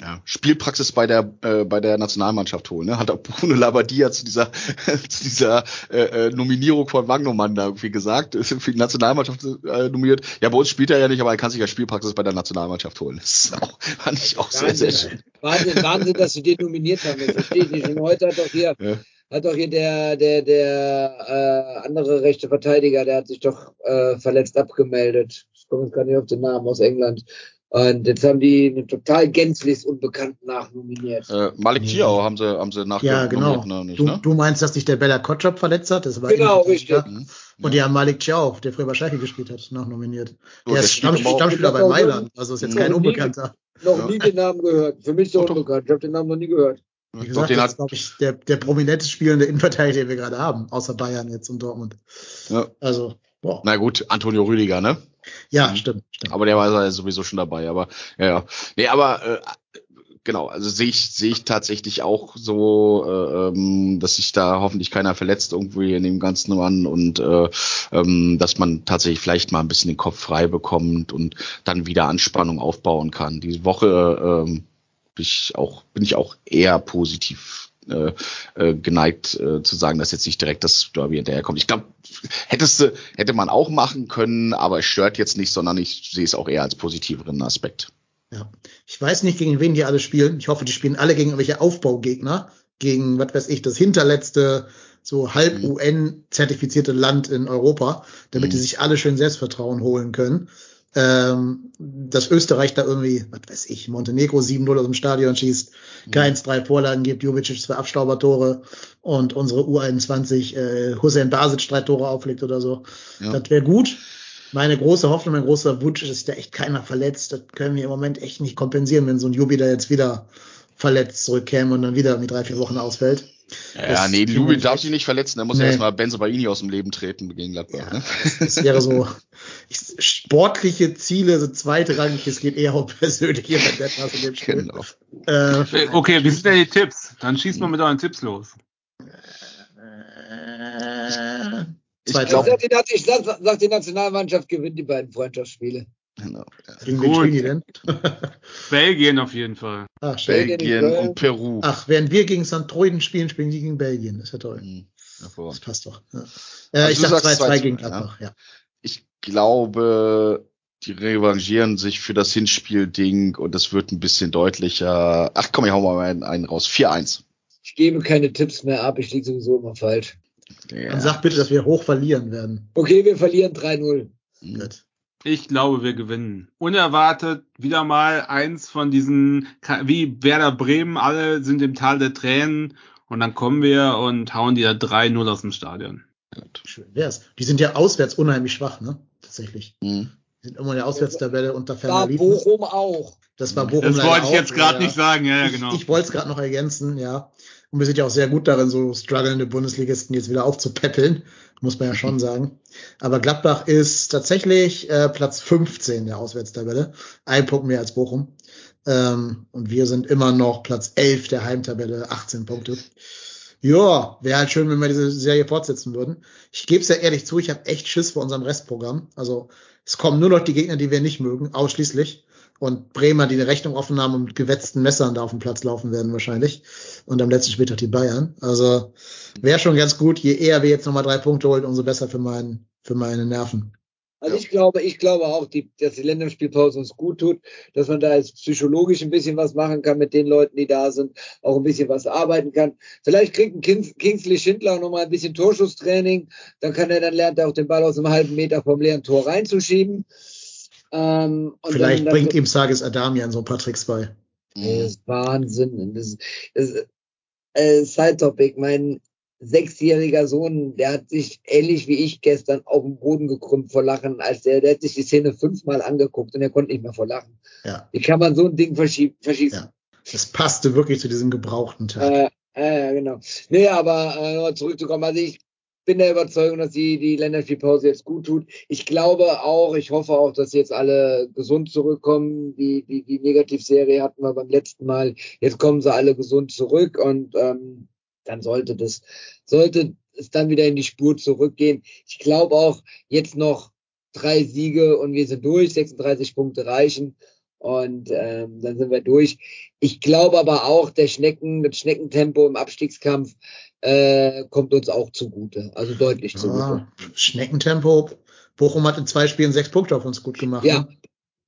Ja, Spielpraxis bei der äh, bei der Nationalmannschaft holen. Ne? Hat auch Bruno Labbadia zu dieser zu dieser äh, äh, Nominierung von Wagnumann da irgendwie gesagt, ist für die Nationalmannschaft äh, nominiert. Ja, bei uns spielt er ja nicht, aber er kann sich ja Spielpraxis bei der Nationalmannschaft holen. Das ist auch, fand ich auch sehr sehr schön. Wahnsinn, Wahnsinn, dass sie den nominiert haben. Das verstehe ich nicht. Und heute hat doch hier Ja. hat doch hier der der der äh, andere rechte Verteidiger, der hat sich doch äh, verletzt abgemeldet. Ich komme jetzt gar nicht auf den Namen aus England. Und jetzt haben die einen total gänzlich Unbekannten nachnominiert. Äh, Malik Nee. Tiao haben sie haben sie nach Ja, genau. ne, nicht, Du, ne? du meinst, dass sich der Bella Kotschap verletzt hat? Das war Genau, richtig. Mhm. Und die haben Malik Ciao, der früher bei Schalke gespielt hat, noch nominiert. So, der der ist Stamm, Stammspieler bei Mailand, also ist jetzt Mhm. kein Noch nie- Unbekannter. Noch Ja. nie den Namen gehört. Für mich so Doch, doch. unbekannt. Ich habe den Namen noch nie gehört. Wie Doch, gesagt, den das ist, glaube ich, der, der prominenteste spielende Innenverteidiger, den wir gerade haben, außer Bayern jetzt und Dortmund. ja. Also, boah. Na gut, Antonio Rüdiger, ne? Ja, Mhm. stimmt, stimmt. Aber der war ja sowieso schon dabei, aber ja, ja. Nee, aber äh, genau, also sehe ich, sehe ich tatsächlich auch so, äh, ähm, dass sich da hoffentlich keiner verletzt irgendwie in dem ganzen Mann und äh, ähm, dass man tatsächlich vielleicht mal ein bisschen den Kopf frei bekommt und dann wieder Anspannung aufbauen kann. Diese Woche ähm, bin ich auch, bin ich auch eher positiv äh, äh, geneigt äh, zu sagen, dass jetzt nicht direkt das Derby hinterherkommt. Ich glaube, hättest du, hätte man auch machen können, aber es stört jetzt nicht, sondern ich sehe es auch eher als positiveren Aspekt. Ja. Ich weiß nicht, gegen wen die alle spielen. Ich hoffe, die spielen alle gegen irgendwelche Aufbaugegner. Gegen, was weiß ich, das hinterletzte, so halb Mhm. UN-zertifizierte Land in Europa, damit Mhm. die sich alle schön Selbstvertrauen holen können. Ähm, dass Österreich da irgendwie, was weiß ich, Montenegro 7-0 aus dem Stadion schießt, Mhm. Keins drei Vorlagen gibt, Jubicic zwei Abstaubertore und unsere U21 äh, Hussein Basic drei Tore auflegt oder so. Ja. Das wäre gut. Meine große Hoffnung, mein großer Wunsch ist, dass da echt keiner verletzt. Das können wir im Moment echt nicht kompensieren, wenn so ein Jubi da jetzt wieder verletzt zurückkäme und dann wieder mit drei, vier Wochen ausfällt. Ja, Das nee, Lubin nicht darf sich nicht verletzen, er muss ja Nee. erstmal Benzo Baini aus dem Leben treten gegen Gladbach. Ja, Ne? das wäre so, ich, sportliche Ziele, so zweitrangig, es geht eher um persönliche Vendettas in dem Spiel. Genau. Äh, Okay, wie sind denn die Tipps? Dann schießt mal mit euren Tipps los. äh, Ich zwei, Ich glaub- sag, die, ich sag, sag, die Nationalmannschaft gewinnt die beiden Freundschaftsspiele. Genau. Ja. Gegen wen Gut. spielen die denn? Belgien auf jeden Fall. Ach. Belgien. Und Peru. Ach, während wir gegen St. Troiden spielen, spielen die gegen Belgien. Das ist ja toll. Mhm. Das passt doch. Ja. Äh, Also ich du sag sagst 2-2 2-2, gegen. Gladbach, ja. Ich glaube, die revanchieren sich für das Hinspiel-Ding und es wird ein bisschen deutlicher. Ach komm, ich hau mal einen, einen raus. 4-1. Ich gebe keine Tipps mehr ab, ich liege sowieso immer falsch. Ja. Dann sag bitte, dass wir hoch verlieren werden. Okay, wir verlieren 3-0. Mhm. Gut. Ich glaube, wir gewinnen. Unerwartet wieder mal eins von diesen, wie Werder Bremen, alle sind im Tal der Tränen und dann kommen wir und hauen die da 3-0 aus dem Stadion. Schön wär's. Die sind ja auswärts unheimlich schwach, ne? Tatsächlich. Mhm. Die sind immer in der Auswärtstabelle unter ferner War. Bochum auch. Das war Bochum Das wollte ich jetzt gerade ja, nicht sagen, ja, ja, genau. Ich, ich wollte es gerade noch ergänzen, ja. Und wir sind ja auch sehr gut darin, so strugglende Bundesligisten jetzt wieder aufzupäppeln, muss man ja schon sagen. Aber Gladbach ist tatsächlich äh, Platz 15 der Auswärtstabelle, ein Punkt mehr als Bochum. Ähm, und wir sind immer noch Platz 11 der Heimtabelle, 18 Punkte. Ja, wäre halt schön, wenn wir diese Serie fortsetzen würden. Ich gebe es ja ehrlich zu, ich habe echt Schiss vor unserem Restprogramm. Also es kommen nur noch die Gegner, die wir nicht mögen, ausschließlich. Und Bremer, die eine Rechnung offen haben und mit gewetzten Messern da auf dem Platz laufen werden wahrscheinlich. Und am letzten Spieltag die Bayern. Also wäre schon ganz gut, je eher wir jetzt nochmal drei Punkte holen, umso besser für, meinen, für meine Nerven. Also Ja. ich glaube, ich glaube auch, die, dass die Länderspielpause uns gut tut, dass man da jetzt psychologisch ein bisschen was machen kann mit den Leuten, die da sind, auch ein bisschen was arbeiten kann. Vielleicht kriegt ein Kings, Kingsley Schindler auch nochmal ein bisschen Torschusstraining, dann kann er, dann lernt er auch den Ball aus einem halben Meter vom leeren Tor reinzuschieben. Ähm, Vielleicht dann, dann, bringt ihm Sages Adamian so ein paar Tricks bei. Das ist Wahnsinn. Das ist, das ist äh, Side-Topic. Mein sechsjähriger Sohn, der hat sich ähnlich wie ich gestern auf den Boden gekrümmt vor Lachen, als der, der hat sich die Szene fünfmal angeguckt und er konnte nicht mehr vor Lachen. Ja, Wie kann man so ein Ding verschieb, verschießen? Ja. das passte wirklich zu diesem gebrauchten Tag. Äh, äh, genau. Nee, aber äh, zurückzukommen. Also ich bin der Überzeugung, dass die, die Länderspielpause jetzt gut tut. Ich glaube auch, ich hoffe auch, dass jetzt alle gesund zurückkommen. Die, die, die Negativserie hatten wir beim letzten Mal. Jetzt kommen sie alle gesund zurück und ähm, dann sollte das, sollte es dann wieder in die Spur zurückgehen. Ich glaube auch, jetzt noch drei Siege und wir sind durch, 36 Punkte reichen. Und ähm, dann sind wir durch. Ich glaube aber auch, der Schnecken, das Schneckentempo im Abstiegskampf äh, kommt uns auch zugute. Also deutlich zugute. Ja, Schneckentempo. Bochum hat in zwei Spielen sechs Punkte auf uns gut gemacht. Ja, Ne?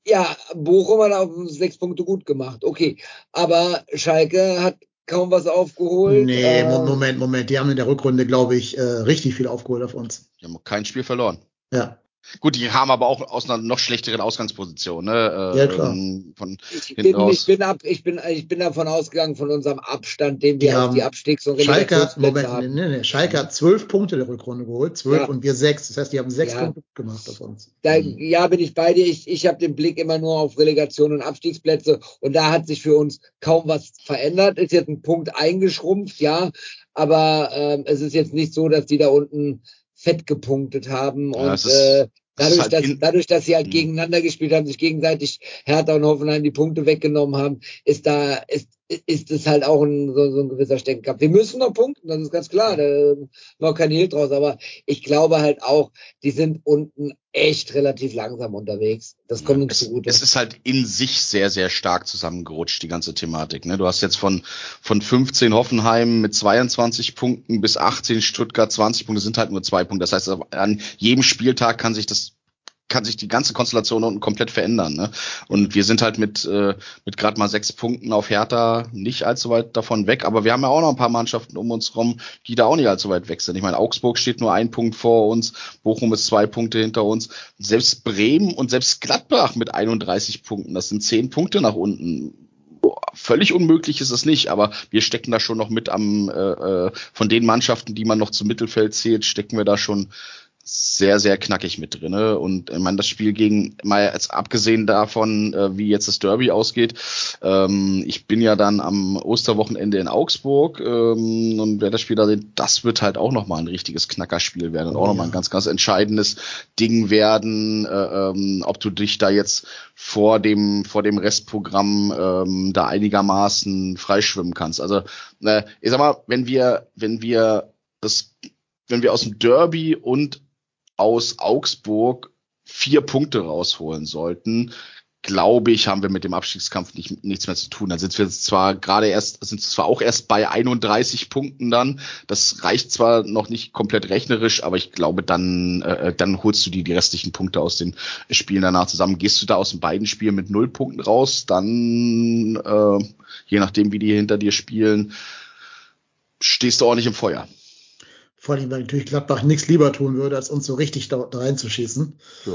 ja, Bochum hat auf sechs Punkte gut gemacht. Okay, aber Schalke hat kaum was aufgeholt. Nee, Ähm, Mo- Moment, Moment. Die haben in der Rückrunde, glaube ich, äh, richtig viel aufgeholt auf uns. Die haben kein Spiel verloren. Ja. Gut, die haben aber auch aus einer noch schlechteren Ausgangsposition, ne? Äh, Ja, klar. Von Ich bin, ich, bin ab, ich, bin, ich bin davon ausgegangen, von unserem Abstand, den wir Die auf haben die Abstiegs- und Schalke hat, Moment, haben. nee, nee, Schalke hat zwölf Punkte der Rückrunde geholt, zwölf Ja. und wir sechs. Das heißt, die haben sechs Ja. Punkte gemacht auf uns. Da, Mhm. ja, bin ich bei dir. Ich, ich habe den Blick immer nur auf Relegation und Abstiegsplätze und da hat sich für uns kaum was verändert. Ist jetzt ein Punkt eingeschrumpft, ja, aber ähm, es ist jetzt nicht so, dass die da unten fett gepunktet haben Ja, und äh, dadurch, halt dass, dadurch, dass sie halt Mhm. gegeneinander gespielt haben, sich gegenseitig Hertha und Hoffenheim die Punkte weggenommen haben, ist da ist ist es halt auch ein, so, so ein gewisser Steckenkampf. Wir müssen noch punkten, das ist ganz klar, da noch kein Hehl draus, aber ich glaube halt auch, die sind unten echt relativ langsam unterwegs. Das kommt uns zugute. es ist halt in sich sehr, sehr stark zusammengerutscht, die ganze Thematik. Ne? Du hast jetzt von, von 15 Hoffenheim mit 22 Punkten bis 18 Stuttgart 20 Punkte, sind halt nur zwei Punkte. Das heißt, an jedem Spieltag kann sich das kann sich die ganze Konstellation unten komplett verändern. Ne? Und wir sind halt mit, äh, mit gerade mal sechs Punkten auf Hertha nicht allzu weit davon weg. Aber wir haben ja auch noch ein paar Mannschaften um uns rum, die da auch nicht allzu weit weg sind. Ich meine, Augsburg steht nur ein Punkt vor uns, Bochum ist zwei Punkte hinter uns. Selbst Bremen und selbst Gladbach mit 31 Punkten, das sind zehn Punkte nach unten. Völlig unmöglich ist es nicht, aber wir stecken da schon noch mit am, äh, äh, von den Mannschaften, die man noch zum Mittelfeld zählt, stecken wir da schon sehr, sehr knackig mit drinne Und ich meine, das Spiel gegen, mal jetzt abgesehen davon, äh, wie jetzt das Derby ausgeht, ähm, ich bin ja dann am Osterwochenende in Augsburg ähm, und wer das Spiel da sehen, das wird halt auch nochmal ein richtiges Knackerspiel werden und auch nochmal ja. ein ganz, ganz entscheidendes Ding werden, äh, ähm, ob du dich da jetzt vor dem, vor dem Restprogramm ähm, da einigermaßen freischwimmen kannst. Also, äh, ich sag mal, wenn wir, wenn wir das, wenn wir aus dem Derby und aus Augsburg vier Punkte rausholen sollten, glaube ich, haben wir mit dem Abstiegskampf nicht, nichts mehr zu tun. Dann sind wir zwar gerade erst, sind zwar auch erst bei 31 Punkten dann. Das reicht zwar noch nicht komplett rechnerisch, aber ich glaube, dann, äh, dann holst du die, die restlichen Punkte aus den Spielen danach zusammen. Gehst du da aus den beiden Spielen mit null Punkten raus, dann, äh, je nachdem, wie die hinter dir spielen, stehst du nicht im Feuer. Vor allem, weil natürlich Gladbach nichts lieber tun würde, als uns so richtig da, da reinzuschießen. Ja.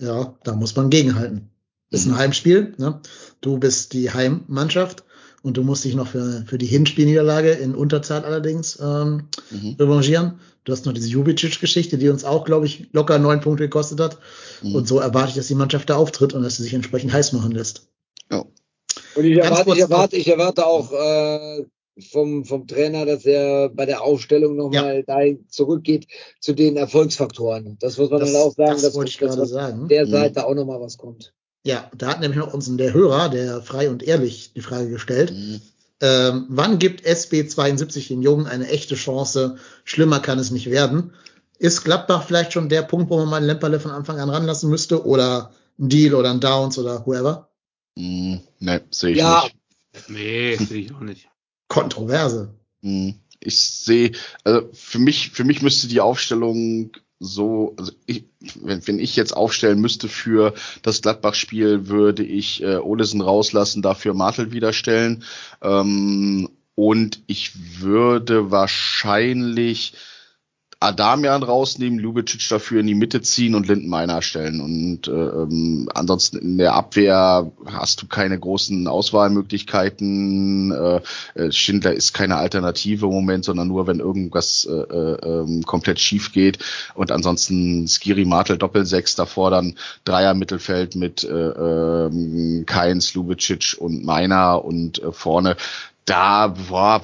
Ja, da muss man gegenhalten. Ist ein Mhm. Heimspiel, ne? Du bist die Heimmannschaft und du musst dich noch für, für die Hinspielniederlage in Unterzahl allerdings ähm, Mhm. revanchieren. Du hast noch diese Jubicic-Geschichte, die uns auch, glaube ich, locker neun Punkte gekostet hat. Mhm. Und so erwarte ich, dass die Mannschaft da auftritt und dass sie sich entsprechend heiß machen lässt. Und ich erwarte, ich erwarte, ich erwarte auch äh, vom, vom Trainer, dass er bei der Aufstellung nochmal dahin zurückgeht zu den Erfolgsfaktoren. Das muss man Das, dann auch sagen, das dass, wollte ich dass gerade sagen. der Mhm. Seite auch nochmal was kommt. Ja, da hat nämlich noch uns der Hörer, der frei und ehrlich die Frage gestellt. Mhm. Ähm, wann gibt SB72 den Jungen eine echte Chance? Schlimmer kann es nicht werden. Ist Gladbach vielleicht schon der Punkt, wo man mal einen Lemperle von Anfang an ranlassen müsste? Oder ein Deal oder ein Downs oder whoever? Mhm. Ne, sehe ich Ja. nicht. Nee, sehe ich auch nicht. Kontroverse. Hm, Ich sehe, also für mich, für mich müsste die Aufstellung so, also ich, wenn, wenn ich jetzt aufstellen müsste für das Gladbach-Spiel, würde ich äh, Olesen rauslassen, dafür Martel wieder stellen. Ähm, und ich würde wahrscheinlich Adamian rausnehmen, Lubicic dafür in die Mitte ziehen und Lindenmeiner stellen. Und äh, ähm, ansonsten in der Abwehr hast du keine großen Auswahlmöglichkeiten. Äh, äh, Schindler ist keine Alternative im Moment, sondern nur, wenn irgendwas äh, äh, ähm, komplett schief geht. Und ansonsten Skiri Martel Doppelsechs, davor dann Dreier Mittelfeld mit äh, ähm, Keins, Lubicic und Meiner und äh, vorne da boah,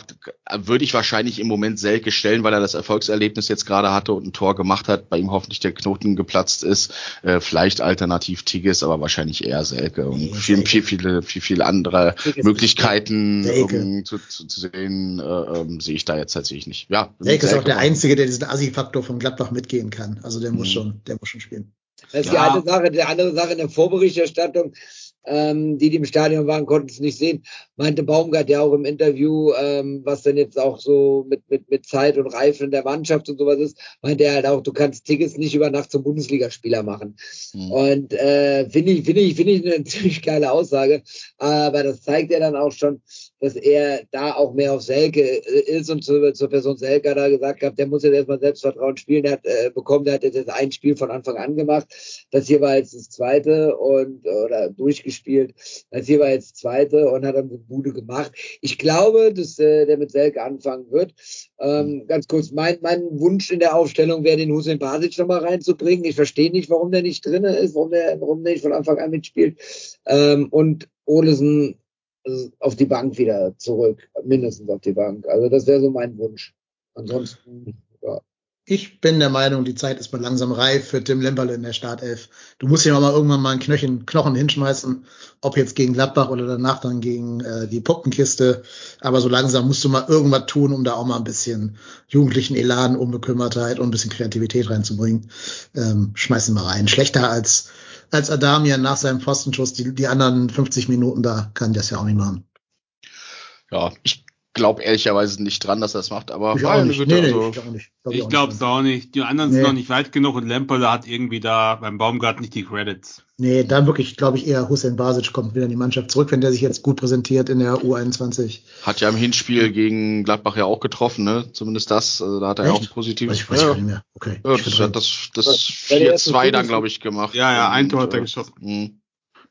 würde ich wahrscheinlich im Moment Selke stellen, weil er das Erfolgserlebnis jetzt gerade hatte und ein Tor gemacht hat, bei ihm hoffentlich der Knoten geplatzt ist. Äh, vielleicht alternativ Tigges, aber wahrscheinlich eher Selke. Und Nee, viel, Selke. viel, viele, viel, viel andere Tigges Möglichkeiten Selke. um, zu, zu, zu sehen, äh, ähm, sehe ich da jetzt tatsächlich nicht. Ja, Selke ist auch der. Einzige, der diesen Assi-Faktor von Gladbach mitgehen kann. Also der muss Mhm. schon, der muss schon spielen. Das ist Ja. die eine Sache. Die andere Sache in der Vorberichterstattung ähm, die, die im Stadion waren, konnten es nicht sehen. Meinte Baumgart ja auch im Interview, ähm, was denn jetzt auch so mit, mit, mit Zeit und Reifen in der Mannschaft und sowas ist, meinte er halt auch, du kannst Tickets nicht über Nacht zum Bundesligaspieler machen. Mhm. Und äh, finde ich, finde ich, finde ich eine ziemlich geile Aussage. Aber das zeigt ja dann auch schon, dass er da auch mehr auf Selke äh, ist und zu, zur Person Selke hat er gesagt hat, der muss jetzt erstmal Selbstvertrauen spielen, der hat äh, bekommen, der hat jetzt ein Spiel von Anfang an gemacht. Das hier war jetzt das zweite und oder durchgespielt. Das hier war jetzt das zweite und hat dann eine Bude gemacht. Ich glaube, dass äh, der mit Selke anfangen wird. Ähm, ganz kurz, mein, mein Wunsch in der Aufstellung wäre, den Hussein Basic nochmal reinzubringen. Ich verstehe nicht, warum der nicht drin ist, warum der, warum der nicht von Anfang an mitspielt. Ähm, und Olesen auf die Bank wieder zurück, mindestens auf die Bank. Also das wäre so mein Wunsch. Ansonsten, ja. Ich bin der Meinung, die Zeit ist mal langsam reif für Tim Lemperle in der Startelf. Du musst ja mal irgendwann mal einen Knöchen, Knochen hinschmeißen, ob jetzt gegen Gladbach oder danach dann gegen äh, die Puppenkiste. Aber so langsam musst du mal irgendwas tun, um da auch mal ein bisschen jugendlichen Elan, Unbekümmertheit und ein bisschen Kreativität reinzubringen. Ähm, schmeiß ihn mal rein. Schlechter als als Adamian nach seinem Pfostenschuss. Die, die anderen 50 Minuten da kann das ja auch nicht machen. Ja, ich glaube ehrlicherweise nicht dran, dass er das macht, aber ich auch nicht. Nee, nee, also, ich glaube ich es auch nicht. Die anderen nee. sind noch nicht weit genug und Lemperle hat irgendwie da beim Baumgart nicht die Credits. Nee, da wirklich, glaube ich, eher Hussein Basic kommt wieder in die Mannschaft zurück, wenn der sich jetzt gut präsentiert in der U21. Hat ja im Hinspiel gegen Gladbach ja auch getroffen, ne? Zumindest das. Also da hat er ja auch ein positives. Ich weiß ja. nicht mehr. Okay. Ja, das hat das, das 4-2 dann, glaube ich, gemacht. Ja, ja, ein Tor hat er geschossen. Mh.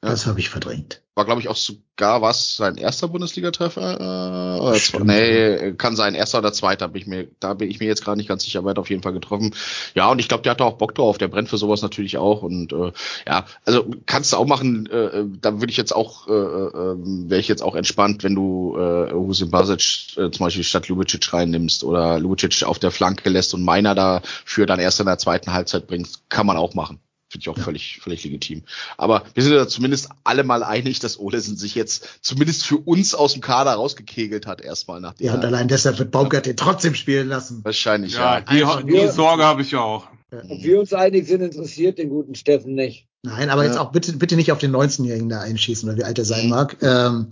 Ja. Das habe ich verdrängt. War, glaube ich, auch sogar was sein erster Bundesliga-Treffer. Äh, nee, kann sein erster oder zweiter. Bin ich mir, da bin ich mir jetzt gerade nicht ganz sicher, aber er hat auf jeden Fall getroffen. Ja, und ich glaube, der hat auch Bock drauf. Der brennt für sowas natürlich auch. Und äh, ja, also kannst du auch machen. Äh, da würde ich jetzt auch, äh, äh, wäre ich jetzt auch entspannt, wenn du äh, Husin Basic äh, zum Beispiel statt Lubicic reinnimmst oder Lubicic auf der Flanke lässt und meiner dafür dann erst in der zweiten Halbzeit bringst, kann man auch machen. Finde ich auch ja. völlig, völlig legitim. Aber wir sind ja zumindest alle mal einig, dass Olesen sich jetzt zumindest für uns aus dem Kader rausgekegelt hat, erstmal nach dem. Ja, und allein deshalb wird Baumgart den trotzdem spielen lassen. Wahrscheinlich, ja. ja. Die, die Sorge habe ich ja auch. Ob wir uns einig sind, interessiert den guten Steffen nicht. Nein, aber ja. jetzt auch bitte, bitte nicht auf den 19-Jährigen da einschießen, oder wie alt er sein mag. Ähm,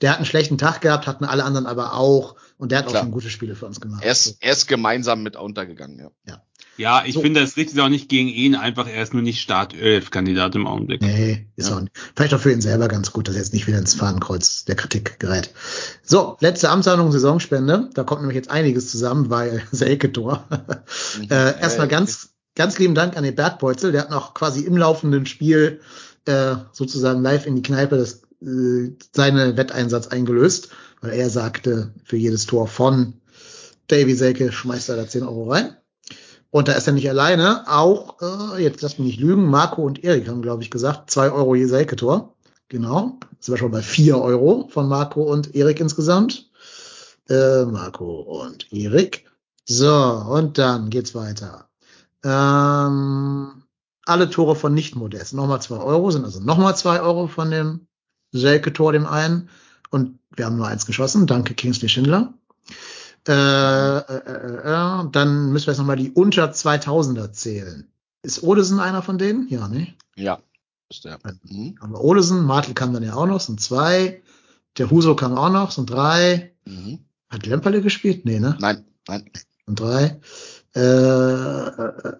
der hat einen schlechten Tag gehabt, hatten alle anderen aber auch. Und der hat Klar. auch schon gute Spiele für uns gemacht. Er ist, er ist gemeinsam mit untergegangen, ja. Ja. Ja, ich so. finde, das richtet auch nicht gegen ihn, einfach er ist nur nicht Start-11-Kandidat im Augenblick. Nee, ist ja. auch nicht. Vielleicht auch für ihn selber ganz gut, dass er jetzt nicht wieder ins Fahnenkreuz der Kritik gerät. So, letzte Amtshandlung, Saisonspende. Da kommt nämlich jetzt einiges zusammen, weil Selke-Tor. Mhm. äh, erstmal ganz, ganz lieben Dank an den Bergbeutzel. Der hat noch quasi im laufenden Spiel äh, sozusagen live in die Kneipe das, äh, seine Wetteinsatz eingelöst, weil er sagte, für jedes Tor von Davy Selke schmeißt er da 10 Euro rein. Und da ist er nicht alleine. Auch, äh, jetzt lass mich nicht lügen, Marco und Erik haben, glaube ich, gesagt, zwei Euro je Selke-Tor. Genau. Das war schon bei vier Euro von Marco und Erik insgesamt. Äh, Marco und Erik. So, und dann geht's weiter. Ähm, alle Tore von Nicht-Modest. Nochmal zwei Euro, sind also nochmal zwei Euro von dem Selke-Tor, dem einen. Und wir haben nur eins geschossen. Danke, Kingsley Schindler. Äh, äh, äh, äh, dann müssen wir jetzt nochmal die unter 2000er zählen. Ist Olesen einer von denen? Ja, ne? Ja, ist der. Mhm. Aber Olesen, Martel kann dann ja auch noch, sind zwei. Der Huso kann auch noch, sind drei. Mhm. Hat Lemperle gespielt? Nee, ne? Nein, nein. Und drei. Äh, äh,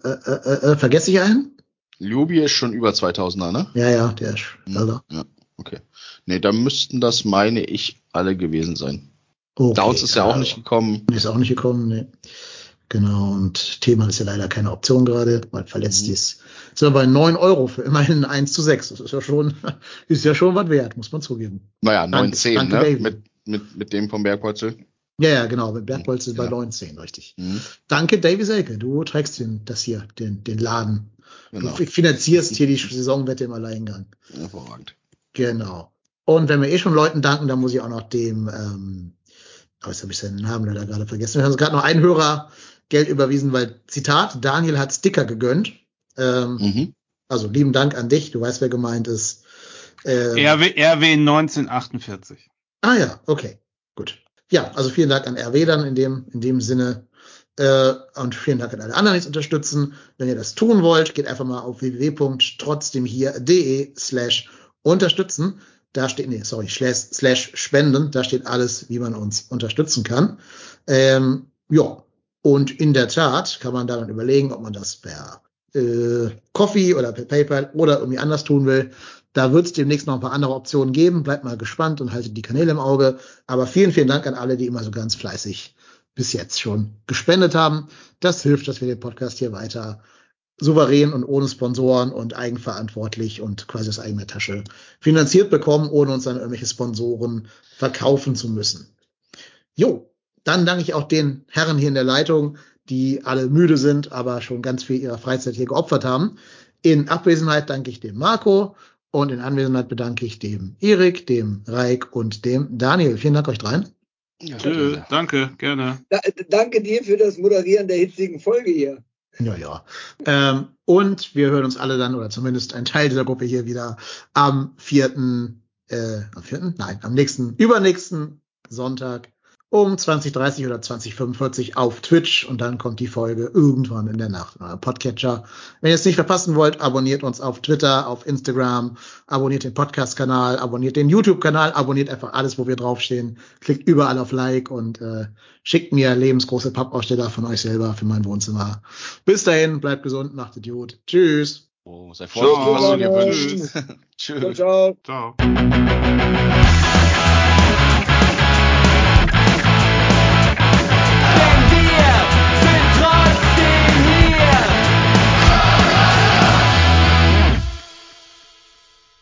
äh, äh, vergesse ich einen? Lubi ist schon über 2000er, ne? Ja, ja, der ist mhm. Ja, okay. Nee, da müssten das, meine ich, alle gewesen sein. Okay, Downs ist ja auch nicht gekommen. Ist auch nicht gekommen, ne. Genau, und Thema ist ja leider keine Option gerade, weil verletzt mhm. ist. Sind wir bei 9 Euro für immerhin 1 zu 6. Das ist ja schon, ist ja schon was wert, muss man zugeben. Naja, 9, 10, ne? Mit, mit, mit dem vom Bergpolzel. Ja, ja, genau, mit Bergpolzel ja. bei 19, richtig. Mhm. Danke, Davy Selke. Du trägst den, das hier, den, den Laden. Genau. Du finanzierst hier die Saisonwette im Alleingang. Hervorragend. Genau. Und wenn wir eh schon Leuten danken, dann muss ich auch noch dem, ähm, oh, jetzt habe ich seinen Namen leider gerade vergessen. Wir haben uns gerade noch einen Hörer Geld überwiesen, weil, Zitat, Daniel hat Sticker gegönnt. Ähm, mhm. Also lieben Dank an dich, du weißt, wer gemeint ist. Ähm, RW, RW 1948. Ah ja, okay, gut. Ja, also vielen Dank an RW dann in dem, in dem Sinne. Äh, und vielen Dank an alle anderen, die es unterstützen. Wenn ihr das tun wollt, geht einfach mal auf www.trotzdemhier.de slash unterstützen. Da steht, nee, sorry, slash, slash spenden. Da steht alles, wie man uns unterstützen kann. Ähm, ja, und in der Tat kann man dann überlegen, ob man das per äh, Coffee oder per PayPal oder irgendwie anders tun will. Da wird es demnächst noch ein paar andere Optionen geben. Bleibt mal gespannt und haltet die Kanäle im Auge. Aber vielen, vielen Dank an alle, die immer so ganz fleißig bis jetzt schon gespendet haben. Das hilft, dass wir den Podcast hier weiter souverän und ohne Sponsoren und eigenverantwortlich und quasi aus eigener Tasche finanziert bekommen, ohne uns dann irgendwelche Sponsoren verkaufen zu müssen. Jo, dann danke ich auch den Herren hier in der Leitung, die alle müde sind, aber schon ganz viel ihrer Freizeit hier geopfert haben. In Abwesenheit danke ich dem Marco und in Anwesenheit bedanke ich dem Erik, dem Reik und dem Daniel. Vielen Dank euch dreien. Ja, Tschö, danke, gerne. Da, danke dir für das Moderieren der hitzigen Folge hier. Ja, ja. Ähm, und wir hören uns alle dann, oder zumindest ein Teil dieser Gruppe hier wieder am vierten, äh, am vierten? Nein, am nächsten, übernächsten Sonntag um 2030 oder 2045 auf Twitch und dann kommt die Folge irgendwann in der Nacht. Podcatcher. Wenn ihr es nicht verpassen wollt, abonniert uns auf Twitter, auf Instagram, abonniert den Podcast-Kanal, abonniert den YouTube-Kanal, abonniert einfach alles, wo wir draufstehen, klickt überall auf Like und äh, schickt mir lebensgroße Pappaussteller von euch selber für mein Wohnzimmer. Bis dahin, bleibt gesund, macht Idiot. Tschüss. Oh, sei vorsichtig, was du dir wünschst. Tschüss. Ciao. ciao. ciao.